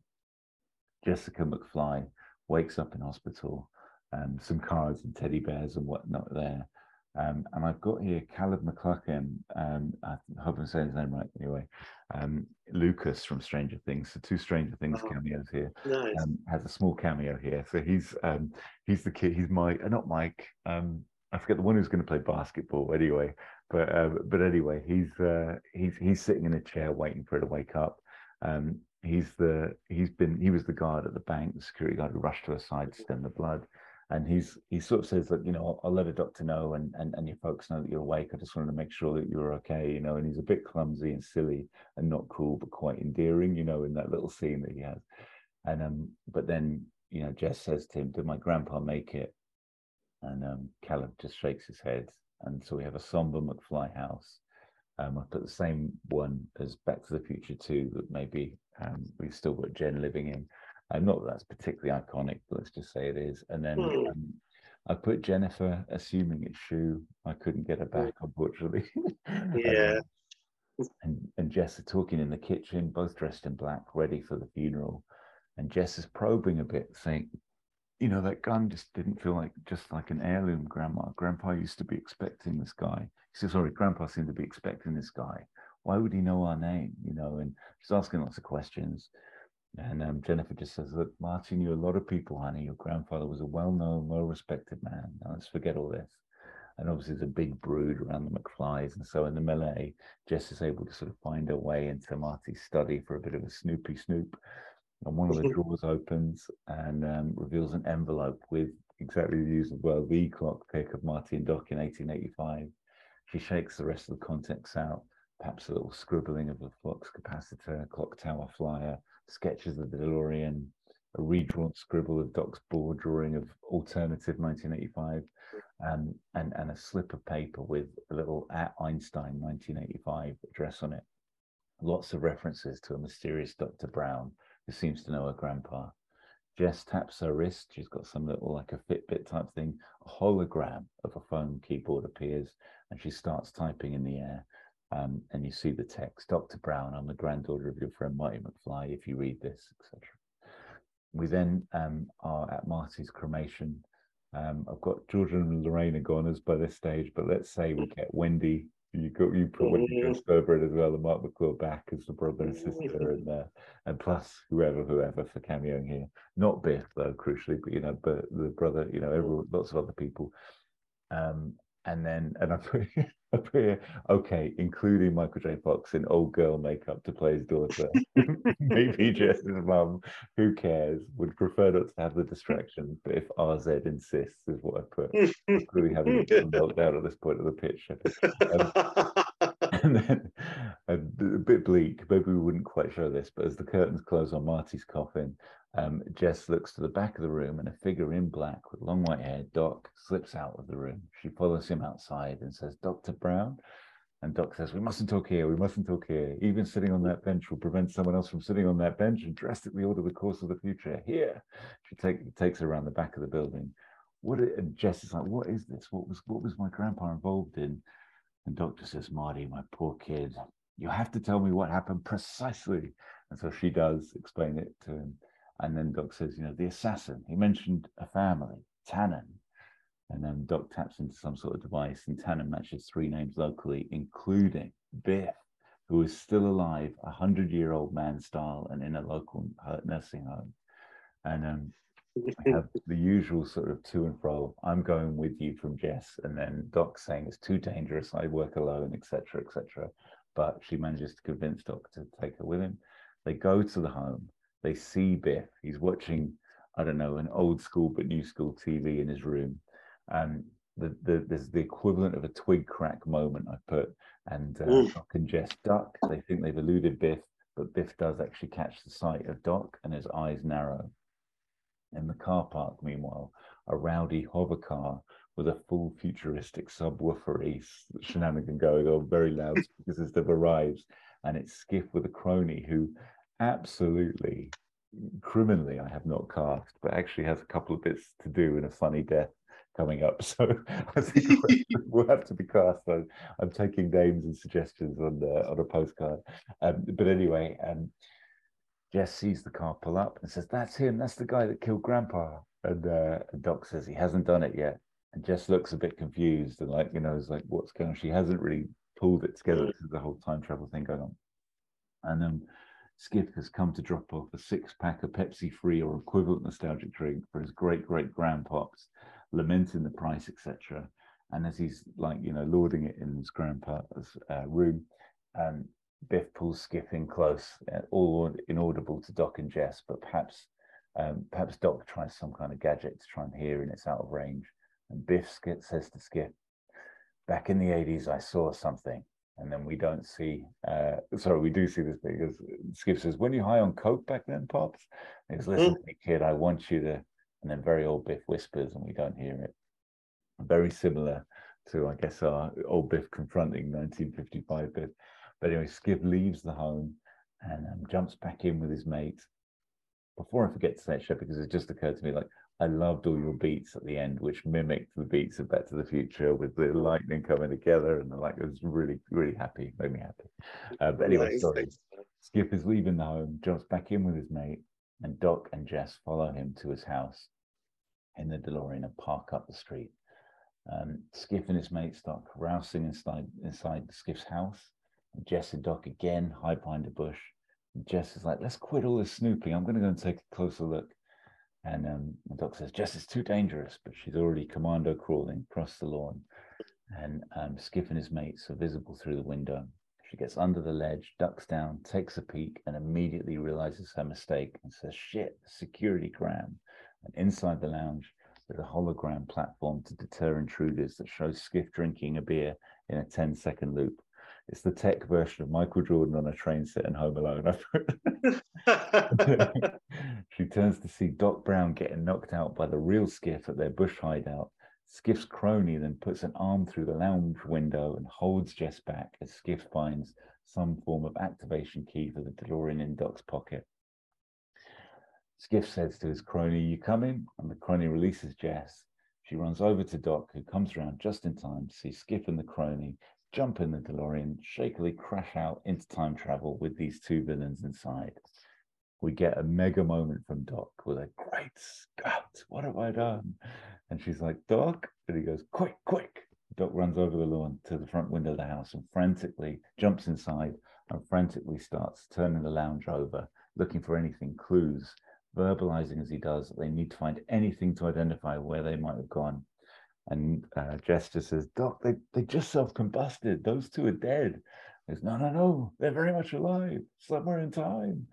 Jessica McFly wakes up in hospital, um, some cards and teddy bears and whatnot there. Um, and I've got here Caleb McLaughlin, um, I hope I'm saying his name right anyway, um, Lucas from Stranger Things. So two Stranger Things oh, cameos here. Nice. Um, has a small cameo here. So he's um, he's the kid, he's Mike, uh, not Mike, um, I forget the one who's going to play basketball anyway. But uh, but anyway, he's uh, he's he's sitting in a chair waiting for her to wake up. Um, he's the he's been he was the guard at the bank, the security guard who rushed to her side to stem the blood. And he's he sort of says that you know I'll, I'll let a doctor know and, and and your folks know that you're awake. I just wanted to make sure that you're okay, you know. And he's a bit clumsy and silly and not cool, but quite endearing, you know, in that little scene that he has. And um, but then you know Jess says to him, "Did my grandpa make it?" And um, Caleb just shakes his head and so we have a somber McFly house. Um, I put the same one as Back to the Future 2 that maybe um, we've still got Jen living in. Um, not that that's particularly iconic, but let's just say it is. And then mm. um, I put Jennifer, assuming it's Shue. I couldn't get her back, hmm. unfortunately. yeah. and, and Jess are talking in the kitchen, both dressed in black, ready for the funeral. And Jess is probing a bit, saying, you know, that gun just didn't feel like just like an heirloom, Grandma. Grandpa used to be expecting this guy. He said, sorry, Grandpa seemed to be expecting this guy. Why would he know our name? You know, and she's asking lots of questions. And um, Jennifer just says, Look, Marty knew a lot of people, honey. Your grandfather was a well known, well respected man. Now let's forget all this. And obviously, there's a big brood around the McFlys. And so in the melee, Jess is able to sort of find her way into Marty's study for a bit of a snoopy snoop. And one of the drawers opens and um, reveals an envelope with exactly the use of, well, the clock pick of Marty and Doc in 1885. She shakes the rest of the contents out, perhaps a little scribbling of a flux capacitor, clock tower flyer, sketches of the DeLorean, a redrawn scribble of Doc's board drawing of alternative 1985, um, and, and a slip of paper with a little at Einstein 1985 address on it. Lots of references to a mysterious Dr. Brown who seems to know her grandpa. Jess taps her wrist. She's got some little, like a Fitbit type thing. A hologram of a phone keyboard appears, and she starts typing in the air. Um, and you see the text Dr. Brown, I'm the granddaughter of your friend Marty McFly, if you read this, etc. We then um, are at Marty's cremation. Um, I've got Georgia and Lorraine gone as by this stage, but let's say we get Wendy. You got you put Wendy Sperber as well, and Marc McClure back as the brother and sister, and uh, and plus whoever whoever for cameoing here. Not Biff though, crucially, but you know, but the brother, you know, everyone, lots of other people. Um, and then and I put appear okay, including Michael J. Fox in old girl makeup to play his daughter. Maybe Jess's mum, who cares, would prefer not to have the distraction. But if RZ insists, is what I put. really having a meltdown at this point of the picture. Um, a, a, bit bleak. Maybe we wouldn't quite show this, but as the curtains close on Marty's coffin, um, Jess looks to the back of the room and a figure in black with long white hair, Doc, slips out of the room. She follows him outside and says, Dr. Brown? And Doc says, We mustn't talk here. We mustn't talk here. Even sitting on that bench will prevent someone else from sitting on that bench and drastically alter the course of the future. Here. She take, takes her around the back of the building. What it, and Jess is like, What is this? What was what was my grandpa involved in? And Doctor says, Marty, my poor kid, you have to tell me what happened precisely. And so she does explain it to him. And then Doc says, you know, the assassin. He mentioned a family, Tannen. And then Doc taps into some sort of device, and Tannen matches three names locally, including Biff, who is still alive, a hundred year old man style, and in a local nursing home. And um, I have the usual sort of to and fro. I'm going with you from Jess, and then Doc saying it's too dangerous. I work alone, etc., etc. But she manages to convince Doc to take her with him. They go to the home. They see Biff. He's watching, I don't know, an old school but new school TV in his room. And the, the, there's the equivalent of a twig crack moment I put. And uh, Doc and Jess duck. They think they've eluded Biff, but Biff does actually catch the sight of Doc, and his eyes narrow. In the car park, meanwhile, a rowdy hover car with a full futuristic subwoofery shenanigan going on, very loud speaker system arrives, and it's Skiff with a crony who absolutely criminally I have not cast, but actually has a couple of bits to do in a funny death coming up. So I think we'll have to be cast. I'm, I'm taking names and suggestions on the, on a postcard. Um, but anyway, um, Jess sees the car pull up and says, "That's him. That's the guy that killed Grandpa." And, uh, and Doc says he hasn't done it yet. And Jess looks a bit confused and like you know, is like, "What's going on?" She hasn't really pulled it together. This is the whole time travel thing going on. And um, Skip has come to drop off a six pack of Pepsi free or equivalent nostalgic drink for his great great grandpops, lamenting the price, etc. And as he's like, you know, lording it in his grandpa's uh, room, um, Biff pulls Skip in close, uh, all inaudible to Doc and Jess, but perhaps um, perhaps Doc tries some kind of gadget to try and hear and it's out of range. And Biff Skip says to Skip, back in the 80s, I saw something and then we don't see uh sorry we do see this because skip says when you high on coke back then pops he goes listen mm-hmm. me kid i want you to and then very old biff whispers and we don't hear it very similar to i guess our old biff confronting 1955 biff but anyway skip leaves the home and um, jumps back in with his mate before i forget to say it because it just occurred to me like I loved all your beats at the end, which mimicked the beats of Back to the Future with the lightning coming together, and like it was really, really happy, made me happy. Uh, but anyway, nice. sorry. Skip is leaving the home, jumps back in with his mate, and Doc and Jess follow him to his house. in the DeLorean and park up the street. Um, Skiff and his mate start carousing inside inside Skiff's house. Jess and Doc again hide behind a bush. Jess is like, "Let's quit all this snooping. I'm going to go and take a closer look." And um, Doc says, "Jess is too dangerous," but she's already commando crawling across the lawn. And um, Skiff and his mates are visible through the window. She gets under the ledge, ducks down, takes a peek, and immediately realizes her mistake and says, Shit, security cram. And inside the lounge, there's a hologram platform to deter intruders that shows Skiff drinking a beer in a 10 second loop. It's the tech version of Michael Jordan on a train set in Home Alone. she turns to see Doc Brown getting knocked out by the real Skiff at their bush hideout Skiff's crony then puts an arm through the lounge window and holds Jess back as Skiff finds some form of activation key for the DeLorean in Doc's pocket. Skiff says to his crony, You coming? And the crony releases Jess. She runs over to Doc, who comes around just in time to see Skiff and the crony jump in the DeLorean, shakily crash out into time travel with these two villains inside. We get a mega moment from Doc with a great Scott, what have I done? And she's like, Doc? And he goes, quick, quick. Doc runs over the lawn to the front window of the house and frantically jumps inside and frantically starts turning the lounge over, looking for anything, clues, verbalizing as he does that they need to find anything to identify where they might have gone. And uh, Jester says, Doc, they, they just self combusted. Those two are dead. He goes, No, no, no. They're very much alive, somewhere in time.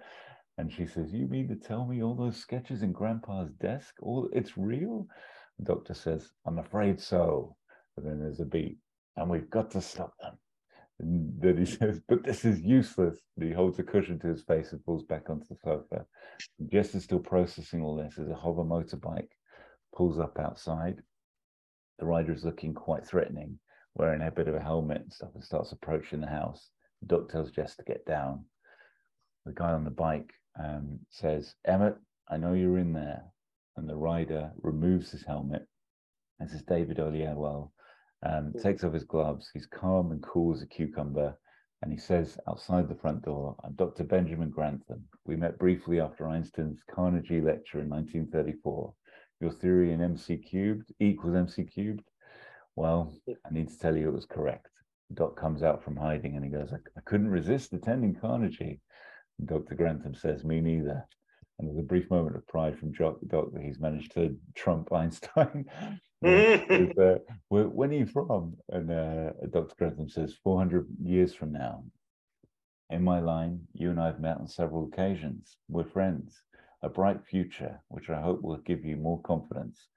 And she says, You mean to tell me all those sketches in Grandpa's desk? All it's real? The doctor says, I'm afraid so. And then there's a beat, and we've got to stop them. And then he says, But this is useless. And he holds a cushion to his face and falls back onto the sofa. Jess is still processing all this as a hover motorbike pulls up outside. The rider is looking quite threatening, wearing a bit of a helmet and stuff, and starts approaching the house. The doc tells Jess to get down. The guy on the bike um, says, Emmett, I know you're in there and the rider removes his helmet. This is David Oyelowo. Um, takes off his gloves. He's calm and cool as a cucumber. And he says outside the front door, I'm Dr. Benjamin Grantham. We met briefly after Einstein's Carnegie lecture in 1934. Your theory in MC cubed equals MC cubed? Well, I need to tell you it was correct. Doc comes out from hiding and he goes, I, I couldn't resist attending Carnegie. And Dr. Grantham says, Me neither and there's a brief moment of pride from Doc, Doc that he's managed to trump Einstein. uh, when are you from? And uh, Dr. Grantham says, 400 years from now. In my line, you and I have met on several occasions. We're friends. A bright future, which I hope will give you more confidence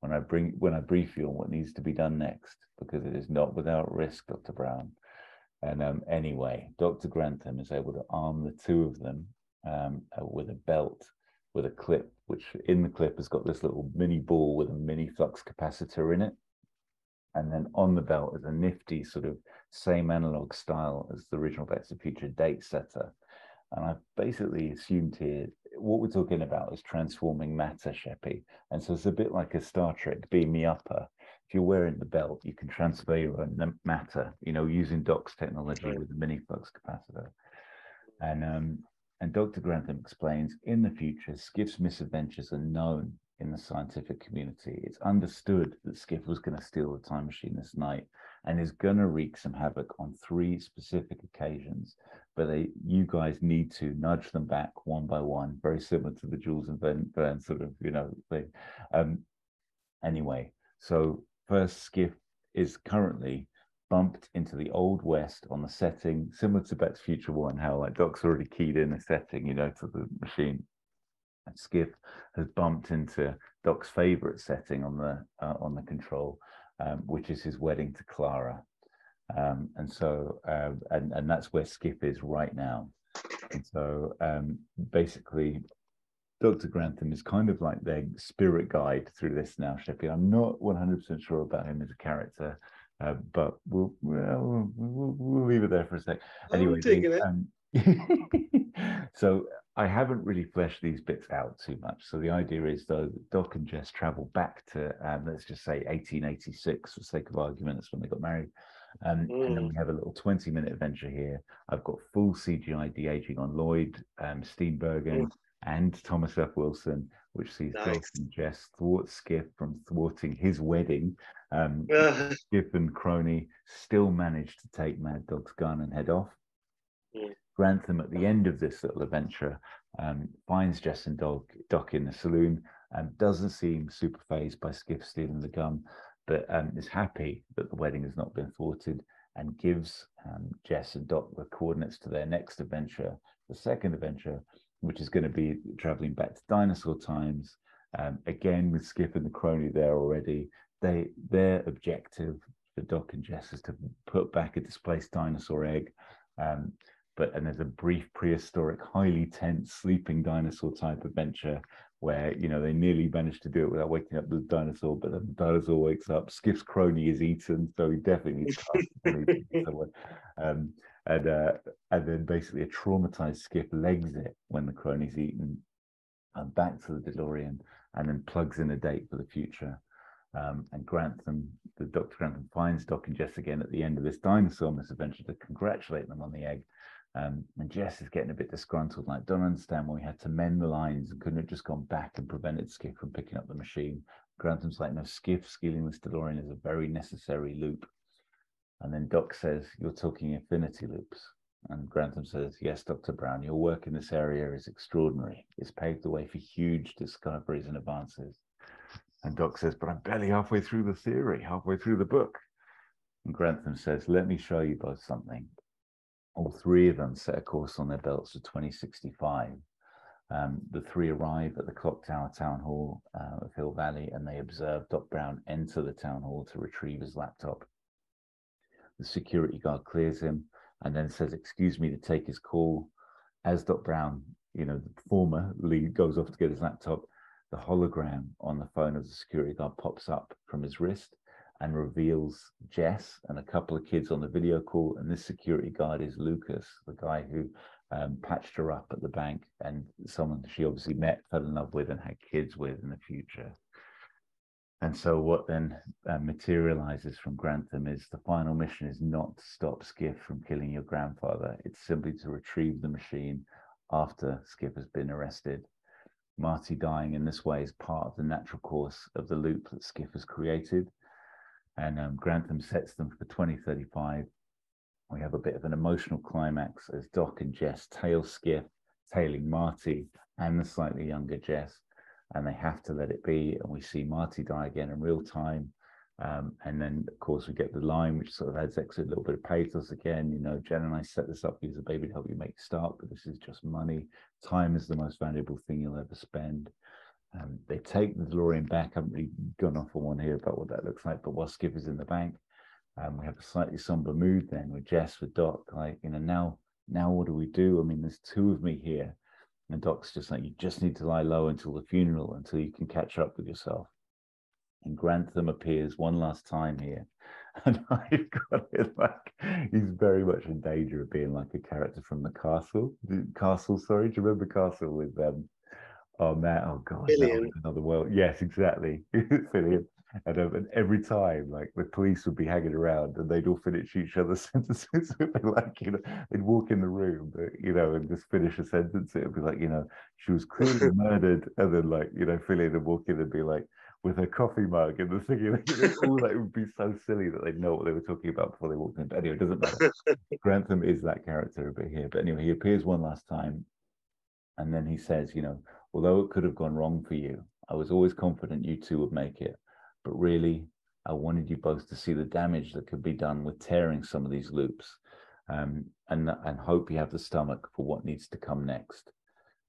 when I bring when I brief you on what needs to be done next, because it is not without risk, Dr. Brown. And um, anyway, Dr. Grantham is able to arm the two of them um, uh, with a belt with a clip, which in the clip has got this little mini ball with a mini flux capacitor in it. And then on the belt is a nifty sort of same analog style as the original to the Future date setter. And I've basically assumed here what we're talking about is transforming matter, Sheppy. And so it's a bit like a Star Trek beam me upper. If you're wearing the belt, you can transfer your own matter, you know, using Doc's technology right. with the mini flux capacitor. And um, and Dr. Grantham explains in the future, Skiff's misadventures are known in the scientific community. It's understood that Skiff was going to steal the time machine this night and is going to wreak some havoc on three specific occasions. But they, you guys need to nudge them back one by one, very similar to the Jules and Verne, sort of, you know, thing. Um, anyway, so first, Skiff is currently bumped into the old west on the setting, similar to to Future One, how like Doc's already keyed in a setting, you know, to the machine. And Skiff has bumped into Doc's favorite setting on the uh, on the control, um, which is his wedding to Clara. Um, and so, uh, and and that's where Skip is right now. And so, um, basically, Dr. Grantham is kind of like their spirit guide through this now, Sheppy. I'm not 100% sure about him as a character. Uh, but we'll, we'll, we'll, we'll leave it there for a sec. Anyway, the, um, so I haven't really fleshed these bits out too much. So the idea is though that Doc and Jess travel back to um, let's just say 1886 for sake of argument. That's when they got married. Um, mm. And then mm. we have a little 20 minute adventure here. I've got full CGI de aging on Lloyd, um, Steenburgen, mm. and Thomas F. Wilson which sees Nice. And Jess thwart Skiff from thwarting his wedding. Um, Skiff and Crony still manage to take Mad Dog's gun and head off. Mm. Grantham, at the end of this little adventure, um, finds Jess and Dog, Doc in the saloon and doesn't seem super phased by Skiff stealing the gun, but um, is happy that the wedding has not been thwarted and gives um, Jess and Doc the coordinates to their next adventure, the second adventure, which is going to be traveling back to dinosaur times. Um, again, with Skip and the crony there already, they their objective for Doc and Jess is to put back a displaced dinosaur egg. Um, but and there's a brief prehistoric, highly tense sleeping dinosaur type adventure where you know they nearly managed to do it without waking up the dinosaur, but the dinosaur wakes up. Skiff's crony is eaten, so he definitely needs to someone. Um, and uh, and then basically a traumatized Skip legs it when the crony's eaten, and back to the DeLorean, and then plugs in a date for the future. Um, and Grantham, the Dr. Grantham finds Doc and Jess again at the end of this dinosaur misadventure to congratulate them on the egg. Um, and Jess is getting a bit disgruntled, like, don't understand why we had to mend the lines and couldn't have just gone back and prevented Skiff from picking up the machine. Grantham's like, no, Skiff stealing this DeLorean is a very necessary loop. And then Doc says, You're talking infinity loops. And Grantham says, Yes, Dr. Brown, your work in this area is extraordinary. It's paved the way for huge discoveries and advances. And Doc says, But I'm barely halfway through the theory, halfway through the book. And Grantham says, Let me show you both something. All three of them set a course on their belts to 2065. Um, the three arrive at the Clock Tower Town Hall uh, of Hill Valley and they observe Doc Brown enter the town hall to retrieve his laptop. The security guard clears him and then says, Excuse me to take his call. As Doc Brown, you know, the former lead goes off to get his laptop, the hologram on the phone of the security guard pops up from his wrist and reveals Jess and a couple of kids on the video call. And this security guard is Lucas, the guy who um, patched her up at the bank and someone she obviously met, fell in love with, and had kids with in the future. And so, what then uh, materializes from Grantham is the final mission is not to stop Skiff from killing your grandfather. It's simply to retrieve the machine after Skiff has been arrested. Marty dying in this way is part of the natural course of the loop that Skiff has created. And um, Grantham sets them for 2035. We have a bit of an emotional climax as Doc and Jess tail Skiff, tailing Marty and the slightly younger Jess and they have to let it be. And we see Marty die again in real time. Um, and then, of course, we get the line which sort of adds extra a little bit of pathos again. You know, Jen and I set this up because a baby to help you make start, but this is just money. Time is the most valuable thing you'll ever spend. Um, they take the DeLorean back. I haven't really gone off on one here about what that looks like, but while Skip is in the bank, um, we have a slightly somber mood then with Jess, with Doc. Like, you know, now, now what do we do? I mean, there's two of me here. And Doc's just like, you just need to lie low until the funeral, until you can catch up with yourself. And Grantham appears one last time here. And I've got it like he's very much in danger of being like a character from the castle. The castle, sorry, do you remember Castle with um oh man, oh god, another world. Yes, exactly. Fillion. And, um, and every time, like the police would be hanging around, and they'd all finish each other's sentences. Like, you know, they'd walk in the room, you know, and just finish a sentence. It'd be like, you know, she was clearly murdered, and then like, you know, Fillion would walk in and be like, with her coffee mug and the thing, all that would be so silly that they'd know what they were talking about before they walked in. But anyway, it doesn't matter. Grantham is that character a bit here, but anyway, he appears one last time, and then he says, you know, although it could have gone wrong for you, I was always confident you two would make it. But really, I wanted you both to see the damage that could be done with tearing some of these loops, um, and and hope you have the stomach for what needs to come next.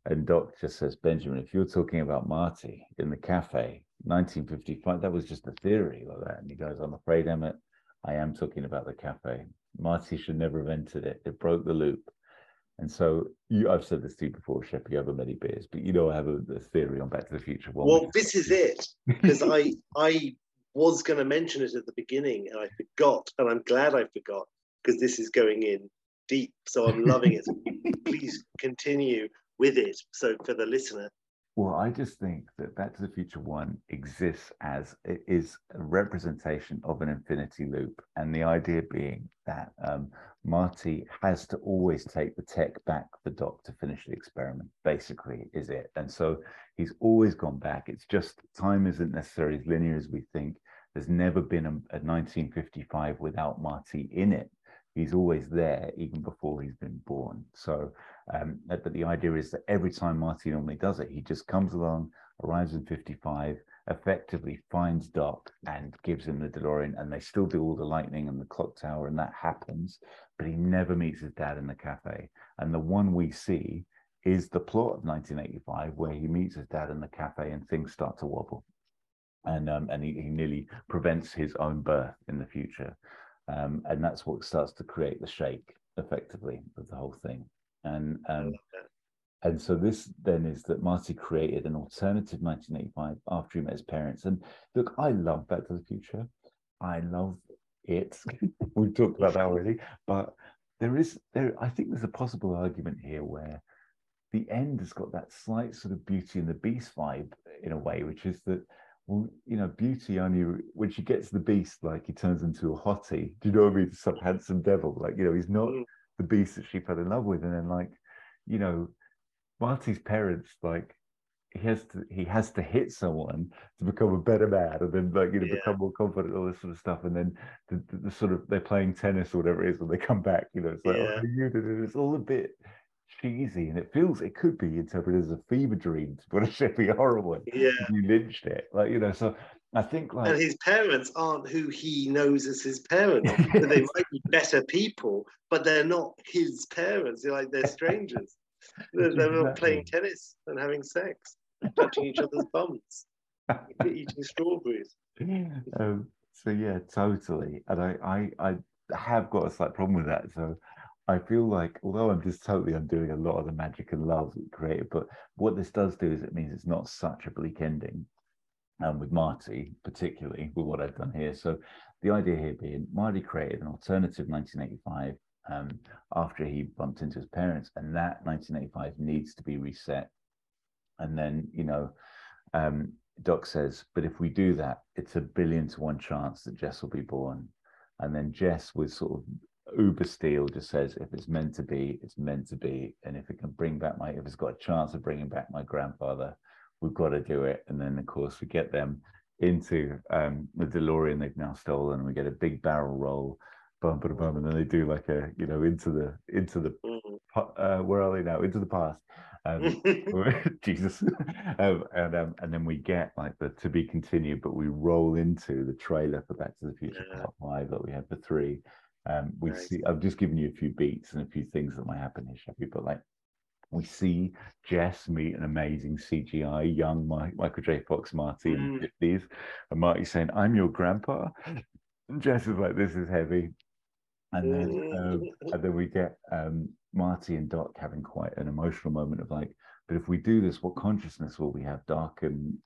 And Doc just says, Benjamin, if you're talking about Marty in the cafe, 1955, that was just a theory like that. And he goes, I'm afraid, Emmett, I am talking about the cafe. Marty should never have entered it. It broke the loop. And so you, I've said this to you before, Shep, you have a many beers, but you know I have a, a theory on Back to the Future. One Well, this is it because I I was going to mention it at the beginning and I forgot, and I'm glad I forgot because this is going in deep. So I'm loving it. Please continue with it. So for the listener, Well, I just think that Back to the Future One exists as it is a representation of an infinity loop, and the idea being that um, Marty has to always take the tech back for Doc to finish the experiment. Basically, is it? And so he's always gone back. It's just time isn't necessarily as linear as we think. There's never been a, a 1955 without Marty in it he's always there even before he's been born. So, um, but the idea is that every time Marty normally does it, he just comes along, arrives in 55, effectively finds Doc and gives him the DeLorean, and they still do all the lightning and the clock tower, and that happens, but he never meets his dad in the cafe. And the one we see is the plot of 1985, where he meets his dad in the cafe and things start to wobble. And, um, and he, he nearly prevents his own birth in the future um, and that's what starts to create the shake effectively of the whole thing. And um, and so this then is that Marty created an alternative 1985 after he met his parents. And look I love Back to the Future. I love it. We've talked about that already. But there is there I think there's a possible argument here where the end has got that slight sort of beauty and the beast vibe in a way which is that well, you know, beauty only when she gets the beast, like he turns into a hottie. Do you know what I mean? Some handsome devil. Like, you know, he's not mm. the beast that she fell in love with. And then like, you know, Marty's parents, like, he has to he has to hit someone to become a better man and then like you know yeah. become more confident all this sort of stuff and then the, the, the, sort of they're playing tennis or whatever it is when they come back you know it's like oh, yeah. oh, it's all a bit cheesy and it feels it could be interpreted as a fever dream to put a Sheppy horrible yeah. you lynched it. Like you know so I think like and his parents aren't who he knows as his parents so they might be better people but they're not his parents they're like they're strangers. They're, they're exactly. not playing tennis and having sex touching each other's bums eating strawberries. Um, so yeah totally. And I, I I have got a slight problem with that so I feel like, although I'm just totally undoing a lot of the magic and love that we created, but what this does do is it means it's not such a bleak ending. Um, with Marty, particularly with what I've done here. So the idea here being Marty created an alternative 1985 um, after he bumped into his parents, and that 1985 needs to be reset. And then, you know, um, Doc says, but if we do that, it's a billion to one chance that Jess will be born. And then Jess was sort of uber steel just says if it's meant to be it's meant to be. And if it can bring back my if it's got a chance of bringing back my grandfather we've got to do it. And then of course we get them into um, the delorean they've now stolen. And we get a big barrel roll bum bum bum and then they do like a you know into the into the mm-hmm. uh, where are they now? Into the past. Um, Jesus, um, and um, and then we get like the to be continued, but we roll into the trailer for Back to the Future yeah. Part Five that we had for three, um, we nice. see. I've just given you a few beats and a few things that might happen here, Sheppy. But like, we see Jess meet an amazing CGI young Michael J. Fox Marty mm. in the mm. fifties, and Marty saying, "I'm your grandpa." And Jess is like, "This is heavy," and then um, and then we get um, Marty and Doc having quite an emotional moment of like, but if we do this, what consciousness will we have? Doc and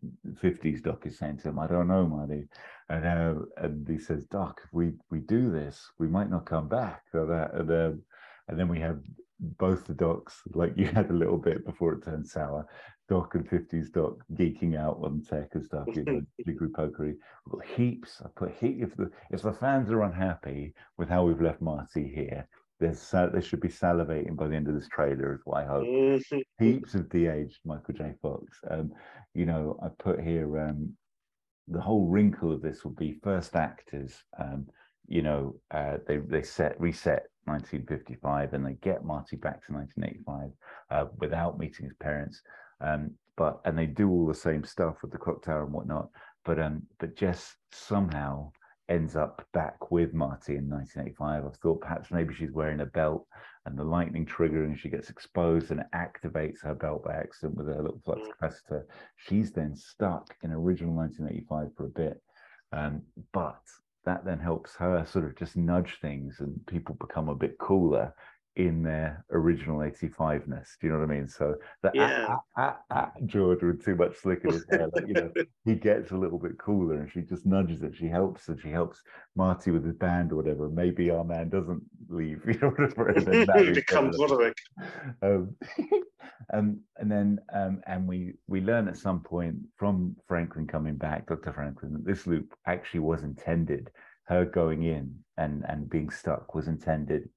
50s Doc is saying to him, I don't know, Marty. And, uh, and he says, Doc, if we, we do this, we might not come back. Or that. And, um, and then we have both the docs, like you had a little bit before it turned sour. Doc and 50s Doc geeking out on tech and stuff, you know, particularly pokery. We've got heaps. I put heat if the if the fans are unhappy with how we've left Marty here, there's they should be salivating by the end of this trailer is what I hope. Mm-hmm. Heaps of de-aged Michael J. Fox. Um, you know, I put here um, the whole wrinkle of this will be first actors. Um, you know, uh, they they set reset 1955 and they get Marty back to 1985 uh, without meeting his parents. Um, but and they do all the same stuff with the clock tower and whatnot. But um, but Jess somehow ends up back with Marty in 1985. I thought perhaps maybe she's wearing a belt and the lightning triggering, she gets exposed and activates her belt by accident with her little flux mm. capacitor. She's then stuck in original 1985 for a bit. Um, but that then helps her sort of just nudge things and people become a bit cooler in their original 85ness. Do you know what I mean? So that yeah. ah, ah, ah, George with too much slick in his hair, like, you know, he gets a little bit cooler and she just nudges it. She helps and she helps Marty with his band or whatever. Maybe our man doesn't leave, you know, whatever. And then becomes Roderick. Um, Um, and then um, and we we learn at some point from Franklin coming back, Dr. Franklin, that this loop actually was intended. Her going in and and being stuck was intended,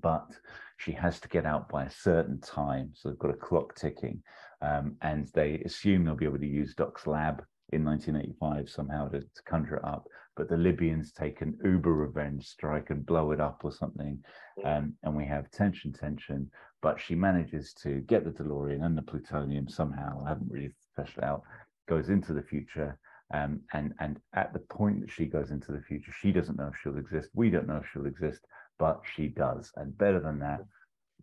but she has to get out by a certain time. So they've got a clock ticking, um, and they assume they'll be able to use Doc's lab in 1985 somehow to, to conjure it up. But the Libyans take an uber revenge strike and blow it up or something. Um, and we have tension, tension. But she manages to get the DeLorean and the plutonium somehow. I haven't really fleshed it out. Goes into the future. Um, and and at the point that she goes into the future, she doesn't know if she'll exist. We don't know if she'll exist, but she does. And better than that,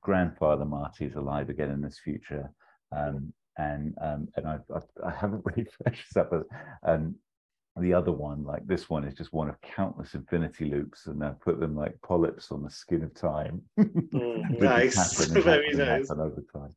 grandfather Marty is alive again in this future. Um, and um, and I, I, I haven't really fleshed this up, but um, the other one, like this one, is just one of countless infinity loops, and I put them like polyps on the skin of time. Mm, nice, very nice. over time.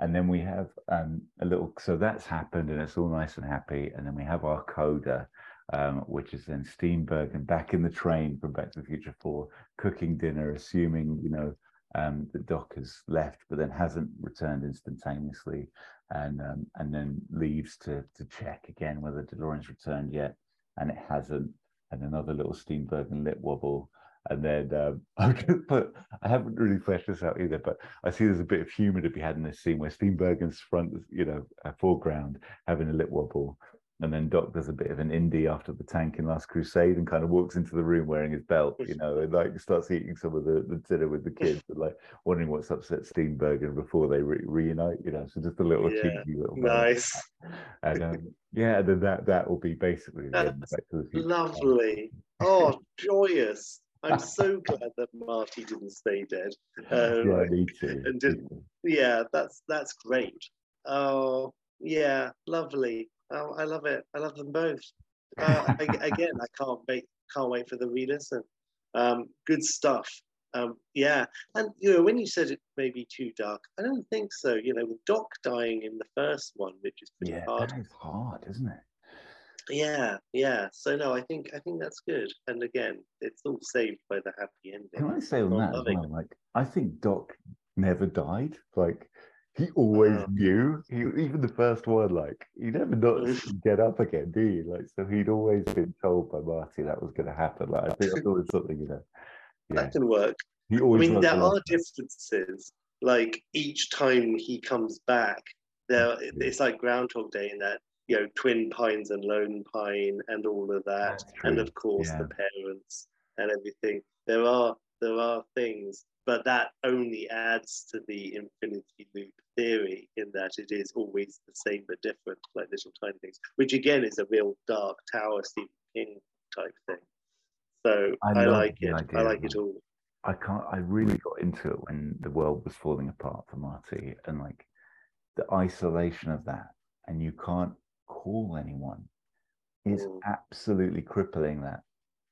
And then we have um, a little, so that's happened, and it's all nice and happy. And then we have our coda, um, which is then Steenburgen back in the train from Back to the Future 4, cooking dinner, assuming, you know, um, the doc has left, but then hasn't returned instantaneously, and um, and then leaves to to check again whether DeLorean's returned yet, and it hasn't. And another little Steenburgen lip wobble, and then um, I'm just put. I haven't really fleshed this out either, but I see there's a bit of humour to be had in this scene where Steenburgen's front, you know, foreground having a lip wobble, and then Doc does a bit of an Indy after the tank in Last Crusade and kind of walks into the room wearing his belt, you know, and like starts eating some of the, the dinner with the kids and like wondering what's upset Steenburgen before they re- reunite, you know. So just a little Yeah, cheeky little Nice, And um, yeah, and then that that will be basically the end Back to the lovely. Oh, joyous! I'm so glad that Marty didn't stay dead. Um, Yeah, me too. and did- yeah, that's that's great. Oh, yeah, lovely. Oh, I love it. I love them both. Uh, ag- again, I can't wait. Can't wait for the re-listen. Um, good stuff. Um, yeah, and you know when you said it may be too dark, I don't think so. You know, with Doc dying in the first one, which is pretty Yeah, hard. that is hard, isn't it? Yeah, yeah. So no, I think I think that's good. And again, it's all saved by the happy ending. Can I say on that well? Like, I think Doc never died. Like, he always knew. He even the first one, like, he never not get up again, do you? Like, so he'd always been told by Marty that was going to happen. Like, I think I thought it was something, you know. Yeah, That can work. I always. mean, there are differences. Like each time he comes back, there it's like Groundhog Day in that you know Twin Pines and Lone Pine and all of that, and of course yeah. the parents and everything. There are there are things, but that only adds to the infinity loop theory in that it is always the same but different, like little tiny things, which again is a real dark tower Stephen King type thing. So I I, like it. idea I like it all. I can't. I really got into it when the world was falling apart for Marty, and like the isolation of that, and you can't call anyone. It's Mm. absolutely crippling. That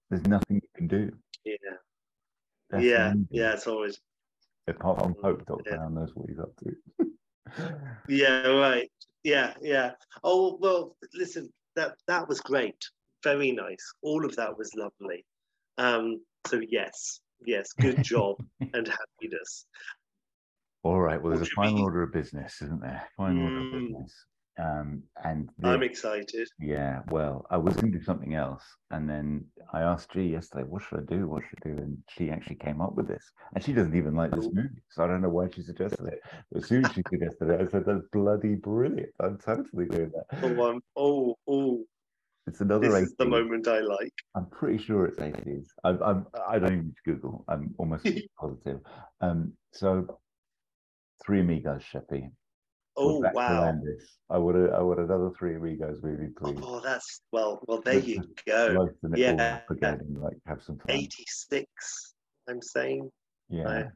there's nothing you can do. Yeah. That's yeah, amazing. yeah, it's always Apart from Mm, Hope, Doc yeah. Brown knows what he's up to. yeah, right. Yeah, yeah. Oh well, listen, that that was great. Very nice. All of that was lovely. Um, so yes, yes, good job and happiness. All right. Well, What there's a final we- order of business, isn't there? Final order of Mm. business. Um, and I'm excited. Yeah, well, I was going to do something else, and then I asked G yesterday, "What should I do? What should I do?" And she actually came up with this, and she doesn't even like this movie, so I don't know why she suggested it. But as soon as she suggested it, I said, "That's bloody brilliant! I'm totally doing that." Oh, um, oh, oh, It's another this 80s. is the moment I like. I'm pretty sure it's 80s. I'm, I'm I don't even need to Google. I'm almost positive. Um, so Three Amigos, Sheppy. Oh wow. I would I would another Three Amigos movie, please. Oh, that's well, well. There you go. Lighten it all Yeah. and like have some fun. 86. I'm saying. Yeah.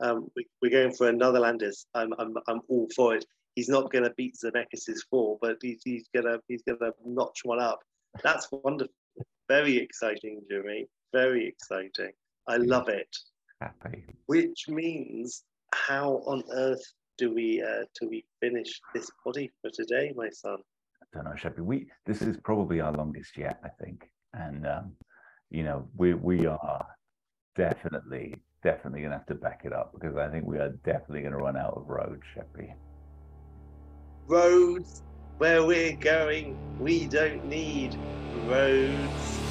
Um, we, we're going for another Landis. I'm, I'm, I'm all for it. He's not going to beat Zemeckis' four, but he's, he's gonna he's gonna notch one up. That's wonderful. Very exciting, Jimmy. Very exciting. I love it. Happy. Which means, how on earth do we uh, do we finish this body for today, my son? I don't know, Sheppy. We this is probably our longest yet, I think. And um, you know, we we are definitely, definitely gonna have to back it up because I think we are definitely gonna run out of road, Sheppy. roads where we're going. We don't need roads.